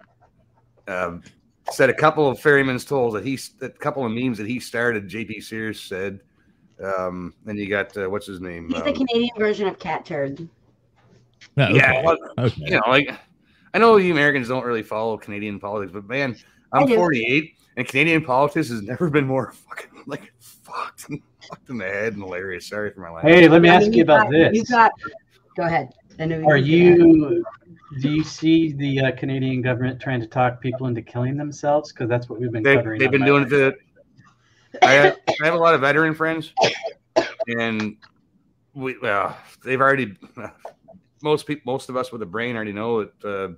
um, said a couple of Ferryman's Tolls that he a couple of memes that he started. J.P. Sears said. Um, then you got uh, what's his name? He's the Um, Canadian version of Catturd. Oh, Yeah, well, Okay. you know, like I know you Americans don't really follow Canadian politics, but man, I I'm 48, and Canadian politics has never been more fucking like fucked, fucked in the head and hilarious. Sorry for my language. Hey, let me I ask mean, you about got, this. You got. Go ahead. I know Are you? you? Do you see the uh, Canadian government trying to talk people into killing themselves? Because that's what we've been they, covering. they've been doing end. it. I have, I have a lot of veteran friends, and we well, they've already most people, most of us with a brain already know that uh,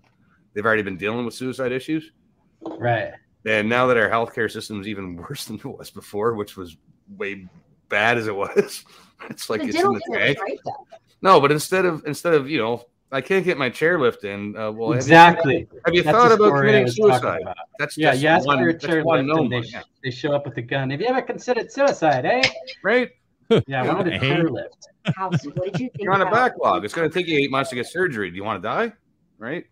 they've already been dealing with suicide issues. Right. And now that our healthcare system is even worse than it was before, which was way bad as it was, it's like The it's in the tank. great, though. No, but instead of instead of you know, I can't get my chairlift in. Uh, well, have you- Exactly. Have you, thought about story committing suicide? about. That's Yeah, just you ask one, for a that's chair one lift known and they, sh- they show up with a gun. Have you ever considered suicide, eh? right? Yeah, I wanted a Hey. chair lift. House. What did you think? You're on a about- backlog. It's going to take you eight months to get surgery. Do you want to die? Right?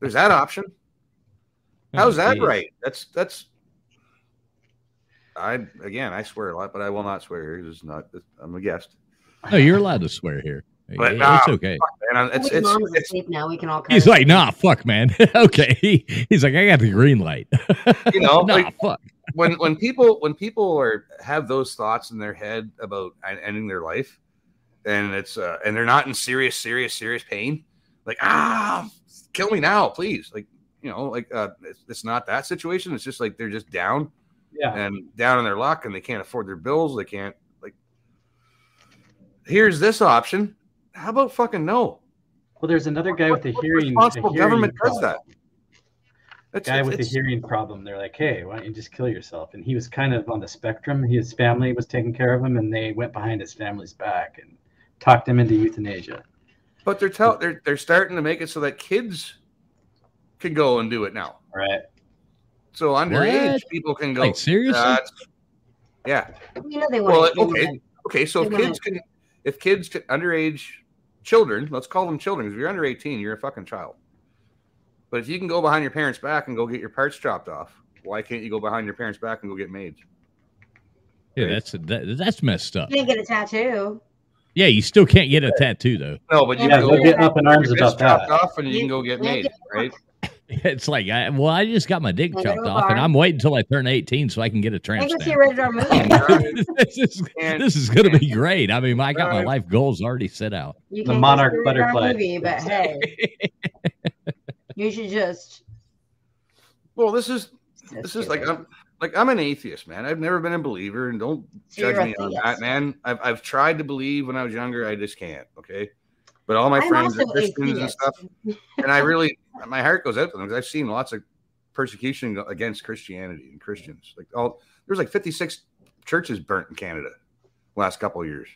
There's that option. How's oh, that Geez. right? That's that's. I again, I swear a lot, but I will not swear here. This is not. I'm a guest. No, you're allowed to swear here. But it's nah, okay. Man, it's, it's, mom's it's, asleep now. We can all. He's like, nah, fuck, man. okay. He, he's like, I got the green light. you know, nah, like, fuck. When when people when people are have those thoughts in their head about ending their life, and it's uh, and they're not in serious, serious, serious pain, like ah, kill me now, please. Like you know, like uh, it's, it's not that situation. It's just like they're just down Yeah. and down on their luck, and they can't afford their bills. They can't like. Here's this option. How about fucking no? Well, there's another guy with a What hearing. responsible hearing government does that? It's, guy it's- with a hearing problem. They're like, "Hey, why don't you just kill yourself?" And he was kind of on the spectrum. His family was taking care of him, and they went behind his family's back and talked him into euthanasia. But they're tell they're they're starting to make it so that kids can go and do it now. Right. So underage What? people can go. Like, seriously? "That's-" yeah. You know they Well, want. okay, okay. So if kids can, if kids can, underage children, let's call them children. If you're under 18, you're a fucking child. But if you can go behind your parents' back and go get your parts chopped off, why can't you go behind your parents' back and go get maids? Yeah, that's that, that's messed up. You didn't get a tattoo. Yeah, you still can't get a tattoo though. No, but you Yeah, can go they're up in arms your about chopped that. off and you can go get Yeah, maids, right? It's like, I, well, I just got my dick Well, chopped there off, and. I'm waiting until I turn 18 so I can get a I tramp a stamp. rated R movie. this is And- this is gonna be great. I mean, I got my life goals already set out. You The monarch go see a rated R butterfly. Movie, but hey, you should just. Well, this is this is like I'm like I'm an atheist, man. I've never been a believer, and don't So judge me on that, man. I've I've tried to believe when I was younger, I just can't. Okay, but all my I'm friends are Christians and stuff, and I really my heart goes out to them because I've seen lots of persecution against Christianity and Christians. Like all there's like 56 churches burnt in Canada last couple of years.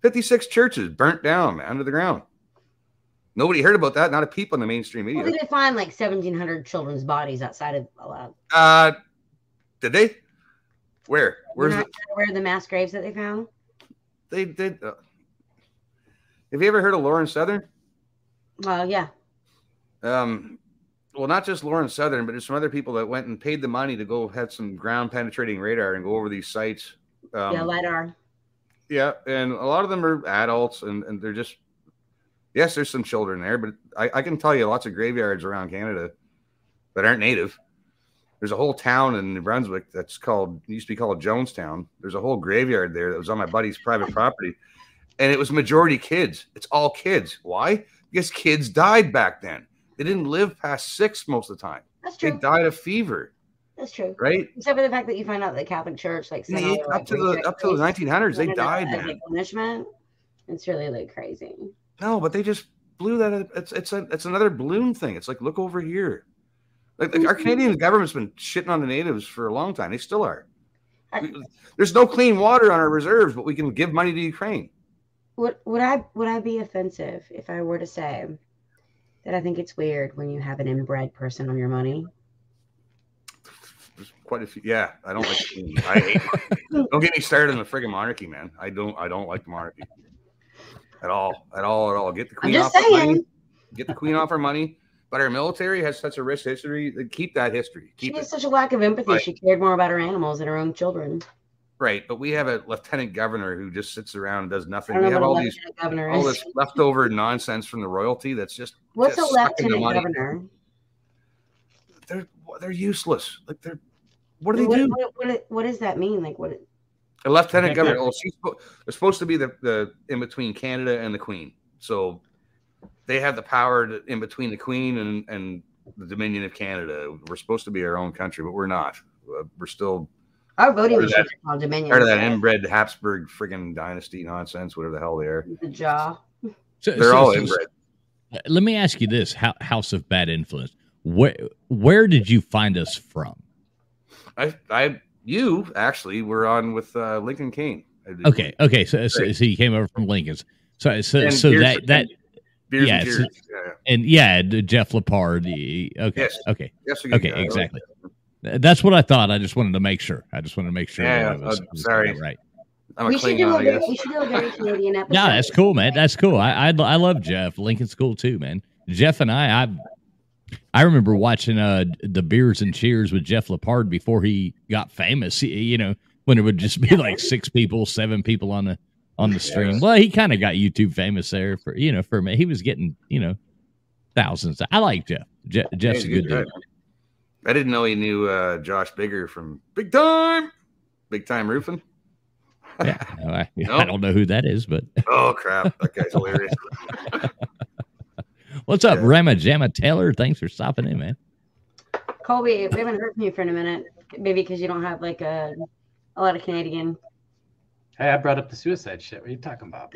56 churches burnt down man, under the ground. Nobody heard about that. Not a peep on the mainstream Well, media. they did they find like 1,700 children's bodies outside of. Uh, Uh, did they? Where? Where's Where's the? where are the mass graves that they found? They did. Uh, have you ever heard of Lauren Southern? Well, yeah. Um, well, not just Lauren Southern, but there's some other people that went and paid the money to go have some ground penetrating radar and go over these sites. Um, yeah, lidar. yeah, and a lot of them are adults, and, and they're just yes, there's some children there, but I, I can tell you lots of graveyards around Canada that aren't native. There's a whole town in New Brunswick that's called used to be called Jonestown. There's a whole graveyard there that was on my buddy's private property, and it was majority kids. It's all kids. Why? Because kids died back then. They didn't live past six most of the time. That's true. They died of fever, That's true. right? Except for the fact that you find out that the Catholic Church, like, sent Yeah, all up like, to the up to the 1900s, they as a- died, punishment. It's really like crazy. No, but they just blew that. It's it's a it's another balloon thing. It's like look over here. Like, like our Mm-hmm. Canadian government's been shitting on the natives for a long time. They still are. We- there's no clean water on our reserves, but we can give money to Ukraine. Would would I would I be offensive if I were to say that I think it's weird when you have an inbred person on your money? There's quite a few. Yeah, I don't like. I hate. don't get me started on the friggin' monarchy, man. I don't. I don't like the monarchy at all. At all. At all. Get the queen off our money. saying. Get the queen off our money. But our military has such a rich history. Keep that history. She has such a lack of empathy. Right. She cared more about her animals than her own children. Right, but we have a lieutenant governor who just sits around and does nothing. We have all these all this leftover nonsense from the royalty that's just What's a just the lieutenant money. governor? They're they're useless. Like they're what do they what, do? What, what, what does that mean? Like what? A lieutenant governor. Oh, she's they're supposed to be the, the in between Canada and the Queen. So they have the power to, in between the Queen and and the Dominion of Canada. We're supposed to be our own country, but we're not. Uh, We're still Our voting Part of machines that- are called Dominion. part of that so inbred Habsburg friggin' dynasty nonsense, whatever the hell they are. The jaw. So, They're so- all so- inbred. Let me ask you this: House of Bad Influence. Where where did you find us from? I, I, you actually were on with uh, Lincoln Kane. Okay, okay. So so, Right. so you came over from Lincoln's. So so And so beers- that that Beers yeah, and so- tears. Yeah, and yeah, Jeff Lepard. the- Okay, Yes. okay, Yes, okay, guy. I like exactly. That's what I thought. I just wanted to make sure. I just wanted to make sure. Yeah, was, I was sorry. right. I'm a We should do Klingon, a I very, we should do a very Canadian episode. Yeah, that's cool, man. That's cool. I, I I love Jeff. Lincoln's cool too, man. Jeff and I, I I remember watching uh the beers and cheers with Jeff Lepard before he got famous. He- You know, when it would just be like six people, seven people on the on the stream. Well, he kind of got YouTube famous there for you know for me. He was getting you know thousands. I like Jeff. Je- Jeff's a good dude. I didn't know he knew uh, Josh Bigger from Big Time, Big Time Roofing. Yeah, no, I, I don't know who that is, but Oh crap, that guy's hilarious. what's up, Rama Jamma Taylor? Thanks for stopping in, man. Colby, we haven't heard from you for in a minute. Maybe because you don't have like a a lot of Canadian. Hey, I brought up the suicide shit. What are you talking about?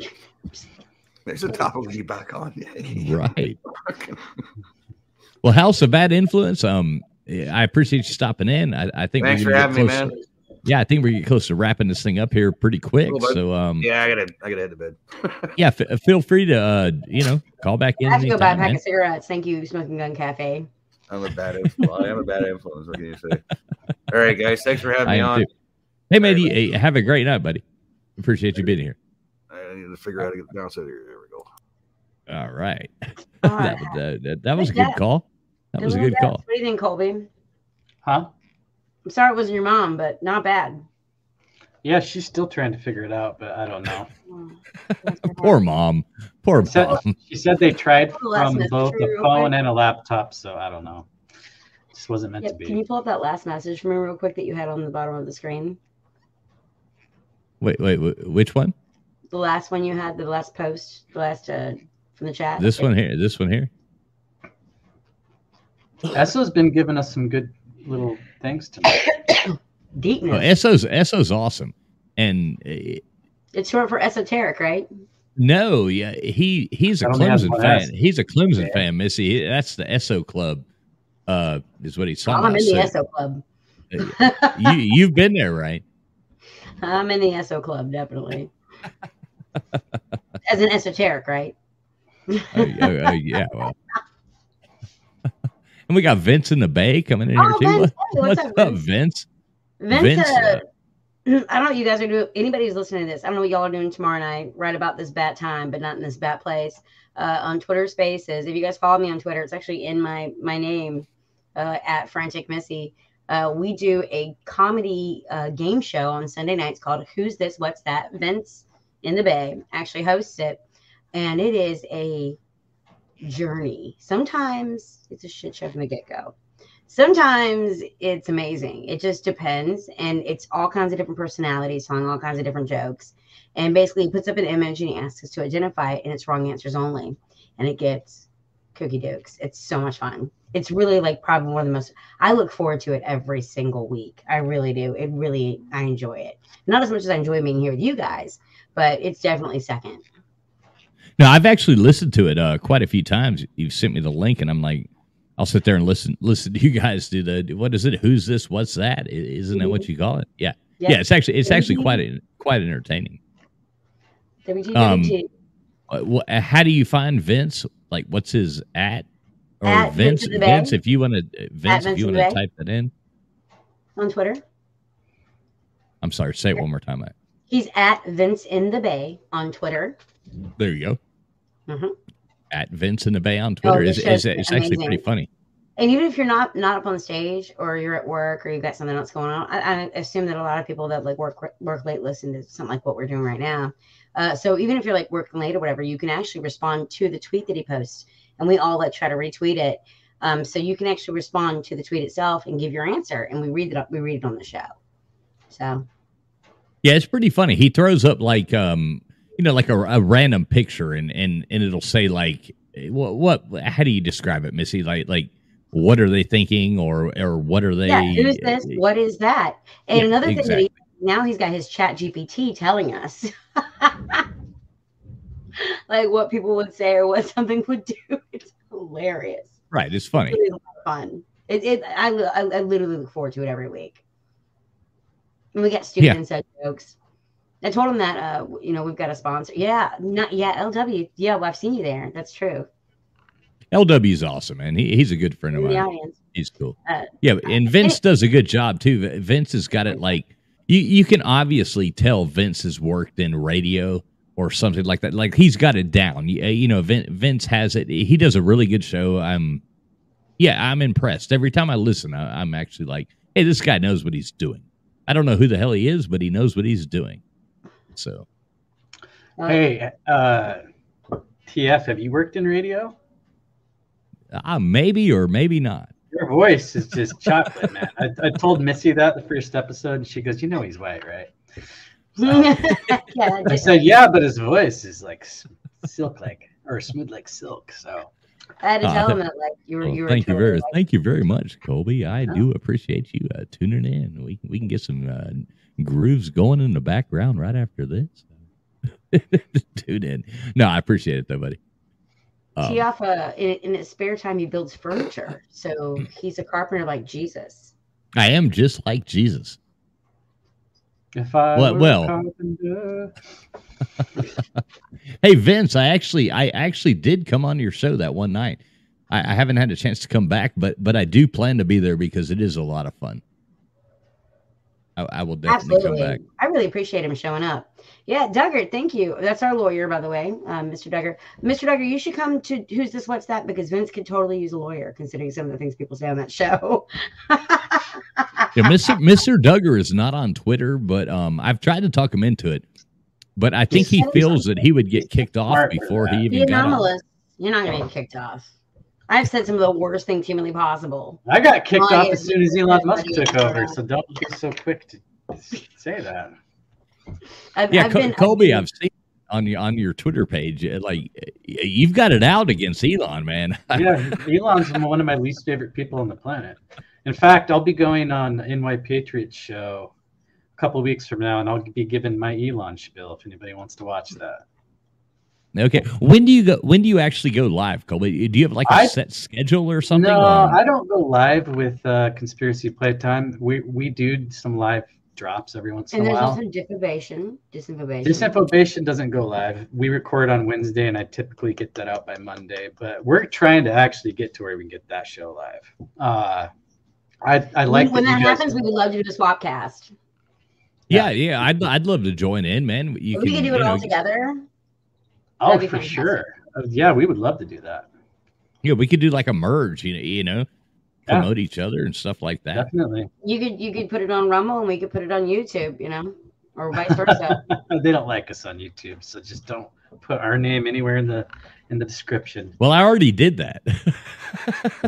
There's a topic we get back on. Right. Well, House of Bad Influence. Um, I appreciate you stopping in. I, I think Thanks we're for gonna having me, close man. To- yeah, I think we're getting close to wrapping this thing up here pretty quick. Cool. So, um, yeah, I gotta, I gotta head to bed. yeah, f- feel free to, uh, you know, call back in. I have to go buy a pack man. of cigarettes. Thank you, Smoking Gun Cafe. I'm a bad influence. I am a bad influence. What can you say? All right, guys. Thanks for having I me on. too. Hey, man, you- hey, have a great night, buddy. Appreciate you being here. I need to figure out how to get downstairs here. There we go. All right. All that, that, that, that was a Good good call. That was a good call. What do you think, Colby? Huh? I'm sorry it wasn't your mom, but not bad. Yeah, she's still trying to figure it out, but I don't know. Poor mom. Poor She said, mom. she said they tried from both a phone and a laptop, so I don't know. Just wasn't meant Yeah, to be. can you pull up that last message for me real quick that you had on the bottom of the screen? Wait, wait, wait, which one? The last one you had, the last post, the last uh, from the chat. This one here. This one here. Esso's been giving us some good little things to Deepness. Oh, SO's SO's awesome. And uh, It's short for esoteric, right? no, yeah, he he's a That only has Clemson fan. S. He's a Clemson Yeah. fan, Missy. That's the SO club. Uh, is what he's I'm talking in the about. ESO club. You you've been there, right? I'm in the ESO club, definitely. As an esoteric, right? Oh, oh, oh, yeah. Well. and we got Vince in the Bay coming in here Oh, too. Vince. Hey, what's what's up? Vince? Vince, Vince, uh, I don't know you guys are doing. Anybody who's listening to this, I don't know what y'all are doing tomorrow night, right about this bat time, but not in this bat place. Uh, on Twitter Spaces, if you guys follow me on Twitter, it's actually in my my name uh, at Frantic Missy. Uh, we do a comedy uh, game show on Sunday nights called "Who's This? What's That?" Vince in the Bay actually hosts it, and it is a journey. Sometimes it's a shit show from the get go sometimes it's amazing. It just depends. And it's all kinds of different personalities telling all kinds of different jokes. And basically, he puts up an image and he asks us to identify it, and it's wrong answers only. And it gets cookie dukes. It's so much fun. It's really like probably one of the most, I look forward to it every single week. I really do. It really, I enjoy it. Not as much as I enjoy being here with you guys, but it's definitely second. No, I've actually listened to it uh, quite a few times. You've sent me the link, and I'm like, I'll sit there and listen listen to you guys do the what is it? Who's this? What's that? Isn't that what you call it? Yeah, Yeah. yeah. it's actually it's actually quite quite entertaining. WTWT. Uh, wh- how do you find Vince? Like, what's his at? Or At Vince? Vince Vince, if you want to, Vince, if you want to type that in. on Twitter. I'm sorry. Say it one more time. He's at Vince in the Bay on Twitter. There you go. Mhm. At Vince in the Bay on Twitter. Oh, is this is it's actually pretty funny. And even if you're not not up on the stage or you're at work or you've got something else going on, I, I assume that a lot of people that like work work late listen to something like what we're doing right now. Uh, so even if you're like working late or whatever, you can actually respond to the tweet that he posts, and we all like try to retweet it. Um, so you can actually respond to the tweet itself and give your answer, and we read it up. We read it on the show. So Yeah, it's pretty funny. He throws up like um, you know, like a, a random picture, and and and it'll say like, what what? How do you describe it, Missy? Like like, what are they thinking, or or what are they? yeah, who's this? Uh, what is that? And Yeah, another thing that he, now he's got his Chat GPT telling us. like what people would say or what something would do. It's hilarious. Right, it's funny. It is a lot of fun. It, it I, I, I literally look forward to it every week. And we get stupid Yeah. inside jokes. I told him that uh you know we've got a sponsor. Yeah, not yeah, LW. Yeah, well, I've seen you there. That's true. LW's awesome, man. He, he's a good friend of mine. audience. He's cool. Uh, Yeah, and Vince does a good job too. Vince has got it like you. You can obviously tell Vince has worked in radio or something like that. Like he's got it down. You, you know, Vin, Vince has it. He does a really good show. I'm yeah, I'm impressed every time I listen. I, I'm actually like, hey, this guy knows what he's doing. I don't know who the hell he is, but he knows what he's doing. So Hey, uh, TF, have you worked in radio? uh, maybe or maybe not. Your voice is just chocolate, man. I, I told Missy that the first episode, and she goes, "You know he's white, right?" yeah, I said, "Yeah, but his voice is like silk, like or smooth like silk." So I had to Uh, tell him that like you were Well, you were thank you very, like, thank you very much, Colby. I do appreciate you uh, tuning in. We we can get some uh, grooves going in the background right after this. Tune in. No, I appreciate it though, buddy. Um, Tiafa uh, in, in his spare time he builds furniture. So he's a carpenter like Jesus. I am just like Jesus. if I Well- were well. carpenter- Hey Vince, I actually I actually did come on your show that one night. I, I haven't had a chance to come back, but but I do plan to be there because it is a lot of fun. I, I will definitely Absolutely. come back. I really appreciate him showing up. Yeah, Duggar, thank you. That's our lawyer, by the way, um, Mr. Duggar. Mr. Duggar, you should come to Who's This, What's That? Because Vince could totally use a lawyer, considering some of the things people say on that show. Yeah, Mr. Mr. Duggar is not on Twitter, but um, I've tried to talk him into it. But I think he feels that he would get kicked off before he that. the even got on. You're not going to get kicked off. I've said some of the worst things humanly possible. I got kicked Well, off as soon as Elon Musk took over, so don't be so quick to say that. I've, Yeah, I've Co- been, Colby, I've I've seen on your on your Twitter page, like you've got it out against Elon, man. yeah, Elon's one of my least favorite people on the planet. In fact, I'll be going on NY Patriots show a couple weeks from now, and I'll be giving my Elon spiel if anybody wants to watch that. Okay, when do you go? When do you actually go live, Colby? Do you have like a I- set schedule or something? No, Um, I don't go live with uh, Conspiracy Playtime. We we do some live drops every once in a while. and a there's while. also disinformation. Disinformation. Disinformation doesn't go live. We record on Wednesday, and I typically get that out by Monday. But we're trying to actually get to where we can get that show live. Uh, I I like when that you guys- happens, we would love to do a swap cast. yeah, yeah, I'd I'd love to join in, man. You we can could do you it know, all together. Oh, That'd for fantastic. sure. Uh, yeah, we would love to do that. Yeah, we could do like a merge, you know, you know, Yeah. promote each other and stuff like that. Definitely. You could you could put it on Rumble and we could put it on YouTube, you know, or vice versa. they don't like us on YouTube, so just don't put our name anywhere in the in the description. Well, I already did that.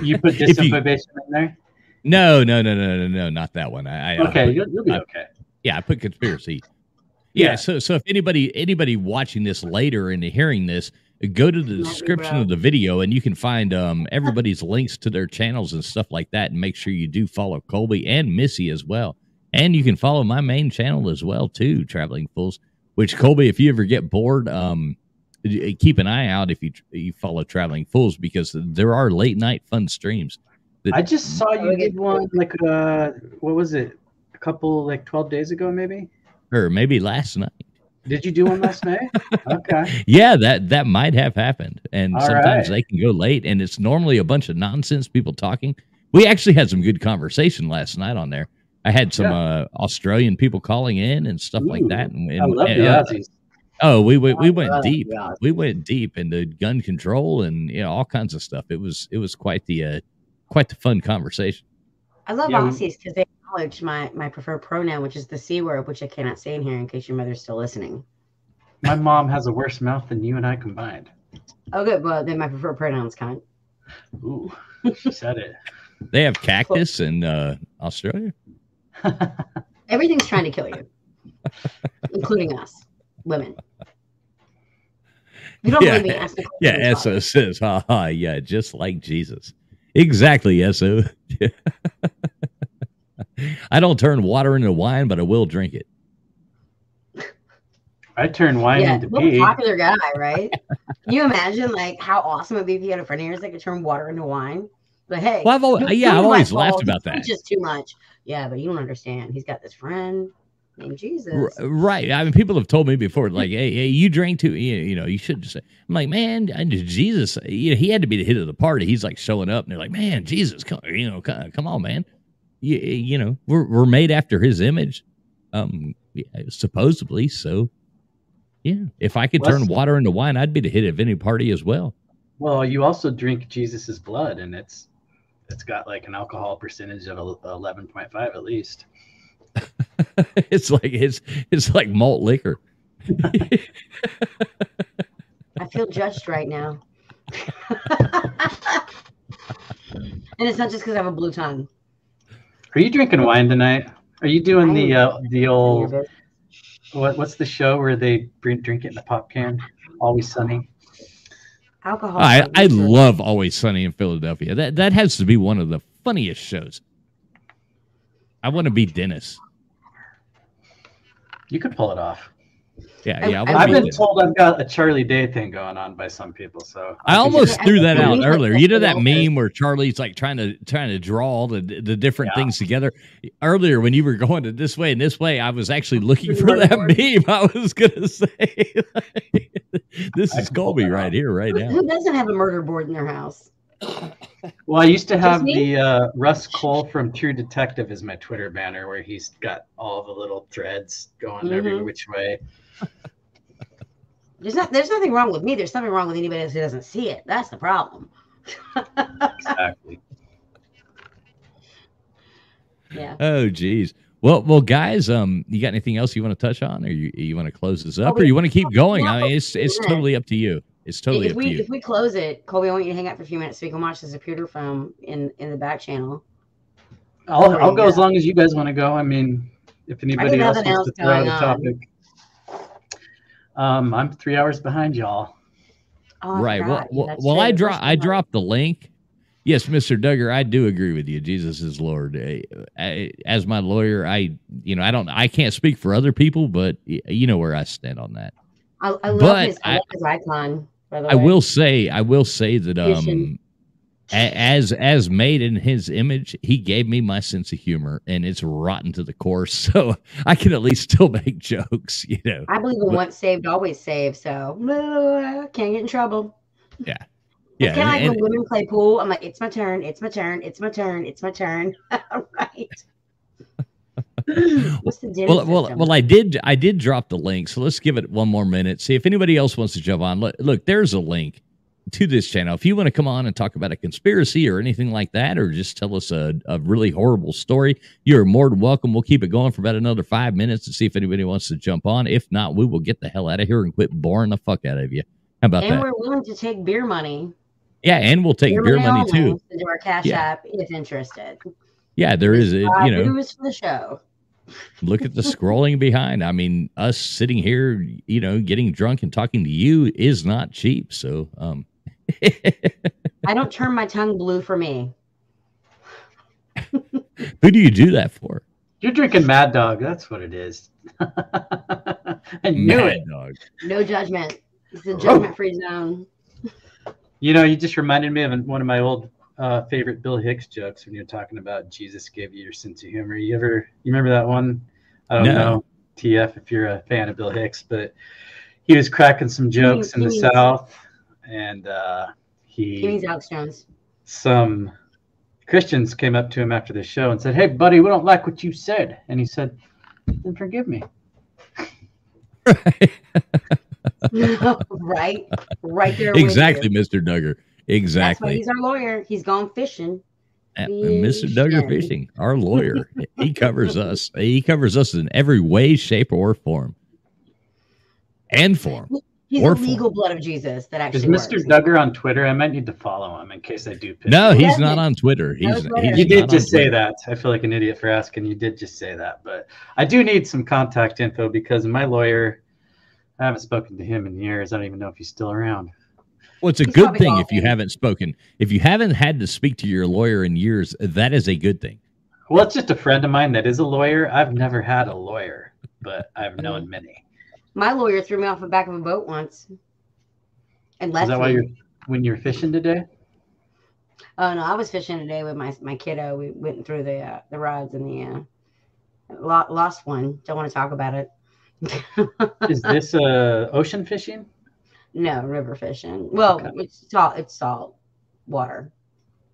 You put If you- disinformation in there. no, no, no, no, no, no, not that one. I, I I Okay, put- you'll, you'll be I- okay. yeah, I put conspiracy. Yeah, Yeah. so so if anybody anybody watching this later and hearing this, go to the description of the video and you can find um everybody's links to their channels and stuff like that and make sure you do follow Colby and Missy as well. And you can follow my main channel as well too, Traveling Fools. Which Colby, if you ever get bored, um, keep an eye out if you you follow Traveling Fools because there are late night fun streams. that- I just saw you did one like uh, what was it? A couple like twelve days ago, maybe. Or maybe last night. Did you do one last night? Okay. Yeah, that that might have happened, and All sometimes right. they can go late, and it's normally a bunch of nonsense people talking. We actually had some good conversation last night on there. I had some Yeah. uh, Australian people calling in and stuff like that. And, I love and, the uh, Aussies. oh, we went we went deep. Aussies. We went deep into gun control and you know all kinds of stuff. It was it was quite the uh, quite the fun conversation. I love Yeah, Aussies because they acknowledge my my preferred pronoun, which is the c word, which I cannot say in here in case your mother's still listening. My mom has a worse mouth than you and I combined. Oh, good. Well, then my preferred pronoun's kind. Ooh, she said it. They have cactus in uh, Australia. Everything's trying to kill you, including us, women. You don't Yeah. believe me, ask the Yeah, question. Eso says, ha ha, yeah, just like Jesus. Exactly, Eso. I don't turn water into wine, but I will drink it. I turn wine Yeah, into what pee. popular guy, right? Can you imagine like how awesome it would be if you had a friend of yours that could turn water into wine? But hey, Well, I've always- yeah, I've be my always laughed about He that. Just too much. Yeah, but you don't understand. He's got this friend named Jesus. Right. I mean, people have told me before, like, hey, hey, you drink too, you you know, you should just say, I'm like, man, Jesus, you know, he had to be the hit of the party. He's like showing up and they're like, man, Jesus, come, you know, come, come on, man. You, you know, we're, we're made after his image, um, supposedly. So, yeah, if I could turn water into wine, I'd be the hit of any party as well. Well, you also drink Jesus's blood, and it's it's got like an alcohol percentage of eleven point five at least. it's like it's it's like malt liquor. I feel judged right now. and it's not just because I have a blue tongue. Are you drinking wine tonight? Are you doing the uh, the old what what's the show where they drink drink it in the pop can? Always Sunny. Alcohol. I I love Always Sunny in Philadelphia. That that has to be one of the funniest shows. I want to be Dennis. You could pull it off. Yeah, yeah. I, have been told I've got a Charlie Day thing going on by some people. So I almost threw that out earlier. You know that meme where Charlie's like trying to trying to draw all the the different yeah. things together. Earlier, when you were going to this way and this way, I was actually looking for that meme. I was gonna say, this is Colby right here, right now. Who doesn't have a murder board in their house? Well, I used to have the uh, Rust Cohle from True Detective as my Twitter banner, where he's got all the little threads going mm-hmm. every which way. There's not. There's nothing wrong with me. There's something wrong with anybody else who doesn't see it. That's the problem. exactly. Yeah. Oh, geez. Well, well, guys, um, you got anything else you want to touch on, or you you want to close this up, or you want to keep going? I mean, it's it's totally up to you. It's totally if up we, to you. If we close it, Colby, I want you to hang out for a few minutes so we can watch this Zapruder from in in the back channel. I'll I'll go as long as you guys want to go. I mean, if anybody else wants else to throw out a topic. Um, I'm three hours behind y'all. Oh, right. Well, well, well I drop I dropped the link. Yes, Mr. Duggar, I do agree with you. Jesus is Lord. As my lawyer, I you know I don't I can't speak for other people, but you know where I stand on that. I, I love but his, I, love his icon. I will say I will say that um as as made in his image, he gave me my sense of humor, and it's rotten to the core. So I can at least still make jokes, you know. I believe in once saved, always saved. So can't get in trouble. Yeah, yeah. It's kind of like and, when women play pool. I'm like, it's my turn, it's my turn, it's my turn, it's my turn. right. What's the well, well, well, I did, I did drop the link, so let's give it one more minute. See if anybody else wants to jump on. Look, look there's a link to this channel. If you want to come on and talk about a conspiracy or anything like that, or just tell us a, a really horrible story, you're more than welcome. We'll keep it going for about another five minutes to see if anybody wants to jump on. If not, we will get the hell out of here and quit boring the fuck out of you. How about and that? And we're willing to take beer money. Yeah, and we'll take beer, beer money, too. Into our cash yeah. app if interested. Yeah, there is. A, you know, booze for the show. look at the scrolling behind. I mean, us sitting here, you know, getting drunk and talking to you is not cheap. So, um, I don't turn my tongue blue for me. Who do you do that for? You're drinking Mad Dog. That's what it is. I knew Mad it. Dog. No judgment. It's a judgment-free zone. You know, you just reminded me of one of my old uh, favorite Bill Hicks jokes when you're talking about Jesus gave you your sense of humor. You ever you remember that one? I don't no. know, TF, if you're a fan of Bill Hicks, but he was cracking some jokes in the South and uh, he. Give me Alex Jones. Some Christians came up to him after the show and said, "Hey, buddy, we don't like what you said," and he said, "Then forgive me." right, right there. Exactly, Mr. Duggar. Exactly. he's our lawyer. He's gone fishing. Mr. Duggar Fishing, our lawyer, he covers us. He covers us in every way, shape, or form, and form. He's a legal blood of Jesus that actually. Is Mr. Works. Duggar on Twitter? I might need to follow him in case I do. no, he's not on Twitter. He's, he's you did just say that. I feel like an idiot for asking. You did just say that, but I do need some contact info because my lawyer. I haven't spoken to him in years. I don't even know if he's still around. Well, it's a he's good thing if you haven't spoken. If you haven't had to speak to your lawyer in years, that is a good thing. Well, it's just a friend of mine that is a lawyer. I've never had a lawyer, but I've known many. My lawyer threw me off the back of a boat once. And left Is that me. why you're when you're fishing today? Oh no, I was fishing today with my my kiddo. We went through the uh, the rods and the uh, lost one. Don't want to talk about it. Is this uh ocean fishing? No, river fishing. Well, okay. it's salt. It's salt water.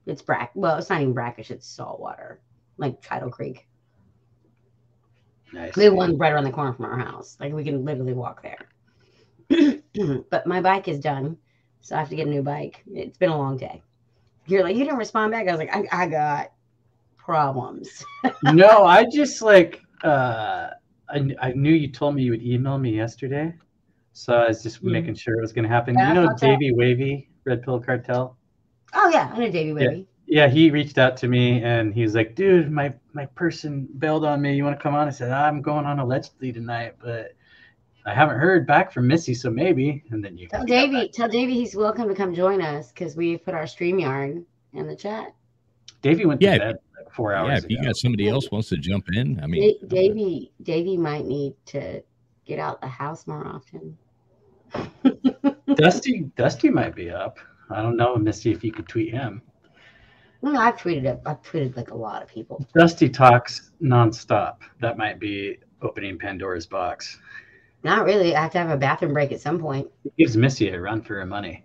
It's brack. Well, it's not even brackish. It's salt water, like Tidal Creek. Nice. We have one right around the corner from our house. Like we can literally walk there. but my bike is done, so I have to get a new bike. It's been a long day. You're like, you didn't respond back. I was like, I, I got problems. no, I just like uh I, I knew you told me you would email me yesterday. So I was just Mm. making sure it was gonna happen. Yeah, you know fuck that. Wavy, Red Pill Cartel? Oh yeah, I know Davey Wavy. Yeah, he reached out to me and he's like, dude, my my person bailed on me. You want to come on? I said, I'm going on allegedly tonight, but I haven't heard back from Missy, so maybe. And then you Tell Davey, tell Davey he's welcome to come join us because we put our StreamYard in the chat. Davey went to Yeah. bed like four Yeah, hours if you ago. got somebody else wants to jump in, I mean, Da- Davey, Davey might need to get out the house more often. Dusty Dusty might be up. I don't know, Missy, if you could tweet him. Well, I've tweeted it. I've tweeted like a lot of people. Dusty talks nonstop. That might be opening Pandora's box. Not really. I have to have a bathroom break at some point. It gives Missy a run for her money.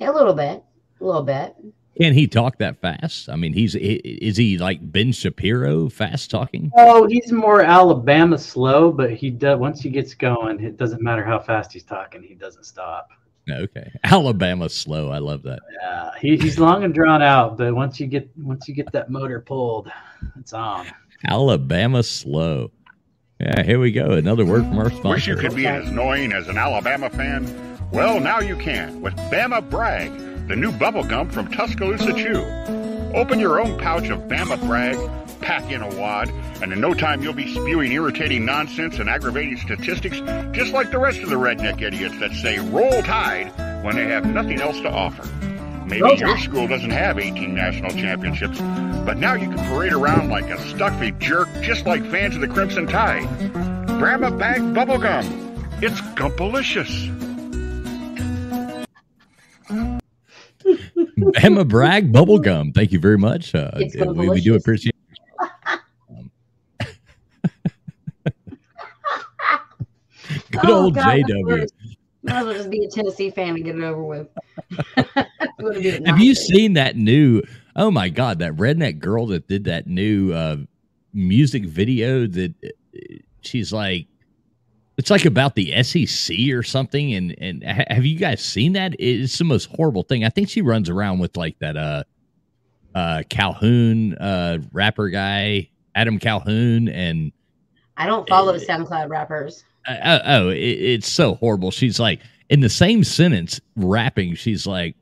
A little bit, a little bit. can he talk that fast? I mean, he's is he like Ben Shapiro fast talking? Oh, he's more Alabama slow, but he does once he gets going, it doesn't matter how fast he's talking, he doesn't stop. Okay, Alabama slow. I love that. Yeah, he, he's long and drawn out, but once you get once you get that motor pulled, it's on. Alabama slow. Yeah, here we go. Another word from our sponsor. Wish sponsor. you could be as annoying as an Alabama fan? Well, now you can with Bama Brag, the new bubble gum from Tuscaloosa Chew. Open your own pouch of Bama Brag, pack in a wad, and in no time you'll be spewing irritating nonsense and aggravating statistics just like the rest of the redneck idiots that say roll tide when they have nothing else to offer. Maybe Roll your Tide. school doesn't have 18 national championships, but now you can parade around like a stuffy jerk just like fans of the Crimson Tide. Bama Brag Bubblegum. It's gumpalicious. Bama Brag bubblegum. Thank you very much. Uh, we, we do delicious. appreciate. Good Oh, old God, JW. Might as well just be a Tennessee fan and get it over with. It Have you seen that new? Oh my God, that redneck girl that did that new uh, music video that uh, she's like, it's like about the SEC or something. And and ha- have you guys seen that? It's the most horrible thing. I think she runs around with like that uh uh Calhoun uh rapper guy, Adam Calhoun, and I don't follow SoundCloud rappers. Uh, oh, oh it, it's so horrible. She's like in the same sentence rapping. She's like,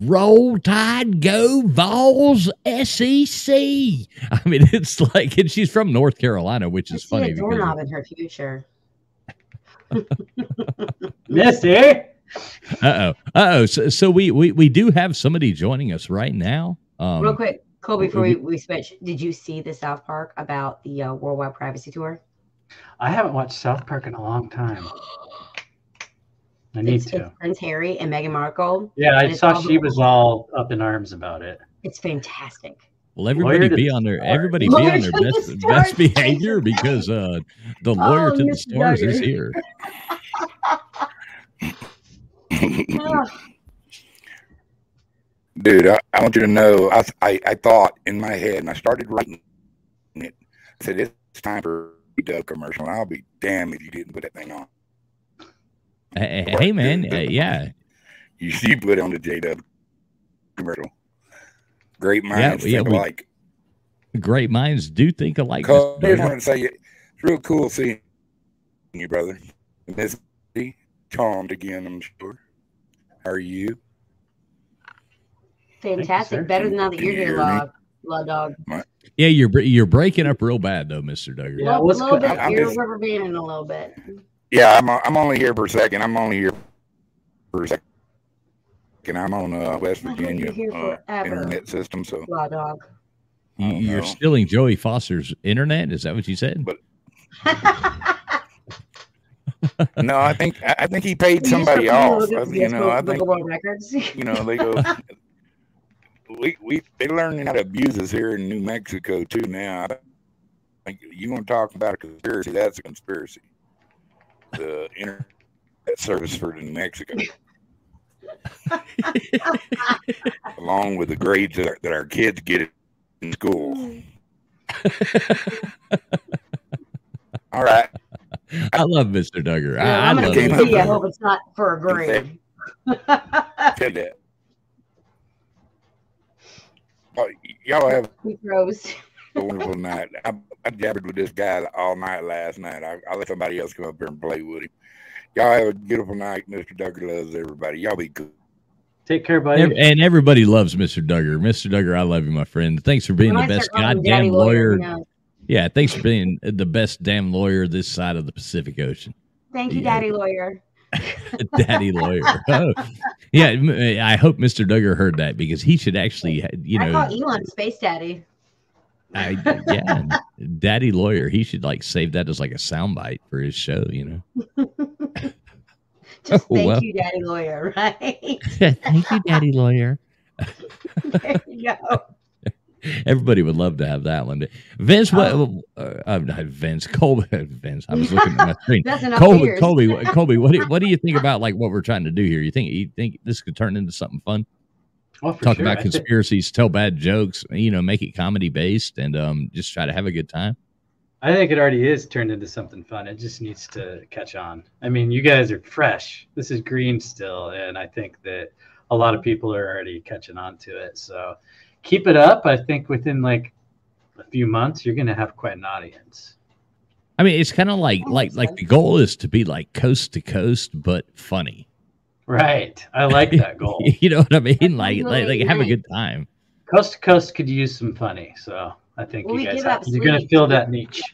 "Roll Tide, go Vols, SEC." I mean, it's like, and she's from North Carolina, which I is see funny a because doorknob in her future. Missy. uh oh, uh oh. So, so we we we do have somebody joining us right now. Um, Real quick, Cole, before we, we switch, did you see the South Park about the uh, Worldwide Privacy Tour? I haven't watched South Park in a long time. I need It's, to. it's Prince Harry and Meghan Markle. Yeah, I saw she was all up in arms about it. It's fantastic. Well, everybody Lawyer be on their stars. everybody be on their to the best best behavior because uh the lawyer Oh, to the Mr. stars is here. Dude, I, I want you to know, I, I, I thought in my head, and I started writing it. I said, it's time for a Dove commercial. I'll be damned if you didn't put that thing on. Hey, hey, man, uh, yeah, You see, put on the J Dub commercial. Great minds yeah. think We, alike. great minds do think alike. Cole, Mr. I just Duggar. wanted to say, it's real cool seeing you, brother. Miss B, calmed again, I'm sure. How are you? fantastic. sir. Better than now that you're you here, hear me? Law, Law Dog. Yeah, you're you're breaking up real bad though, Mister Duggar. Yeah, a little bit. I'm you're just- rubber banding a little bit. Yeah, I'm, I'm only here for a second. I'm only here for a second. I'm on uh, West I hope you're Virginia uh, internet system, so Law Dog. You, you're know. stealing Joey Foster's internet. Is that what you said? But- no, I think I I think he paid somebody have to off. I- at You know, I think of World Records. you know they go. We we they're learning how to abuse us here in New Mexico too. Now, I think you want to talk about a conspiracy? That's a conspiracy. The internet service for New Mexico, along with the grades that our, that our kids get in school. All right. I love Mister Duggar. Yeah, I, I I'm gonna love came up see. I hope it's not for a grade. Said that. Oh, y'all have We froze. a wonderful night. I, I jabbered with this guy all night last night. I, I let somebody else come up here and play with him. Y'all have a beautiful night. Mr. Duggar loves everybody. Y'all be good. Take care, buddy. And everybody loves Mr. Duggar. Mr. Duggar, I love you, my friend. Thanks for being I the might best start goddamn Daddy Lawyer, lawyer. Yeah, thanks for being the best damn lawyer this side of the Pacific Ocean. Thank you, Yeah. Daddy Lawyer. Daddy lawyer. Oh. Yeah, uh, I hope Mr. Duggar heard that because he should actually, you I know, call Elon Space Daddy. I, yeah, daddy lawyer. He should like save that as like a soundbite for his show, you know. Just Oh, thank well. you, Daddy Lawyer, right? Thank you, daddy lawyer. there you go. Everybody would love to have that one. Vince, what? Uh, uh, not Vince, Colby, Vince. I was looking at my screen. That's enough Colby, beers. Colby, what- Colby. What do you, what do you think about like what we're trying to do here? You think you think this could turn into something fun? Oh, Talk sure. about I think- conspiracies, tell bad jokes, you know, make it comedy based, and um, just try to have a good time. I think it already is turned into something fun. It just needs to catch on. I mean, you guys are fresh. This is green still, and I think that a lot of people are already catching on to it. So keep it up. I think within like a few months, you're going to have quite an audience. I mean, it's kind of like like like the goal is to be like coast to coast, but funny. Right. I like that goal. you know what I mean? Like like, like really have a good time. Coast to coast could use some funny. So I think Well, we you guys give have, up you're going to fill that niche.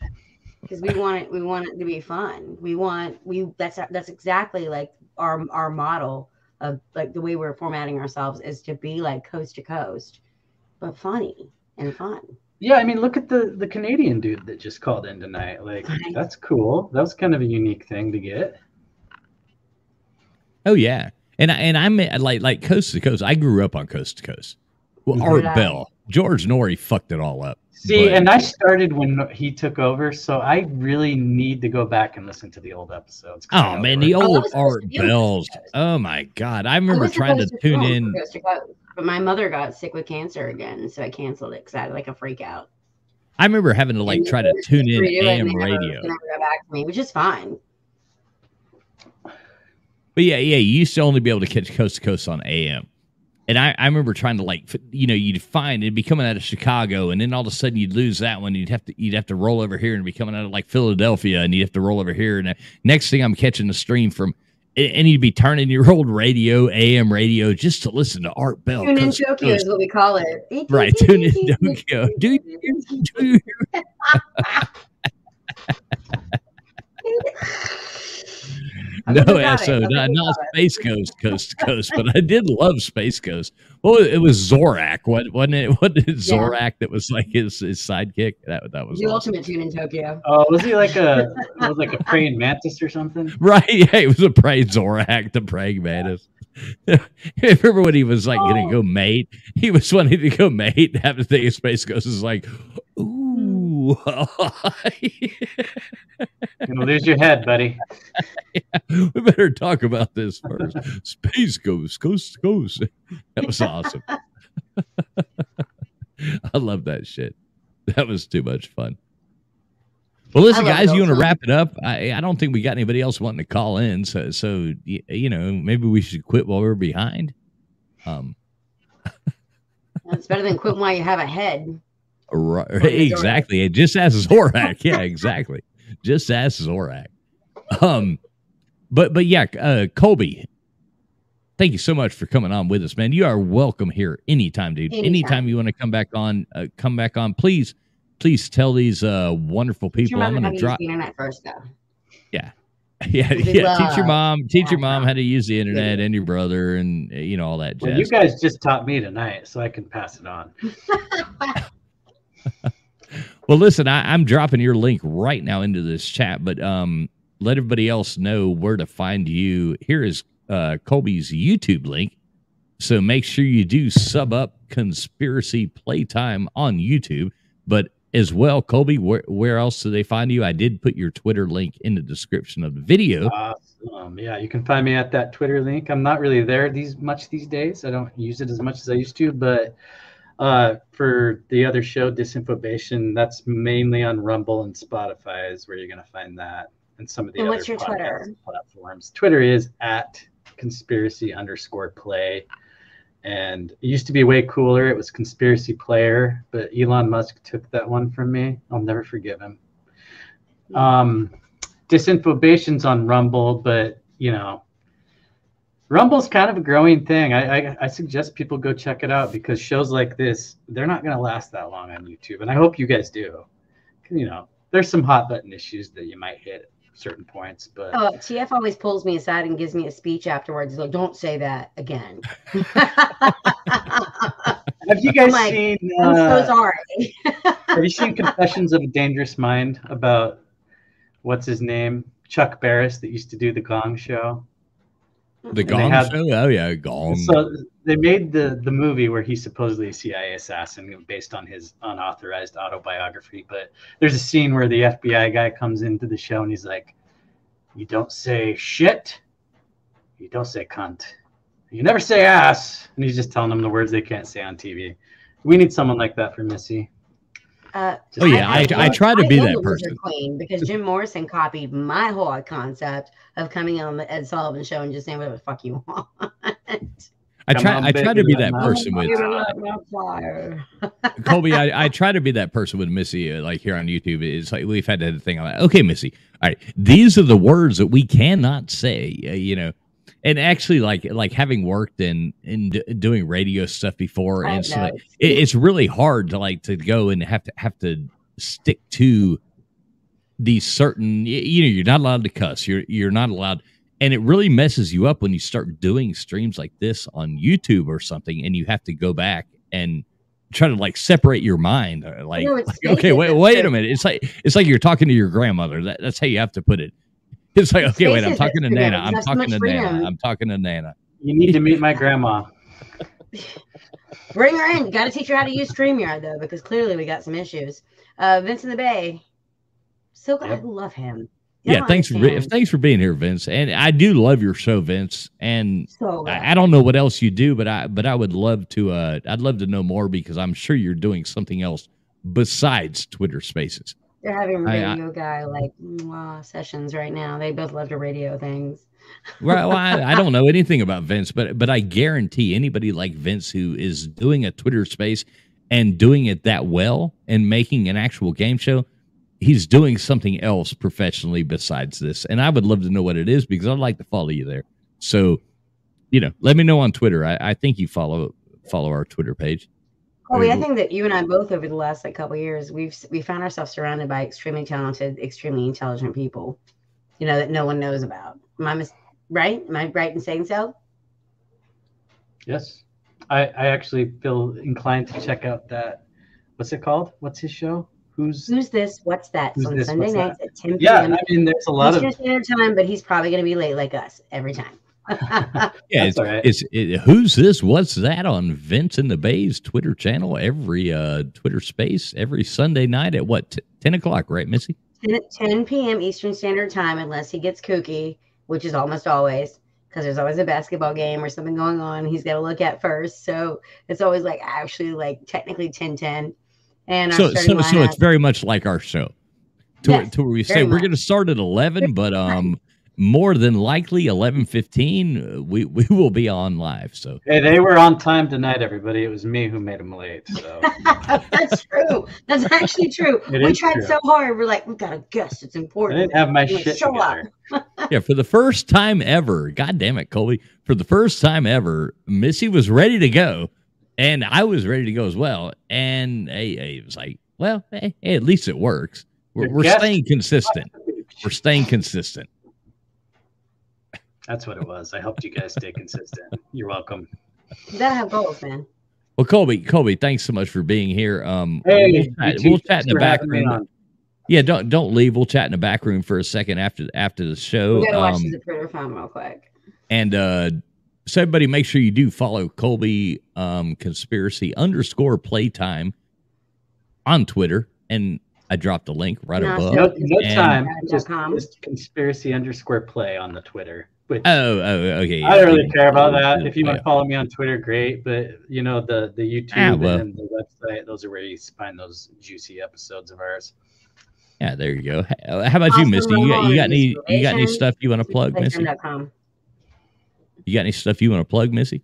because we want it we want it to be fun we want we that's that's exactly like our our model of like the way we're formatting ourselves is to be like coast to coast but funny and fun Yeah, I mean, look at the the Canadian dude that just called in tonight. Like, that's cool. That was kind of a unique thing to get. Oh yeah, and I, and I'm uh, like like coast to coast. I grew up on coast to coast. Well, Art did I. Bell, George Noory fucked it all up. See, But- and I started when he took over, so I really need to go back and listen to the old episodes. Oh man, the old Art Bells. Oh my god, I remember was trying to to tune film in. For coast to coast, but my mother got sick with cancer again so i canceled it because i had like a freak out I remember having to like try to tune in AM radio. never got back to me which is fine But yeah, yeah, you used to only be able to catch coast to coast on AM. And I, I remember trying to like, you know, you'd find it'd be coming out of Chicago, and then all of a sudden you'd lose that one. You'd have to, you'd have to roll over here and be coming out of like Philadelphia, and you'd have to roll over here. And uh, next thing I'm catching the stream from, and you'd be turning your old radio, AM radio, just to listen to Art Bell. tune in tokyo is what we call it Right, tune in Tokyo. Do you, do you, no, never. SO, I not, not Space Ghost, Coast to Coast, but I did love Space Ghost. Well, it was Zorak, what wasn't it? What is Yeah. Zorak that was like his, his sidekick? That that was the awesome. ultimate tune in tokyo Oh, was he like a was like a praying mantis or something? right. Yeah, it was a praying Zorak, the praying mantis. Remember when he was like going to oh. go mate? He was wanting to go mate. and Have the thing of Space Ghost is like, ooh, You're gonna lose your head, buddy. we better talk about this first. Space Ghost, Coast to Coast. That was awesome. I love that shit. That was too much fun. Well, listen, guys, you want to wrap it up? I, I don't think we got anybody else wanting to call in. So, so you know, maybe we should quit while we're behind. Um, it's better than quitting while you have a head right, Zorak. exactly. Just ask Zorak. Yeah, exactly. Just ask Zorak. Um, but but yeah, uh, Colby, thank you so much for coming on with us, man. You are welcome here anytime, dude. Anytime, Anytime. you want to come back on, uh, come back on. Please, please tell these uh wonderful people. I'm going to to use drop. the internet first though Yeah. Yeah, We yeah. Teach your mom, teach your mom how to use the internet and your brother and uh, you know all that jazz. Well, you guys just taught me tonight, so I can pass it on. Well, listen, I, I'm dropping your link right now into this chat, but um, let everybody else know where to find you. Here is uh, Colby's YouTube link. So make sure you do sub up Conspiracy Playtime on YouTube. But as well, Colby, where, where else do they find you? I did put your Twitter link in the description of the video. Awesome. Yeah, you can find me at that Twitter link. I'm not really there these much these days. I don't use it as much as I used to, but uh, for the other show, Disinfobation, that's mainly on Rumble and Spotify is where you're going to find that, and some of the And other what's your Twitter? platforms. Twitter is at conspiracy underscore play, and it used to be way cooler. It was Conspiracy Player, but Elon Musk took that one from me. I'll never forgive him. Um, disinfobation's on Rumble, but you know, Rumble's kind of a growing thing. I, I, I suggest people go check it out because shows like this, they're not going to last that long on YouTube. And I hope you guys do. You know, there's some hot button issues that you might hit at certain points, but Oh, TF always pulls me aside and gives me a speech afterwards. He's like, "Don't say that again." have you guys like, seen? I'm so uh, sorry. have you seen Confessions of a Dangerous Mind about what's his name, Chuck Barris, that used to do the Gong Show? The Gong had- Show? Oh yeah, Gong. So they made the the movie where he's supposedly a CIA assassin based on his unauthorized autobiography. But there's a scene where the FBI guy comes into the show and he's like, "You don't say shit, you don't say cunt, you never say ass," and he's just telling them the words they can't say on TV. We need someone like that for Missy. Uh, Oh, yeah, I- I try to be that person. Queen because Jim Morrison copied my whole concept of coming on the Ed Sullivan show and just saying whatever the fuck you want. I Come try. I try to be that person with Give it up, my fire. Colby. I, I try to be that person with Missy, uh, like here on YouTube. It's like we've had a thing on that. Okay, Missy. All right, these are the words that we cannot say. Uh, you know, and actually, like like having worked in in d- doing radio stuff before, I and so like, it, it's really hard to like to go and have to have to stick to these certain. You know, you're not allowed to cuss. You're you're not allowed. And it really messes you up when you start doing streams like this on YouTube or something, and you have to go back and try to like separate your mind. uh, Like, No, like, okay, wait, wait a minute. It's like it's like you're talking to your grandmother. That, that's how you have to put it. It's like, okay, wait, I'm talking to. Nana. I'm talking to. Nana. I'm talking to Nana. You need to meet my grandma. Bring her in. Got to teach her how to use StreamYard though, because clearly we got some issues. Uh, Vince in the Bay. So glad I love him. You Yeah, don't thanks for thanks for being here, Vince. And I do love your show, Vince. And So. I, I don't know what else you do, but I but I would love to uh I'd love to know more because I'm sure you're doing something else besides Twitter Spaces. They're having I- I- radio guy like mwah, sessions right now. They both love to radio things. Well, I, I don't know anything about Vince, but but I guarantee anybody like Vince who is doing a Twitter space and doing it that well and making an actual game show, he's doing something else professionally besides this. And I would love to know what it is because I'd like to follow you there. So, you know, let me know on Twitter. I, I think you follow follow our Twitter page. Oh, I think that you and I both over the last like couple of years, we've we found ourselves surrounded by extremely talented, extremely intelligent people, you know, that no one knows about. Am I mis- right? Am I right in saying so? Yes. I, I actually feel inclined to check out that. What's it called? What's his show? Who's Who's this? What's that? Who's It's on this? Sunday What's nights that? at 10 p.m. Yeah. I mean, there's a lot of- Eastern Standard Time, but he's probably going to be late like us every time. Yeah, it's, all right. it's it, who's this? What's that on Vince in the Bay's Twitter channel every uh Twitter space every Sunday night at what t- ten o'clock, right, Missy? 10, 10 p.m. Eastern Standard Time, unless he gets kooky, which is almost always because there's always a basketball game or something going on he's got to look at first. So it's always like actually like technically 10 10. And so so so it's very much like our show to, Yes, to where we very say we're going to start at 11 but um more than likely 11:15 uh, we we will be on live so Hey, they were on time tonight, everybody. It was me who made them late. So That's true. That's actually true. It we tried true. so hard. We're like, we've got a guest It's I important. didn't have my Like, shit show together. up. yeah for the first time ever god damn it Colby for the first time ever Missy was ready to go and I was ready to go as well and hey, hey, it was like well hey, hey, at least it works we're, we're staying consistent we're staying consistent That's what it was. I helped you guys stay consistent. You're welcome. You got to have goals, man. Well, Colby, Colby, thanks so much for being here. Um, Hey, we'll chat, we'll chat in the back room. Yeah, don't don't leave. We'll chat in the back room for a second after after the show. We got to watch Um, the Twitter phone real quick. and uh, so everybody, make sure you do follow Colby um, Conspiracy underscore Playtime on Twitter, and I dropped the link right No, above. No, no time. Just, just conspiracy underscore play on the Twitter. Which Oh, oh, okay. I don't really care about that. If you want to follow me on Twitter, great. But you know the the YouTube Ah, well. and the website; those are where you find those juicy episodes of ours. Yeah, there you go. How how about you, Awesome Misty? You got, you got any you got any stuff you want to plug, Missy? Playtime.com. You got any stuff you want to plug, Missy?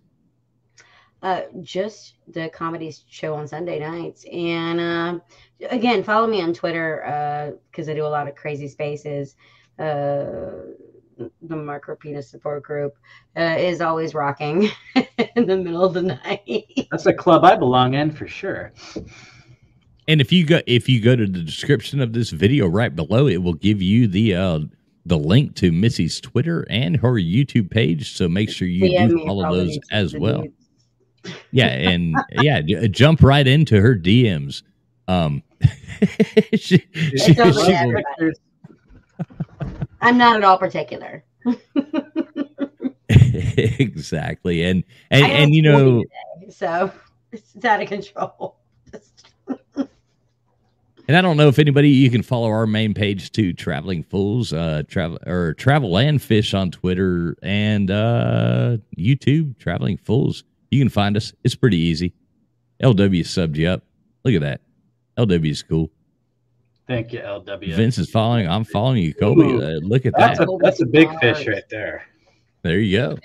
Uh, just the comedy show on Sunday nights. And uh, again, follow me on Twitter because I do a lot of crazy spaces. Uh, the micro penis support group uh, is always rocking in the middle of the night. That's a club I belong in for sure. And if you go if you go to the description of this video right below, it will give you the uh the link to Missy's Twitter and her YouTube page. So make sure you DM do me, follow follow those as well. dudes. Yeah, and yeah, j- jump right into her DMs. Um, she, she- It's over she will- everybody. I'm not at all particular. exactly, and and and you know, today, so it's out of control. and I don't know if anybody you can follow our main page too, Traveling Fools, uh, travel or Travel and Fish on Twitter and uh YouTube, Traveling Fools. You can find us. It's pretty easy. LW subbed you up. Look at that. LW is cool. Thank you, LW. Vince is following. I'm following you, Colby. Ooh. Uh, look at That's that. a that's a big fish right there. There you go.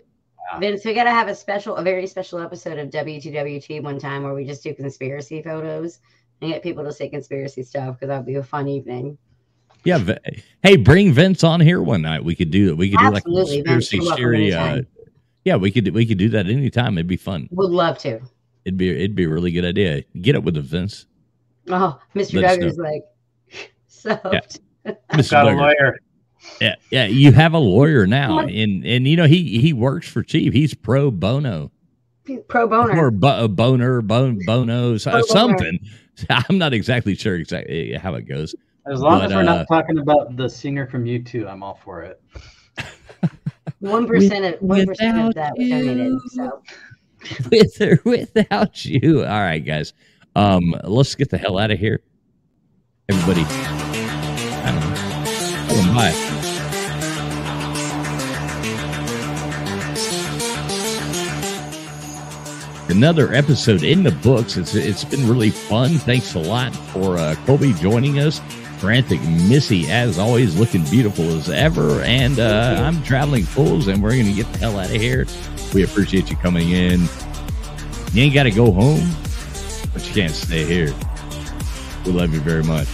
Vince, we gotta have a special, a very special episode of W2WT one time where we just do conspiracy photos and get people to say conspiracy stuff because that'd be a fun evening. Yeah. V- Hey, bring Vince on here one night. We could do it. We could do like a conspiracy theory. Uh, yeah, we could we could do that anytime. It'd be fun. Would love to. It'd be it'd be a really good idea. Get up with the Vince. Oh, Mr. Let us Duggar's like, so Yeah. Mr. Got a lawyer. Yeah, yeah. You have a lawyer now, and and you know he he works for cheap. He's pro bono pro boner. or bo- boner, bon, bono, so- Pro boner. something. I'm not exactly sure exactly how it goes. As long But, as we're uh, not talking about the singer from U2, I'm all for it. One percent of one percent of that was donated. So with or without you. All right, guys. Um, let's get the hell out of here. Everybody. I don't know. Tell them bye. Another episode in the books. It's it's been really fun. Thanks a lot for uh, Colby joining us. Frantic Missy, as always, looking beautiful as ever. And uh, I'm traveling fools, and we're gonna get the hell out of here. We appreciate you coming in. You ain't got to go home, but you can't stay here. We love you very much.